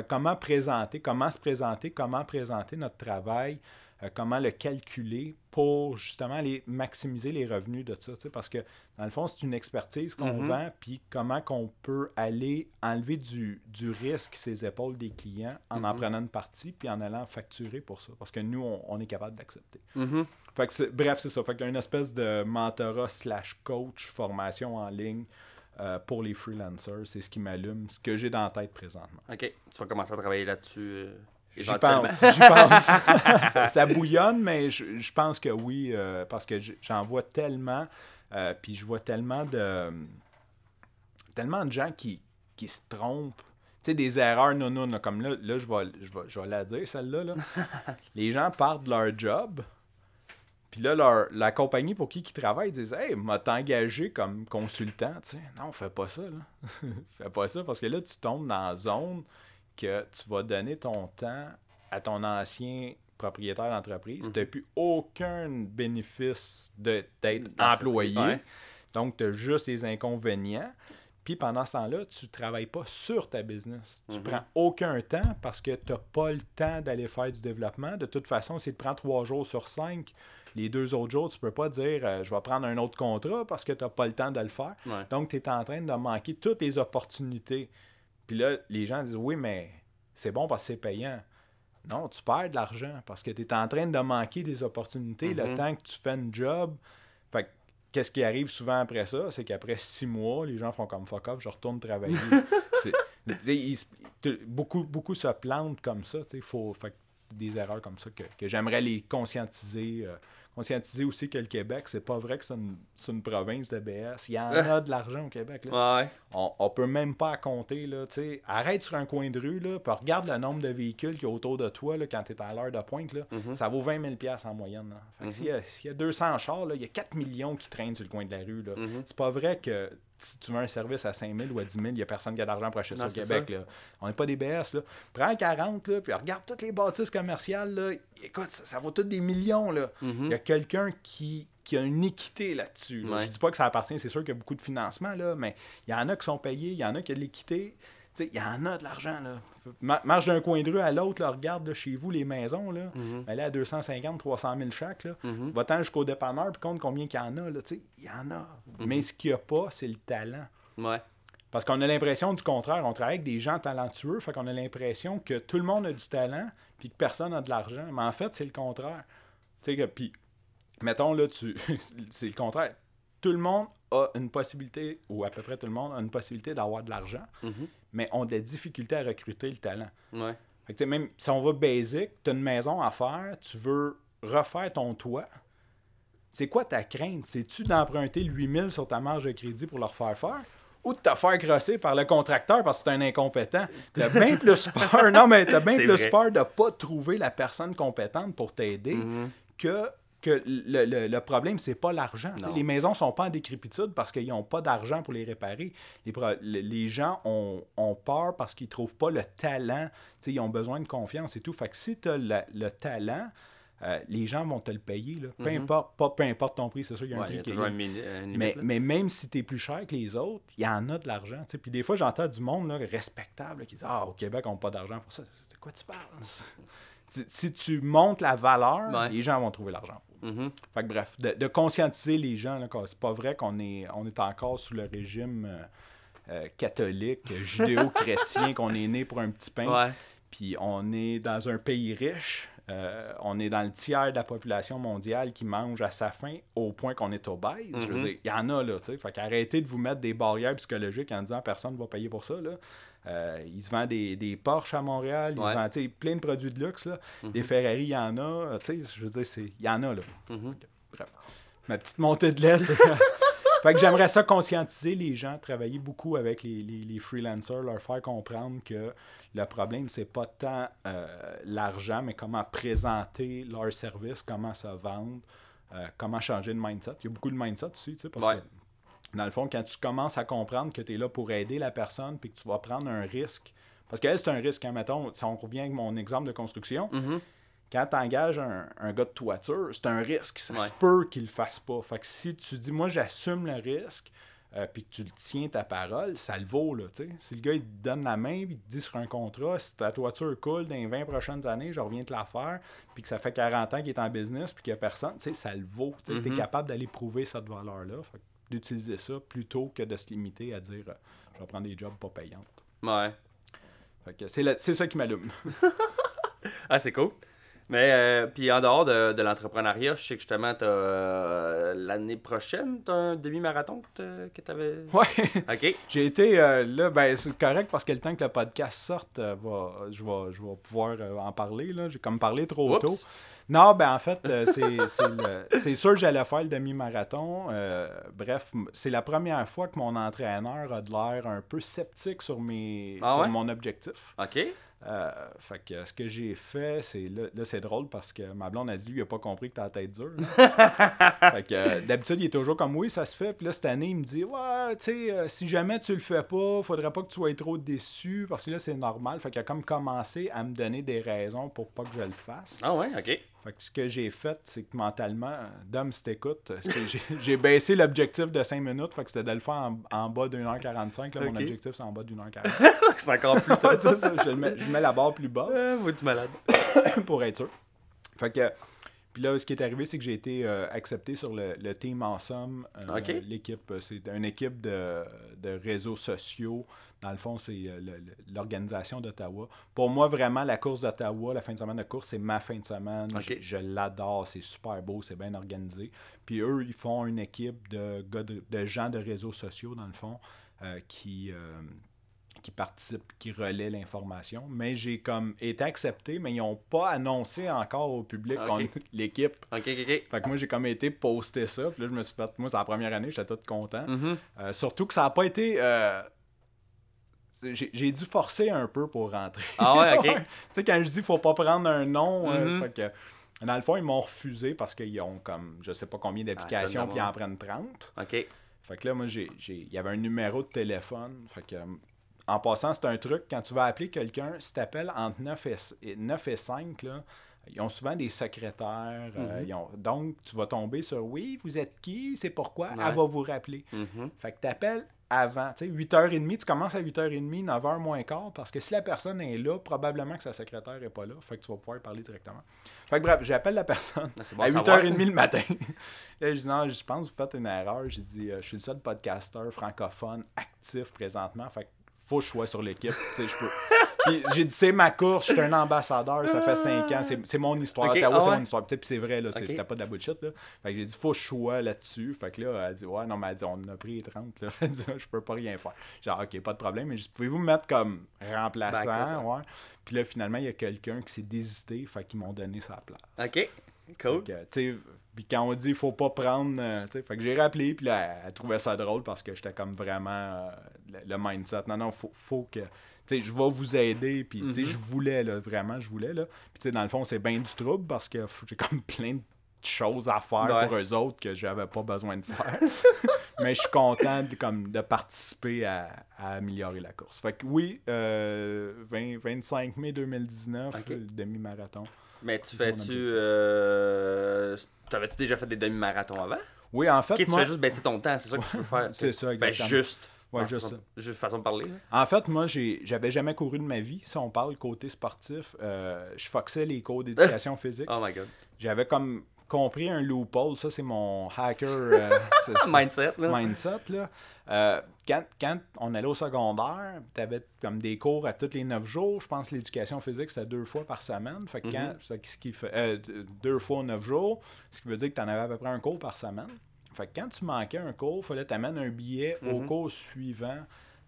Comment présenter, comment se présenter, comment présenter notre travail euh, comment le calculer pour justement aller maximiser les revenus de ça. Parce que dans le fond, c'est une expertise qu'on Mhm. vend, puis comment qu'on peut aller enlever du, du risque ses épaules des clients en en Mhm. prenant une partie, puis en allant facturer pour ça. Parce que nous, on, on est capable d'accepter. Mhm. Fait que c'est- bref, c'est ça. Fait qu'il y a une espèce de mentorat slash coach, formation en ligne euh, pour les freelancers. C'est ce qui m'allume, ce que j'ai dans la tête présentement. Ok, tu vas commencer à travailler là-dessus. euh, J'y pense, j'y pense. ça, ça bouillonne, mais je, je pense que oui, euh, parce que j'en vois tellement, euh, puis je vois tellement de tellement de gens qui, qui se trompent. Tu sais, des erreurs non, non, non, comme là, là je, vais, je, vais, je vais la dire, celle-là. Là. Les gens partent de leur job, puis là, leur, la compagnie pour qui ils travaillent disent Hey, m'a engagé comme consultant. Tu sais, non, fais pas ça. Là. fais pas ça, parce que là, tu tombes dans la zone que tu vas donner ton temps à ton ancien propriétaire d'entreprise. Tu n'as plus aucun bénéfice de- d'être employé. Ouais. Donc, tu as juste les inconvénients. Puis pendant ce temps-là, tu ne travailles pas sur ta business. Tu Mhm. prends aucun temps parce que tu n'as pas le temps d'aller faire du développement. De toute façon, si tu prends trois jours sur cinq, les deux autres jours, tu peux pas dire euh, je vais prendre un autre contrat parce que tu n'as pas le temps de le faire. Ouais. Donc, tu es en train de manquer toutes les opportunités. Puis là, les gens disent oui, mais c'est bon parce que c'est payant. Non, tu perds de l'argent parce que tu es en train de manquer des opportunités le Mhm. temps que tu fais un job. Fait que, qu'est-ce qui arrive souvent après ça? C'est qu'après six mois, les gens font comme fuck off, je retourne travailler. Ils beaucoup, beaucoup se plantent comme ça. Faut, fait des erreurs comme ça que, que j'aimerais les conscientiser. euh, conscientiser aussi que le Québec, c'est pas vrai que c'est une, province de BS. Il y en a de l'argent au Québec. Là. Ouais. On, on peut même pas compter. Là. Arrête sur un coin de rue, là, puis regarde le nombre de véhicules qu'il y a autour de toi là, quand tu es à l'heure de pointe. Là. Mhm. Ça vaut 20 000 piastres en moyenne. là. Fait que s'il, y a, s'il y a 200 chars, là, il y a 4 millions qui traînent sur le coin de la rue. Là. Mhm. C'est pas vrai que si tu veux un service à 5 000 ou à 10 000, il n'y a personne qui a d'argent pour acheter ça Non, au c'est Québec. Là. On n'est pas des BS. Là. Prends 40, là, puis regarde toutes les bâtisses commerciales. Là. Écoute, ça, ça vaut toutes des millions. Mhm. Il y a quelqu'un qui, qui a une équité là-dessus. là. Ouais. Je dis pas que ça appartient, c'est sûr qu'il y a beaucoup de financement, là, mais il y en a qui sont payés, il y en a qui ont de l'équité. Il y en a de l'argent. là. Ma- Marche d'un coin de rue à l'autre, regarde là, chez vous les maisons. Là, Mhm. Elle est à 250, 300 000 chaque. Là. Mhm. Va-t'en jusqu'au dépanneur, puis compte combien qu'il y en a. là, tu sais, Il y en a. Mais ce qu'il n'y a pas, c'est le talent. Ouais. Parce qu'on a l'impression du contraire. On travaille avec des gens talentueux, fait qu'on a l'impression que tout le monde a du talent, puis que personne n'a de l'argent. Mais en fait, c'est le contraire. Puis, mettons, là, tu... c'est le contraire. Tout le monde a une possibilité, ou à peu près tout le monde a une possibilité d'avoir de l'argent, Mhm. mais ont des difficultés à recruter le talent. Ouais. Fait que, même si on va basic, tu as une maison à faire, tu veux refaire ton toit. C'est quoi ta crainte? C'est-tu d'emprunter 8000 sur ta marge de crédit pour le refaire faire? Ou de te faire crosser par le contracteur parce que c'est un incompétent? T'as bien plus peur, non, mais t'as bien plus vrai. peur de pas trouver la personne compétente pour t'aider Mhm. que, que le, le- le problème, c'est pas l'argent. Les maisons sont pas en décrépitude parce qu'ils n'ont pas d'argent pour les réparer. Les, gens ont, ont peur parce qu'ils trouvent pas le talent. Ils ont besoin de confiance et tout. Fait que si tu as le talent, euh, les gens vont te le payer. là. Peu, Mhm. importe, pas, peu importe ton prix, c'est sûr qu'il y a un Ouais, prix qui est mais, même si tu es plus cher que les autres, il y en a de l'argent. Puis des fois, j'entends du monde là, respectable là, qui dit Ah, au Québec, on n'a pas d'argent pour ça. De quoi tu parles? Si, tu montes la valeur, Ouais. les gens vont trouver l'argent. Mhm. Fait que bref, de, de conscientiser les gens, c'est pas vrai qu'on est, on est encore sous le régime euh, euh, catholique, judéo-chrétien, qu'on est né pour un petit pain. Ouais. Puis on est dans un pays riche. Euh, on est dans le tiers de la population mondiale qui mange à sa faim au point qu'on est obèse. Je veux Mhm. dire, il y en a là, tu sais. Fait qu'arrêtez de vous mettre des barrières psychologiques en disant personne ne va payer pour ça, là. Euh, il se vend des, des Porsche à Montréal, il Ouais. se vend tu sais, plein de produits de luxe, là. Des Ferrari, il y en a. Tu sais, je veux dire, c'est- il y en a, là. Mhm. Bref. Ma petite montée de lait. fait que j'aimerais ça conscientiser les gens, travailler beaucoup avec les, les, les freelancers, leur faire comprendre que le problème, c'est pas tant euh, l'argent, mais comment présenter leur service, comment se vendre, euh, comment changer de mindset. Il y a beaucoup de mindset aussi, tu sais, parce Ouais. que dans le fond, quand tu commences à comprendre que tu es là pour aider la personne, puis que tu vas prendre un risque, parce qu'elle, c'est un risque, hein, mettons, si on revient avec mon exemple de construction, Mhm. Quand tu engages un, un gars de toiture, c'est un risque. Ça Ouais. se peut qu'il le fasse pas. Fait que si tu dis, moi, j'assume le risque, euh, puis que tu le tiens ta parole, ça le vaut, là. Si le gars, il te donne la main, puis il te dit sur un contrat, si ta toiture coule dans les 20 prochaines années, je reviens te la faire, puis que ça fait 40 ans qu'il est en business, puis qu'il n'y a personne, ça le vaut. Tu es Mhm. capable d'aller prouver cette valeur-là. Fait que d'utiliser ça plutôt que de se limiter à dire, euh, je vais prendre des jobs pas payantes. Ouais. Fait que c'est la- c'est ça qui m'allume. Ah, c'est cool. Mais, euh, puis en dehors de, de l'entrepreneuriat, je sais que justement, t'as, euh, l'année prochaine, t'as un demi-marathon que, que t'avais. ouais. Ok. J'ai été euh, là, ben c'est correct parce que le temps que le podcast sorte, euh, va- je, vais, je vais pouvoir en parler. là. J'ai comme parlé trop Oups. tôt. Non, ben en fait, c'est- c'est le- c'est sûr que j'allais faire le demi-marathon. Bref, c'est la première fois que mon entraîneur a de l'air un peu sceptique sur, mes, Ah sur mon objectif. Ok. Euh, fait que ce que j'ai fait, c'est là, là, c'est drôle parce que ma blonde a dit lui il a pas compris que t'as la tête dure. fait que euh, d'habitude il est toujours comme oui ça se fait. Puis là cette année il me dit ouais tu sais euh, si jamais tu le fais pas, faudrait pas que tu sois trop déçu parce que là c'est normal. Fait qu'il a comme commencé à me donner des raisons pour pas que je le fasse. Ah ouais, ok. Fait que ce que j'ai fait, c'est que mentalement, Dom, si t'écoutes, j'ai- baissé l'objectif de 5 minutes, fait que c'était de le faire en, en bas d'une heure 45. Là. Mon objectif, c'est en bas d'une heure 40. c'est encore plus tôt. C'est ça, je, mets, je mets la barre plus bas vous êtes malade. pour être sûr. Fait que, puis là, ce qui est arrivé, c'est que j'ai été euh, accepté sur le, le Team Ensemble. euh. L'équipe, euh, c'est une équipe de, de réseaux sociaux. Dans le fond, c'est l'organisation d'Ottawa. Pour moi, vraiment, la course d'Ottawa, la fin de semaine de course, c'est ma fin de semaine. Je, je l'adore, c'est super beau, c'est bien organisé. Puis eux, ils font une équipe de, gars de, de gens de réseaux sociaux, dans le fond, euh, qui, qui participent, qui relaient l'information. Mais j'ai comme été accepté, mais ils n'ont pas annoncé encore au public qu'on- l'équipe. Ok, ok, ok. Fait que moi, j'ai comme été poster ça. Puis là, je me suis fait. Moi, c'est la première année, j'étais tout content. Mhm. Euh, surtout que ça n'a pas été. euh, J'ai dû forcer un peu pour rentrer. Ah ouais, ok. tu sais, quand je dis faut pas prendre un nom, euh, Mhm. fait que, dans le fond, ils m'ont refusé parce qu'ils ont comme je sais pas combien d'applications, Ah, puis ils en prennent 30. Ok. Fait que là, moi, j'ai, j'ai- il y avait un numéro de téléphone. Fait que, en passant, c'est un truc, quand tu vas appeler quelqu'un, si tu appelles entre 9 et, et 9 et 5, là, ils ont souvent des secrétaires. euh, Mhm. ils ont- donc, tu vas tomber sur Oui, vous êtes qui? C'est pourquoi? Ouais. Elle va vous rappeler. Mhm. Fait que tu appelles avant, tu sais, 8h30, tu commences à 8h30, 9h moins quart, parce que si la personne est là, probablement que sa secrétaire est pas là. Fait que tu vas pouvoir parler directement. Fait que bref, j'appelle la personne Ah, bon à à savoir. 8h30 le matin. là, je dis non, je pense que vous faites une erreur. J'ai dit, euh, je suis le seul podcasteur francophone actif présentement. Fait que faut que je sois sur l'équipe. J'ai dit, c'est ma course, je suis un ambassadeur, ça fait 5 ans, c'est mon histoire. Ok, Ottawa, ah c'est mon histoire. Puis c'est vrai, là, c'était pas de la bullshit. Là. Fait que j'ai dit, faut que je sois là-dessus. Fait que là, elle dit, ouais, non, mais elle dit, on en a pris 30. Là. Elle dit, je peux pas rien faire. Genre, ok, pas de problème, mais pouvez-vous me mettre comme remplaçant? Puis là, finalement, il y a quelqu'un qui s'est désisté, fait qu'ils m'ont donné sa place. Ok. Cool. Puis quand on dit faut pas prendre, euh, fait que j'ai rappelé, puis là, elle, trouvait ça drôle parce que j'étais comme vraiment euh, le, le mindset. Non, non, faut, faut que, tu sais, je vais vous aider, puis tu sais, Mhm. je voulais, là, vraiment, je voulais, là. Puis tu sais, dans le fond, c'est bien du trouble parce que j'ai comme plein de choses à faire Ouais. pour eux autres que j'avais pas besoin de faire. Mais je suis content de, comme, de participer à, à améliorer la course. Fait que oui, euh, 20 25 mai 2019, Ok. le demi-marathon. Mais tu fais-tu. Euh... T'avais-tu déjà fait des demi-marathons avant? Oui, en fait, tu fais juste baisser ton temps, c'est ça que tu veux faire. C'est ça, Ben, exactement. juste. Ouais, En juste façon- ça. Juste façon de parler. là. En fait, moi, j'avais jamais couru de ma vie. Si on parle côté sportif, euh, je foxais les cours d'éducation physique. Oh my god. J'avais comme compris un loophole. Ça, c'est mon hacker euh, Mindset, là. mindset. Là. Euh, quand, quand on allait au secondaire, tu avais comme des cours à tous les 9 jours. Je pense que l'éducation physique, c'était deux fois par semaine. Fait que quand, Mhm. c'est ce qui fait, euh, deux fois 9 jours, ce qui veut dire que tu en avais à peu près un cours par semaine. Fait que quand tu manquais un cours, il fallait que tu amènes un billet au Mhm. cours suivant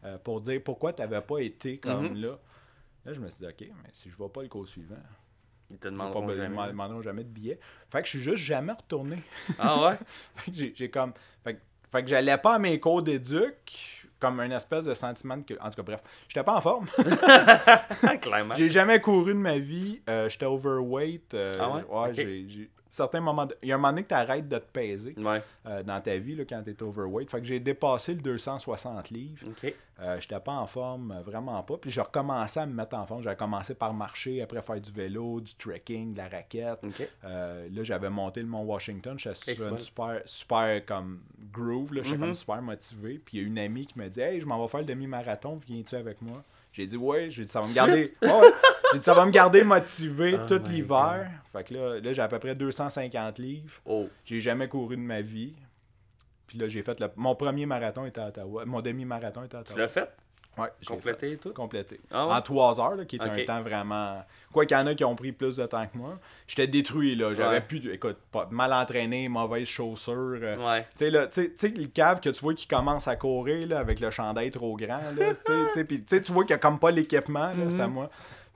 euh, pour dire pourquoi tu n'avais pas été comme Mhm. là. Là, je me suis dit, OK, mais si je ne vais pas le cours suivant, Ils te demanderont jamais. demanderont jamais de billet. Fait que je suis juste jamais retourné. Ah ouais? Fait que j'ai comme. Fait, que- fait que j'allais pas à mes cours d'éduc comme un espèce de sentiment que. En tout cas, bref, j'étais pas en forme. Clairement. j'ai jamais couru de ma vie. Euh, j'étais overweight. euh, Ah ouais? J'ai- certains moments. de- Il y a un moment donné que tu arrêtes de te peser Ouais. euh, dans ta vie là, quand tu es overweight. Fait que j'ai dépassé le 260 livres. Ok. Euh, j'étais pas en forme, euh, vraiment pas. Puis j'ai recommencé à me mettre en forme. J'avais commencé par marcher, après faire du vélo, du trekking, de la raquette. Euh, là, j'avais monté le Mont Washington. J'étais sur une super, super comme groove, là, j'étais Mhm. comme super motivé. Puis il y a une amie qui me dit Hey, je m'en vais faire le demi-marathon, viens-tu avec moi J'ai dit Ouais, j'ai dit ça va me garder. Ouais. J'ai dit ça va me garder motivé Oh tout l'hiver. Fait que là, là j'ai à peu près 250 livres. Oh. J'ai jamais couru de ma vie. Puis là, j'ai fait le... mon premier marathon était à Ottawa. Mon demi-marathon était à Tu Ottawa. l'as fait? J'ai Complété et tout? fait. Complété. Ah ouais? En trois heures, là, qui est un temps vraiment. Quoi qu'il y en a qui ont pris plus de temps que moi. J'étais détruit, là. J'avais Ouais. plus. Écoute, pas... mal entraîné, mauvaises chaussures. euh, Ouais. Tu sais, là, tu sais- tu sais, le cave que tu vois qui commence à courir là, avec le chandail trop grand, là, tu sais, tu tu sais, tu vois qu'il n'y a comme pas l'équipement, là, c'est à Mhm. moi.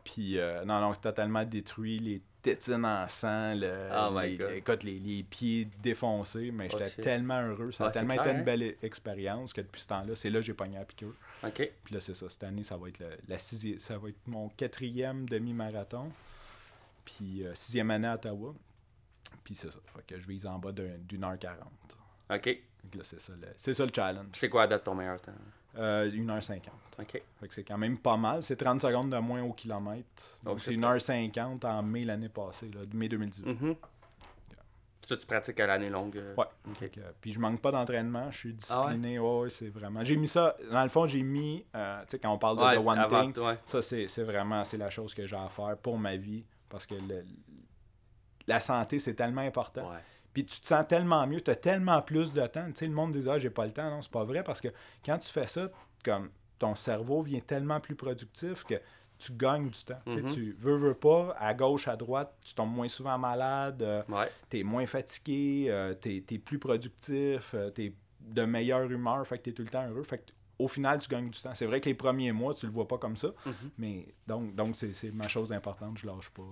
Puis, euh, non, non, totalement détruit, les tétines en sang, le, Oh les- écoute, les, les pieds défoncés, mais Oh j'étais tellement heureux, ça a c'est tellement clair, été une hein? belle expérience que depuis ce temps-là, c'est là que j'ai pogné la piqûre. OK. Puis là, c'est ça, cette année, ça va être le- la sixième, ça va être mon quatrième demi-marathon, puis euh, sixième année à Ottawa. Puis c'est ça, fait que je vise en bas d'un- d'une heure quarante. OK. Là, c'est ça, le- ça le challenge. C'est quoi à date ton meilleur temps? Euh, 1h50. OK. Fait que c'est quand même pas mal. C'est 30 secondes de moins au kilomètre. Donc c'est shit. 1h50 en mai l'année passée, là, mai 2018. Mhm. Ça, tu pratiques à l'année longue? euh? Ouais. OK. Que, puis je manque pas d'entraînement, je suis Ah ouais? discipliné. ouais, ouais, c'est vraiment. J'ai mis ça. Dans le fond, j'ai mis. euh, tu sais, quand on parle de Ouais, The One avant- Thing, ouais. ça c'est c'est vraiment c'est la chose que j'ai à faire pour ma vie. Parce que le- la santé, c'est tellement important. Ouais. Puis tu te sens tellement mieux, tu as tellement plus de temps. Tu sais, le monde dit Ah, j'ai pas le temps. Non, c'est pas vrai parce que quand tu fais ça, comme ton cerveau vient tellement plus productif que tu gagnes du temps. Tu Mhm. Tu veux, veux pas, à gauche, à droite, tu tombes moins souvent malade, euh, Ouais. tu es moins fatigué, euh, tu es, plus productif, tu es de meilleure humeur, fait que tu es tout le temps heureux. Fait que au final, tu gagnes du temps. C'est vrai que les premiers mois, tu le vois pas comme ça, Mhm. mais donc donc c'est c'est ma chose importante, je lâche pas.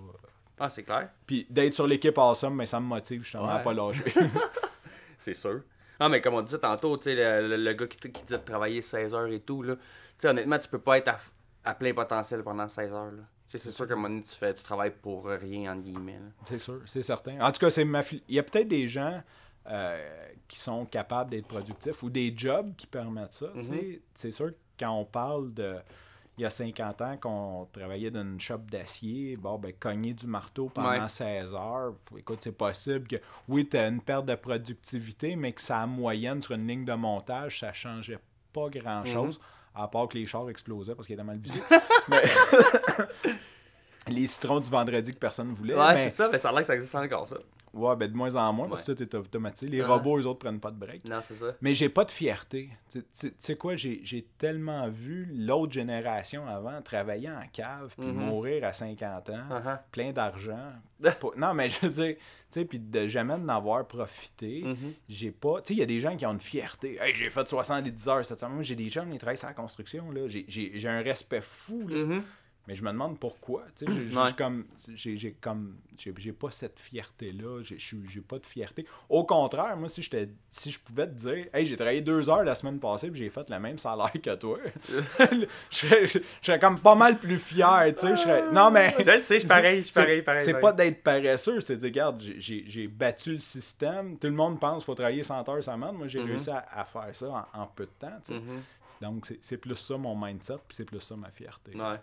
Ah, c'est clair. Puis d'être sur l'équipe awesome, mais ça me motive justement à Ouais. pas lâcher. C'est sûr. Ah, mais comme on disait tantôt, tu sais, le, le- le gars qui, qui disait de travailler 16 heures et tout, là, tu sais, honnêtement, tu peux pas être à, à plein potentiel pendant 16 heures, là. C'est sûr qu'à un moment donné, tu, fais, tu travailles pour rien, entre guillemets. C'est sûr, c'est certain. En tout cas, c'est ma il y a peut-être des gens euh, qui sont capables d'être productifs ou des jobs qui permettent ça. Mhm. C'est sûr que quand on parle de il y a 50 ans qu'on travaillait dans une shop d'acier, bon ben cogner du marteau pendant Ouais. 16 heures, écoute, c'est possible que oui, tu as une perte de productivité, mais que ça moyenne sur une ligne de montage, ça changeait pas grand chose. À part que les chars explosaient parce qu'ils étaient mal visés. Mais- les citrons du vendredi que personne voulait. Ouais, mais- c'est ça, mais ça a l'air que ça existe encore, ça. Ouais, ben de moins en moins, parce que tout est automatisé. Les robots, eux autres, prennent pas de break. Non, c'est ça. Mais j'ai pas de fierté. Tu sais quoi, j'ai tellement vu l'autre génération avant travailler en cave puis Mhm. mourir à 50 ans, Uh-huh. plein d'argent. Non, mais je veux dire, tu sais, puis de jamais d'en avoir profité. Mhm. J'ai pas. Tu sais, il y a des gens qui ont une fierté. Hey, j'ai fait 70 heures cette semaine. Moi, j'ai des gens qui travaillent sur la construction. là. J'ai- J'ai j'ai un respect fou. Là. Mhm. Mais je me demande pourquoi. J'ai- Ouais. comme, j'ai, j'ai comme, j'ai, j'ai pas cette fierté-là. J'ai, j'ai, j'ai pas de fierté. Au contraire, moi, si j'étais, si je pouvais te dire, hey, j'ai travaillé deux heures la semaine passée, puis j'ai fait le même salaire que toi, je, serais, comme pas mal plus fier. Tu sais, non mais. Je sais, je suis pareil, je pareil, pareil. C'est pas d'être paresseux, c'est de dire, regarde, j'ai, battu le système. Tout le monde pense qu'il faut travailler 100 heures semaine. Moi, j'ai Mhm. réussi à, à faire ça en, en peu de temps. Mhm. Donc, c'est, c'est plus ça mon mindset, puis c'est plus ça ma fierté. Ouais.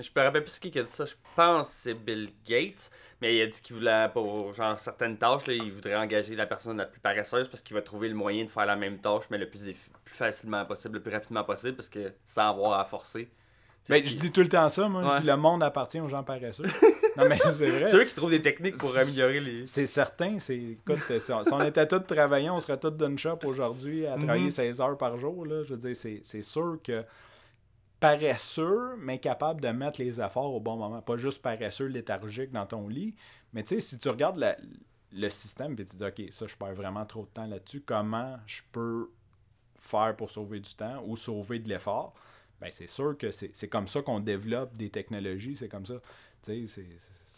Je me rappelle plus qui qui a dit ça. Je pense que c'est Bill Gates. Mais il a dit qu'il voulait, pour genre certaines tâches, là, il voudrait engager la personne la plus paresseuse parce qu'il va trouver le moyen de faire la même tâche, mais le plus, facilement possible, le plus rapidement possible, parce que sans avoir à forcer. Ben, je dis tout le temps ça, moi. Ouais. Je dis le monde appartient aux gens paresseux. non, mais c'est C'est vrai. eux qui trouvent des techniques pour améliorer les. C'est certain. C'est, écoute, si on, si on était tous travaillants, on serait tous d'une shop aujourd'hui à travailler Mhm. 16 heures par jour. Là. Je veux dire, c'est, c'est sûr que paresseux, mais capable de mettre les efforts au bon moment. Pas juste paresseux, léthargique dans ton lit. Mais tu sais, si tu regardes le système et tu dis, OK, ça, je perds vraiment trop de temps là-dessus, comment je peux faire pour sauver du temps ou sauver de l'effort? Ben, c'est sûr que c'est, c'est comme ça qu'on développe des technologies, c'est comme ça. Tu sais, c'est,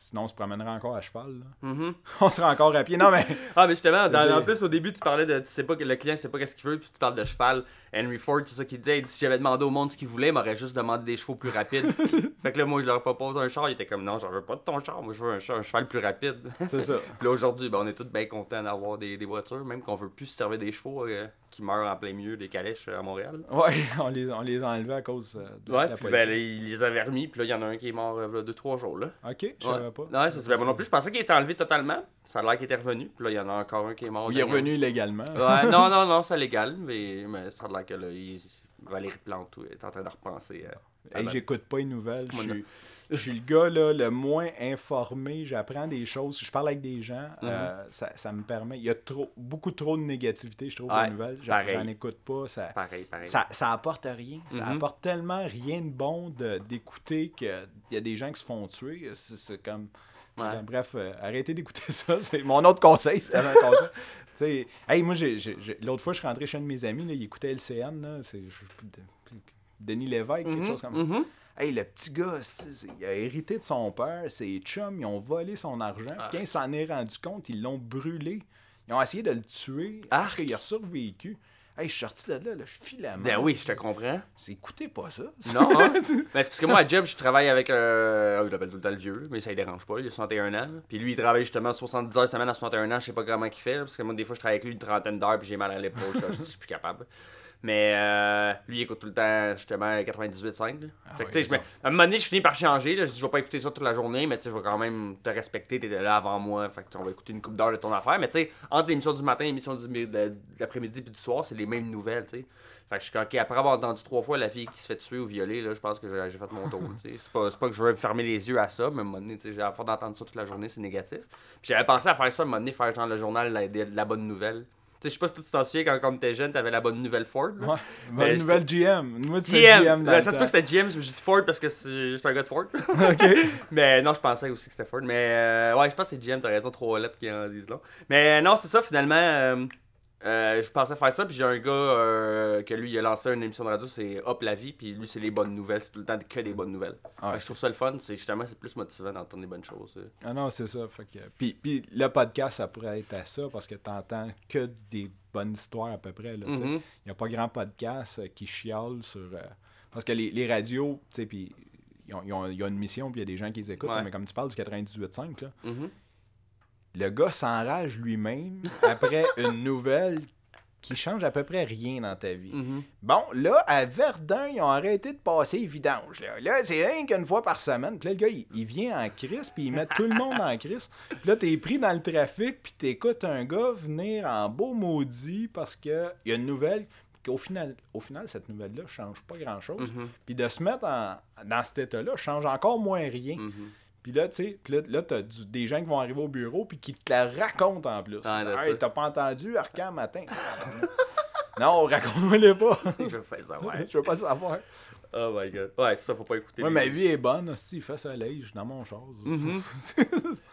sinon on se promènerait encore à cheval. là. Mhm. On serait encore à pied. Non, mais Ah, mais justement, dans- en plus, au début, tu parlais de. Tu sais pas que le client sait pas qu'est-ce qu'il veut, puis tu parles de cheval. Henry Ford, c'est ça qu'il disait. Il dit si j'avais demandé au monde ce qu'il voulait, il m'aurait juste demandé des chevaux plus rapides. fait que là, moi, je leur propose un char. Il était comme non, j'en veux pas de ton char. Moi, je veux un, char- un cheval plus rapide. c'est ça. Puis là, aujourd'hui, ben, on est tous bien contents d'avoir des, des voitures, même qu'on veut plus se servir des chevaux. euh, qui meurent en plein milieu des calèches euh, à Montréal. Ouais, on les, on les a enlevés à cause euh, de Ouais, la puis ben, il les avait remis, puis là, il y en a un qui est mort euh, 2-3 jours, là. Ok, je Ouais. savais pas. Non, ça, ben, moi non plus. Je pensais qu'il était enlevé totalement. Ça a l'air qu'il était revenu. Puis là, il y en a encore un qui est mort. Il est revenu illégalement. Ouais, non, non, non, c'est légal. Mais, mais ça a l'air que là, il... Valérie Plante est en train de repenser. euh, Hey, j'écoute pas les nouvelles. Je Moi, suis, je suis le gars là, le moins informé. J'apprends des choses. Je parle avec des gens. Mhm. euh, ça, ça me permet. Il y a trop, beaucoup trop de négativité, je trouve, Ouais, les nouvelles. J'en, écoute pas. Ça, Pareil, pareil. ça, ça apporte rien. Ça Mhm. apporte tellement rien de bon d'écouter qu'il y a des gens qui se font tuer. C'est, comme. Ouais. Comme, Bref, euh, arrêtez d'écouter ça. C'est mon autre conseil. C'est un conseil. Tu sais, hey, moi, l'autre fois, je suis rentré chez un de mes amis. Là, il écoutait LCN. Là, Denis Lévesque, quelque Mhm, chose comme ça. mhm. Hey, le petit gars, il a hérité de son père, ses chums, ils ont volé son argent. Ah. Puis quand il s'en est rendu compte, ils l'ont brûlé. Ils ont essayé de le tuer Ah. parce qu'il a survécu. Hey, je suis sorti de là, là, je file la main. Ben oui, je te comprends. C'est écoutez pas ça. Non, hein? Ben, c'est parce que moi, à Job, je travaille avec. Euh... Je l'appelle tout le temps le vieux, mais ça ne dérange pas. Il a 61 ans. Puis lui, il travaille justement 70 heures semaine à 61 ans. Je sais pas comment il fait. Parce que moi, des fois, je travaille avec lui une trentaine d'heures. Puis j'ai mal à l'épaule. Je je suis plus capable. Mais euh, lui, il écoute tout le temps justement 98.5. là. Ah fait que, tu sais, je à un moment donné, je finis par changer. Là. Je dis, je vais pas écouter ça toute la journée. Mais tu je vais quand même te respecter. T'étais là avant moi. Fait que on va écouter une coupe d'heures de ton affaire. Mais tu sais, entre l'émission du matin et l'émission de, l'après-midi puis du soir, c'est les mêmes nouvelles. tu sais. Fait que je suis coqué. Après avoir entendu trois fois la fille qui se fait tuer ou violer, là, je pense que j'ai fait mon tour. tu c'est, pas, pas que je veux me fermer les yeux à ça, mais à un moment donné, tu j'ai à force d'entendre ça toute la journée, c'est négatif. Puis j'avais pensé à faire ça à un moment donné, faire genre le journal la bonne nouvelle. Je sais pas si tu t'en souviens quand, quand t'étais jeune, t'avais la bonne nouvelle Ford. là. Ouais. Bonne je nouvelle GM. C'est GM! GM. Là, ça se peut que c'était GM, mais j'ai dit Ford parce que c'est- je suis un gars de Ford. Ok. mais non, je pensais aussi que c'était Ford. Mais euh, ouais, je pense que c'est GM, t'as raison, trois lettres qui en disent long. Mais non, c'est ça, finalement. euh, euh, je pensais faire ça, puis j'ai un gars euh, que lui, il a lancé une émission de radio, c'est Hop la vie, puis lui, c'est les bonnes nouvelles, c'est tout le temps que des bonnes nouvelles. Ouais. Je trouve ça le fun, c'est justement, c'est plus motivant d'entendre des bonnes choses. euh. Ah non, c'est ça. Fait que... puis, puis le podcast, ça pourrait être à ça parce que t'entends que des bonnes histoires à peu près. Mhm. Il n'y a pas grand podcast euh, qui chiale sur. Parce que les, les radios, tu sais, puis. Ont- ils ont une mission, puis il y a des gens qui les écoutent. Ouais. Mais comme tu parles du 98.5, là, Mhm. Le gars s'enrage lui-même après une nouvelle qui change à peu près rien dans ta vie. Mhm. Bon, là, à Verdun, ils ont arrêté de passer les vidanges. Là, là c'est rien qu'une fois par semaine. Puis là, le gars, il, il vient en crise, puis il met tout le monde en crise. Puis là, t'es pris dans le trafic, puis t'écoutes un gars venir en beau maudit parce qu'il y a une nouvelle qu'au final, au final, cette nouvelle-là change pas grand-chose. Mhm. Puis de se mettre en- dans cet état-là change encore moins rien. Mhm. Puis là, tu sais, là, là t'as du- des gens qui vont arriver au bureau puis qui te la racontent en plus. Ah, là, hey, t'as pas entendu Arcan matin? non, raconte-moi-les pas. je fais ça, ouais. Je veux pas savoir. Oh my god. Ouais, ça, faut pas écouter. Les- ma vie est bonne, aussi, il fait soleil, je suis dans mon chose. Mhm.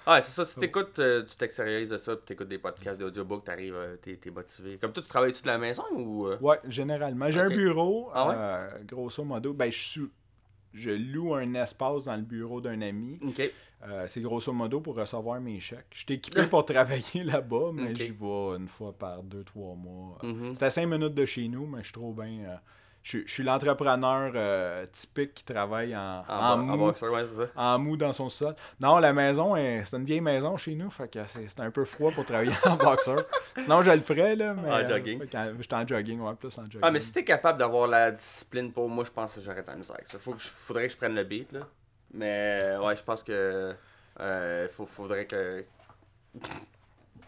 Ouais, c'est ça. Si t'écoutes, euh, tu t'extériorises de ça, puis t'écoutes des podcasts, des audiobooks, t'arrives, euh, t'es, t'es motivé. Comme toi, tu travailles-tu de la maison ou. euh? Ouais, généralement. J'ai un bureau, Ah ouais? euh, grosso modo. Ben, je suis. Je loue un espace dans le bureau d'un ami. Euh, c'est grosso modo pour recevoir mes chèques. Je suis équipé pour travailler là-bas, mais j'y vais une fois par deux, trois mois. Mhm. C'est à cinq minutes de chez nous, mais je suis trop bien. euh, je, suis- je suis l'entrepreneur euh, typique qui travaille en, En, en en mou. boxer, ouais, c'est ça. en mou dans son sol. Non, la maison, est- c'est une vieille maison chez nous, fait que c'est c'est un peu froid pour travailler en boxeur. Sinon, je le ferais, là, mais... En jogging. fait que, J'étais en jogging, ouais, plus en jogging. Ah, mais si t'es capable d'avoir la discipline pour moi, je pense que j'arrête la misère avec ça. Faut que faudrait que je prenne le beat, là. Mais ouais, je pense que. Euh, faut, faudrait que.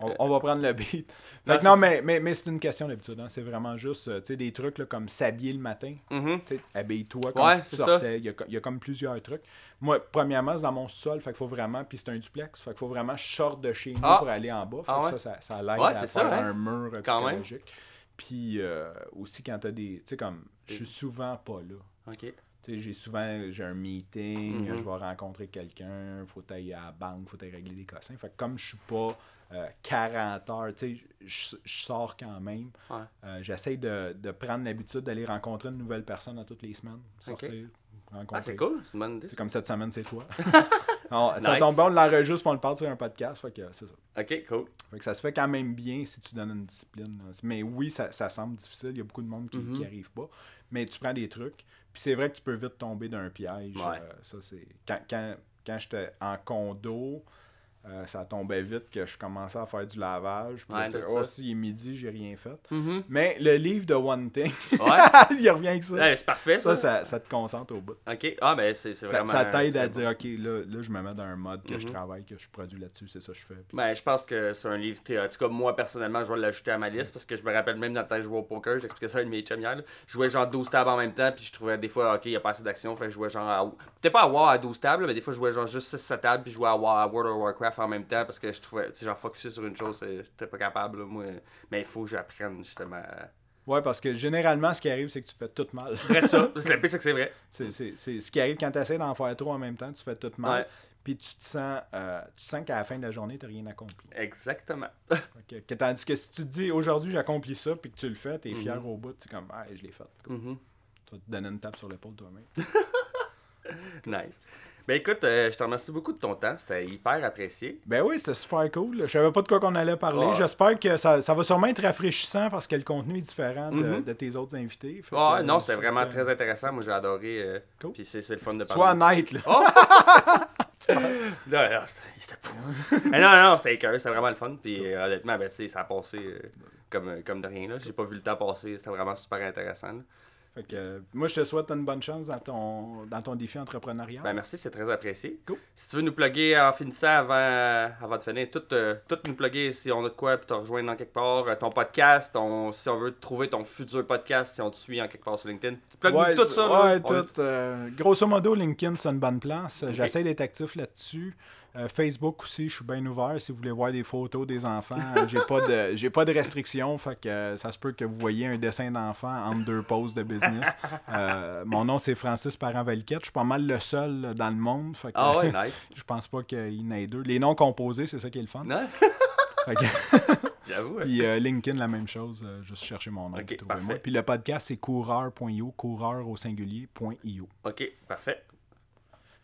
On, on va prendre le beat. Fait Non, que non, mais, mais, mais c'est une question d'habitude. hein. C'est vraiment juste, euh, sais, des trucs là, comme s'habiller le matin. Tu sais, habille-toi comme Ouais, si tu sortais. Il y, a, co- il y a comme plusieurs trucs. Moi, premièrement, c'est dans mon sol, fait qu'il faut vraiment, puis c'est un duplex, fait qu'il faut vraiment sorte de chez nous Ah. pour aller en bas. Fait Ah que ouais? ça, ça, ça l'aide Ouais, à faire ça, hein? un mur psychologique. Puis euh, aussi quand t'as des, tu sais, comme, je suis souvent pas là. Ok. J'ai souvent, j'ai un meeting, Mhm. je vais rencontrer quelqu'un, faut aller à la banque, faut aller régler des cossins. Fait que comme je suis pas euh, 40 heures, tu sais, je je sors quand même. Ouais. Euh, J'essaie de, de prendre l'habitude d'aller rencontrer une nouvelle personne à toutes les semaines. Sortir, rencontrer. Ah, c'est cool, c'est une bonne idée. C'est comme cette semaine, c'est toi. Non, Ça tombe bien, on l'enregistre, on le parle sur un podcast. Fait que c'est ça. Ok, cool. Fait que ça se fait quand même bien si tu donnes une discipline. là. Mais oui, ça, ça semble difficile. Il y a beaucoup de monde qui Mhm. n'y arrive pas. Mais tu prends des trucs. Puis c'est vrai que tu peux vite tomber d'un piège. Ouais. Euh, ça, c'est. Quand, quand, quand j'étais en condo, Euh, ça tombait vite que je commençais à faire du lavage. Puis Ouais, là, oh, si il est midi, j'ai rien fait. Mhm. Mais le livre de One Thing, Ouais. il revient avec ça. Ouais, c'est parfait, ça. Ça, ça, ça te concentre au bout. Ok. Ah, ben, c'est c'est Ça, vraiment. ça t'aide à dire, OK, là, là, je me mets dans un mode que je Mhm. travaille, que je produis là-dessus, c'est ça que je fais. Puis- Ben, je pense que c'est un livre. En tout cas, moi, personnellement, je vais l'ajouter à ma liste parce que je me rappelle même dans le temps que je jouais au poker, j'expliquais ça à une de mes chums hier. Je jouais genre 12 tables en même temps, puis je trouvais des fois, ok, il y a pas assez d'action, fait que je jouais genre à. Peut-être pas à War à 12 tables, mais des fois, je jouais genre juste 6-7 tables, puis je jouais à, War, à World of Warcraft en même temps parce que je trouvais, tu sais, genre, focusé sur une chose, j'étais pas capable, là, moi. Mais il faut que j'apprenne justement. Ouais, parce que généralement, ce qui arrive, c'est que tu fais tout mal. Vrai de ça. C'est le pire, c'est que c'est vrai. c'est, ce qui arrive quand tu essaies d'en faire trop en même temps, tu fais tout mal. Ouais. Puis tu te sens, euh, tu sens qu'à la fin de la journée, tu n'as rien accompli. Exactement. Que- tandis que si tu te dis aujourd'hui j'accomplis ça puis que tu le fais, tu es fier Mhm. au bout, tu es comme ah, je l'ai fait. Mhm. Tu vas te donner une tape sur l'épaule toi-même. Nice. Ben écoute, euh, je te remercie beaucoup de ton temps. C'était hyper apprécié. Ben oui, c'était super cool. Je savais pas de quoi qu'on allait parler. J'espère que ça, ça va sûrement être rafraîchissant parce que le contenu est différent de, Mhm. de tes autres invités. Fait Ah que, non, euh, c'était vraiment très intéressant. Moi, j'ai adoré. euh, Cool. Puis c'est le fun de parler. Sois honnête, là. Oh! non, non, c'était. Mais non, non, c'était écœurant, c'était vraiment le fun. Puis euh, honnêtement, ben, ça a passé euh, comme, euh, comme de rien. là. J'ai pas vu le temps passer, c'était vraiment super intéressant. là. Fait que, moi, je te souhaite une bonne chance dans ton, dans ton défi entrepreneurial. Ben merci, c'est très apprécié. Cool. Si tu veux nous plugger en finissant avant, avant de finir, tout, euh, tout nous plugger si on a de quoi, puis te rejoindre dans quelque part, euh, ton podcast, ton, si on veut trouver ton futur podcast, si on te suit en quelque part sur LinkedIn. Tu plugues Ouais, tout ça, là. ouais, est- tout. euh, grosso modo, LinkedIn, c'est une bonne place. J'essaie d'être actif là-dessus. Euh, Facebook aussi, je suis bien ouvert. Si vous voulez voir des photos des enfants, euh, j'ai pas de j'ai pas de restrictions. Fait que euh, ça se peut que vous voyez un dessin d'enfant entre deux pauses de business. Euh, mon nom, c'est Francis Parent-Valiquette. Je suis pas mal le seul dans le monde. Fait que, Ah ouais, nice. je pense pas qu'il y en ait deux. Les noms composés, c'est ça qui est le fun. Non? J'avoue. puis euh, LinkedIn, la même chose. euh, juste chercher mon nom. Ok, puis trouvez-moi. parfait. Puis le podcast, c'est coureur.io, coureur au singulier.io. Ok, parfait.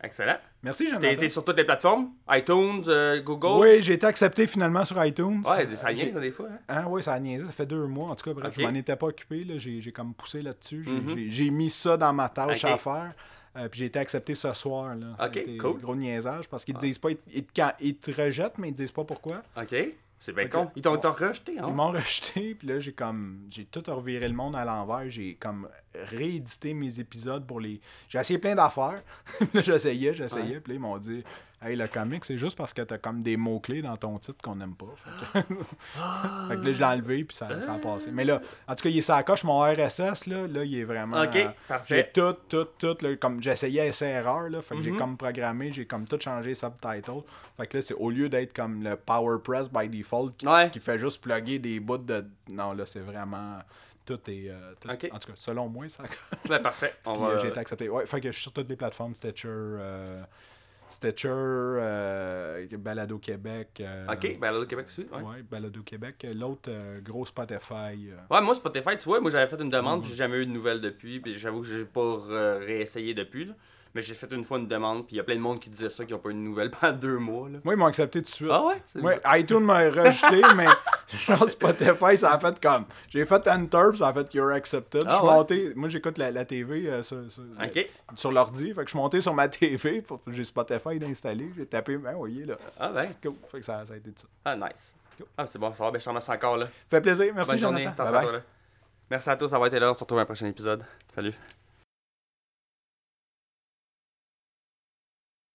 Excellent. Merci, Jonathan. t'es sur toutes les plateformes? iTunes, euh, Google? Oui, j'ai été accepté finalement sur iTunes. Ouais, ça niaise des fois. Hein? Hein, oui, ça a niaisé. Ça fait deux mois. En tout cas, bref, je m'en étais pas occupé. là. J'ai j'ai comme poussé là-dessus. J'ai Mhm. j'ai- j'ai mis ça dans ma tâche à faire. Euh, puis j'ai été accepté ce soir. Là. Ça Ok, cool. Gros niaisage parce qu'ils te Ah. disent pas. Ils, ils te, ils rejettent, mais ils te disent pas pourquoi. Ok. C'est bien con. Ils t'ont t'ont rejeté, Ils hein? m'ont rejeté. Puis là, j'ai comme. J'ai tout reviré le monde à l'envers. J'ai comme réédité mes épisodes pour les. J'ai essayé plein d'affaires. j'essayais, j'essayais. Ouais. Puis là, ils m'ont dit. Hey, le comic, c'est juste parce que t'as comme des mots-clés dans ton titre qu'on n'aime pas. Fait que... Fait que là, je l'ai enlevé, puis ça, ça a passé. Mais là, en tout cas, il est coche, mon RSS, là, là, il est vraiment... Ok, euh, parfait. J'ai tout, tout, tout, là, comme j'essayais essai-erreur, là, fait que j'ai Mhm. comme programmé, j'ai comme tout changé subtitle. Fait que là, c'est au lieu d'être comme le PowerPress by default qui, Ouais. qui fait juste plugger des bouts de... Non, là, c'est vraiment... Tout est... euh, tout-. En tout cas, selon moi, ça... Ben, parfait. Puis, va... euh, j'ai été accepté. Ouais, fait que je suis sur toutes les plateformes, Stitcher... euh, Stitcher, euh, Balado Québec. euh, Ok, le Québec aussi. Ouais. Ouais, Balado Québec. L'autre, euh, gros Spotify. euh, Ouais, moi, Spotify, tu vois, moi, j'avais fait une demande, puis j'ai jamais eu de nouvelles depuis, puis j'avoue que j'ai pas réessayé depuis, là. Mais j'ai fait une fois une demande, puis il y a plein de monde qui disait ça, qui ont pas eu de nouvelles pendant deux mois, là. Moi, ils m'ont accepté tout de suite. Ah ouais? Ouais, iTunes m'a rejeté, mais genre Spotify, ça a fait comme. J'ai fait Enter, puis ça a fait You're accepted. Ah je suis ouais? monté. Moi, j'écoute la, la TV euh, sur, sur- Ok. sur l'ordi. Fait que je suis monté sur ma TV. pour- J'ai Spotify installé. J'ai tapé. Ben, voyez, là. Ah ben. Cool. Fait que ça, ça a été ça. Ah, nice. Ah, c'est bon, ça va, ben je t'en remercie encore, là. Fait plaisir. Merci, Bonne journée, Jonathan. attention Bye à bye. toi, là. Merci à tous d'avoir été là, on se retrouve à un prochain épisode. Salut.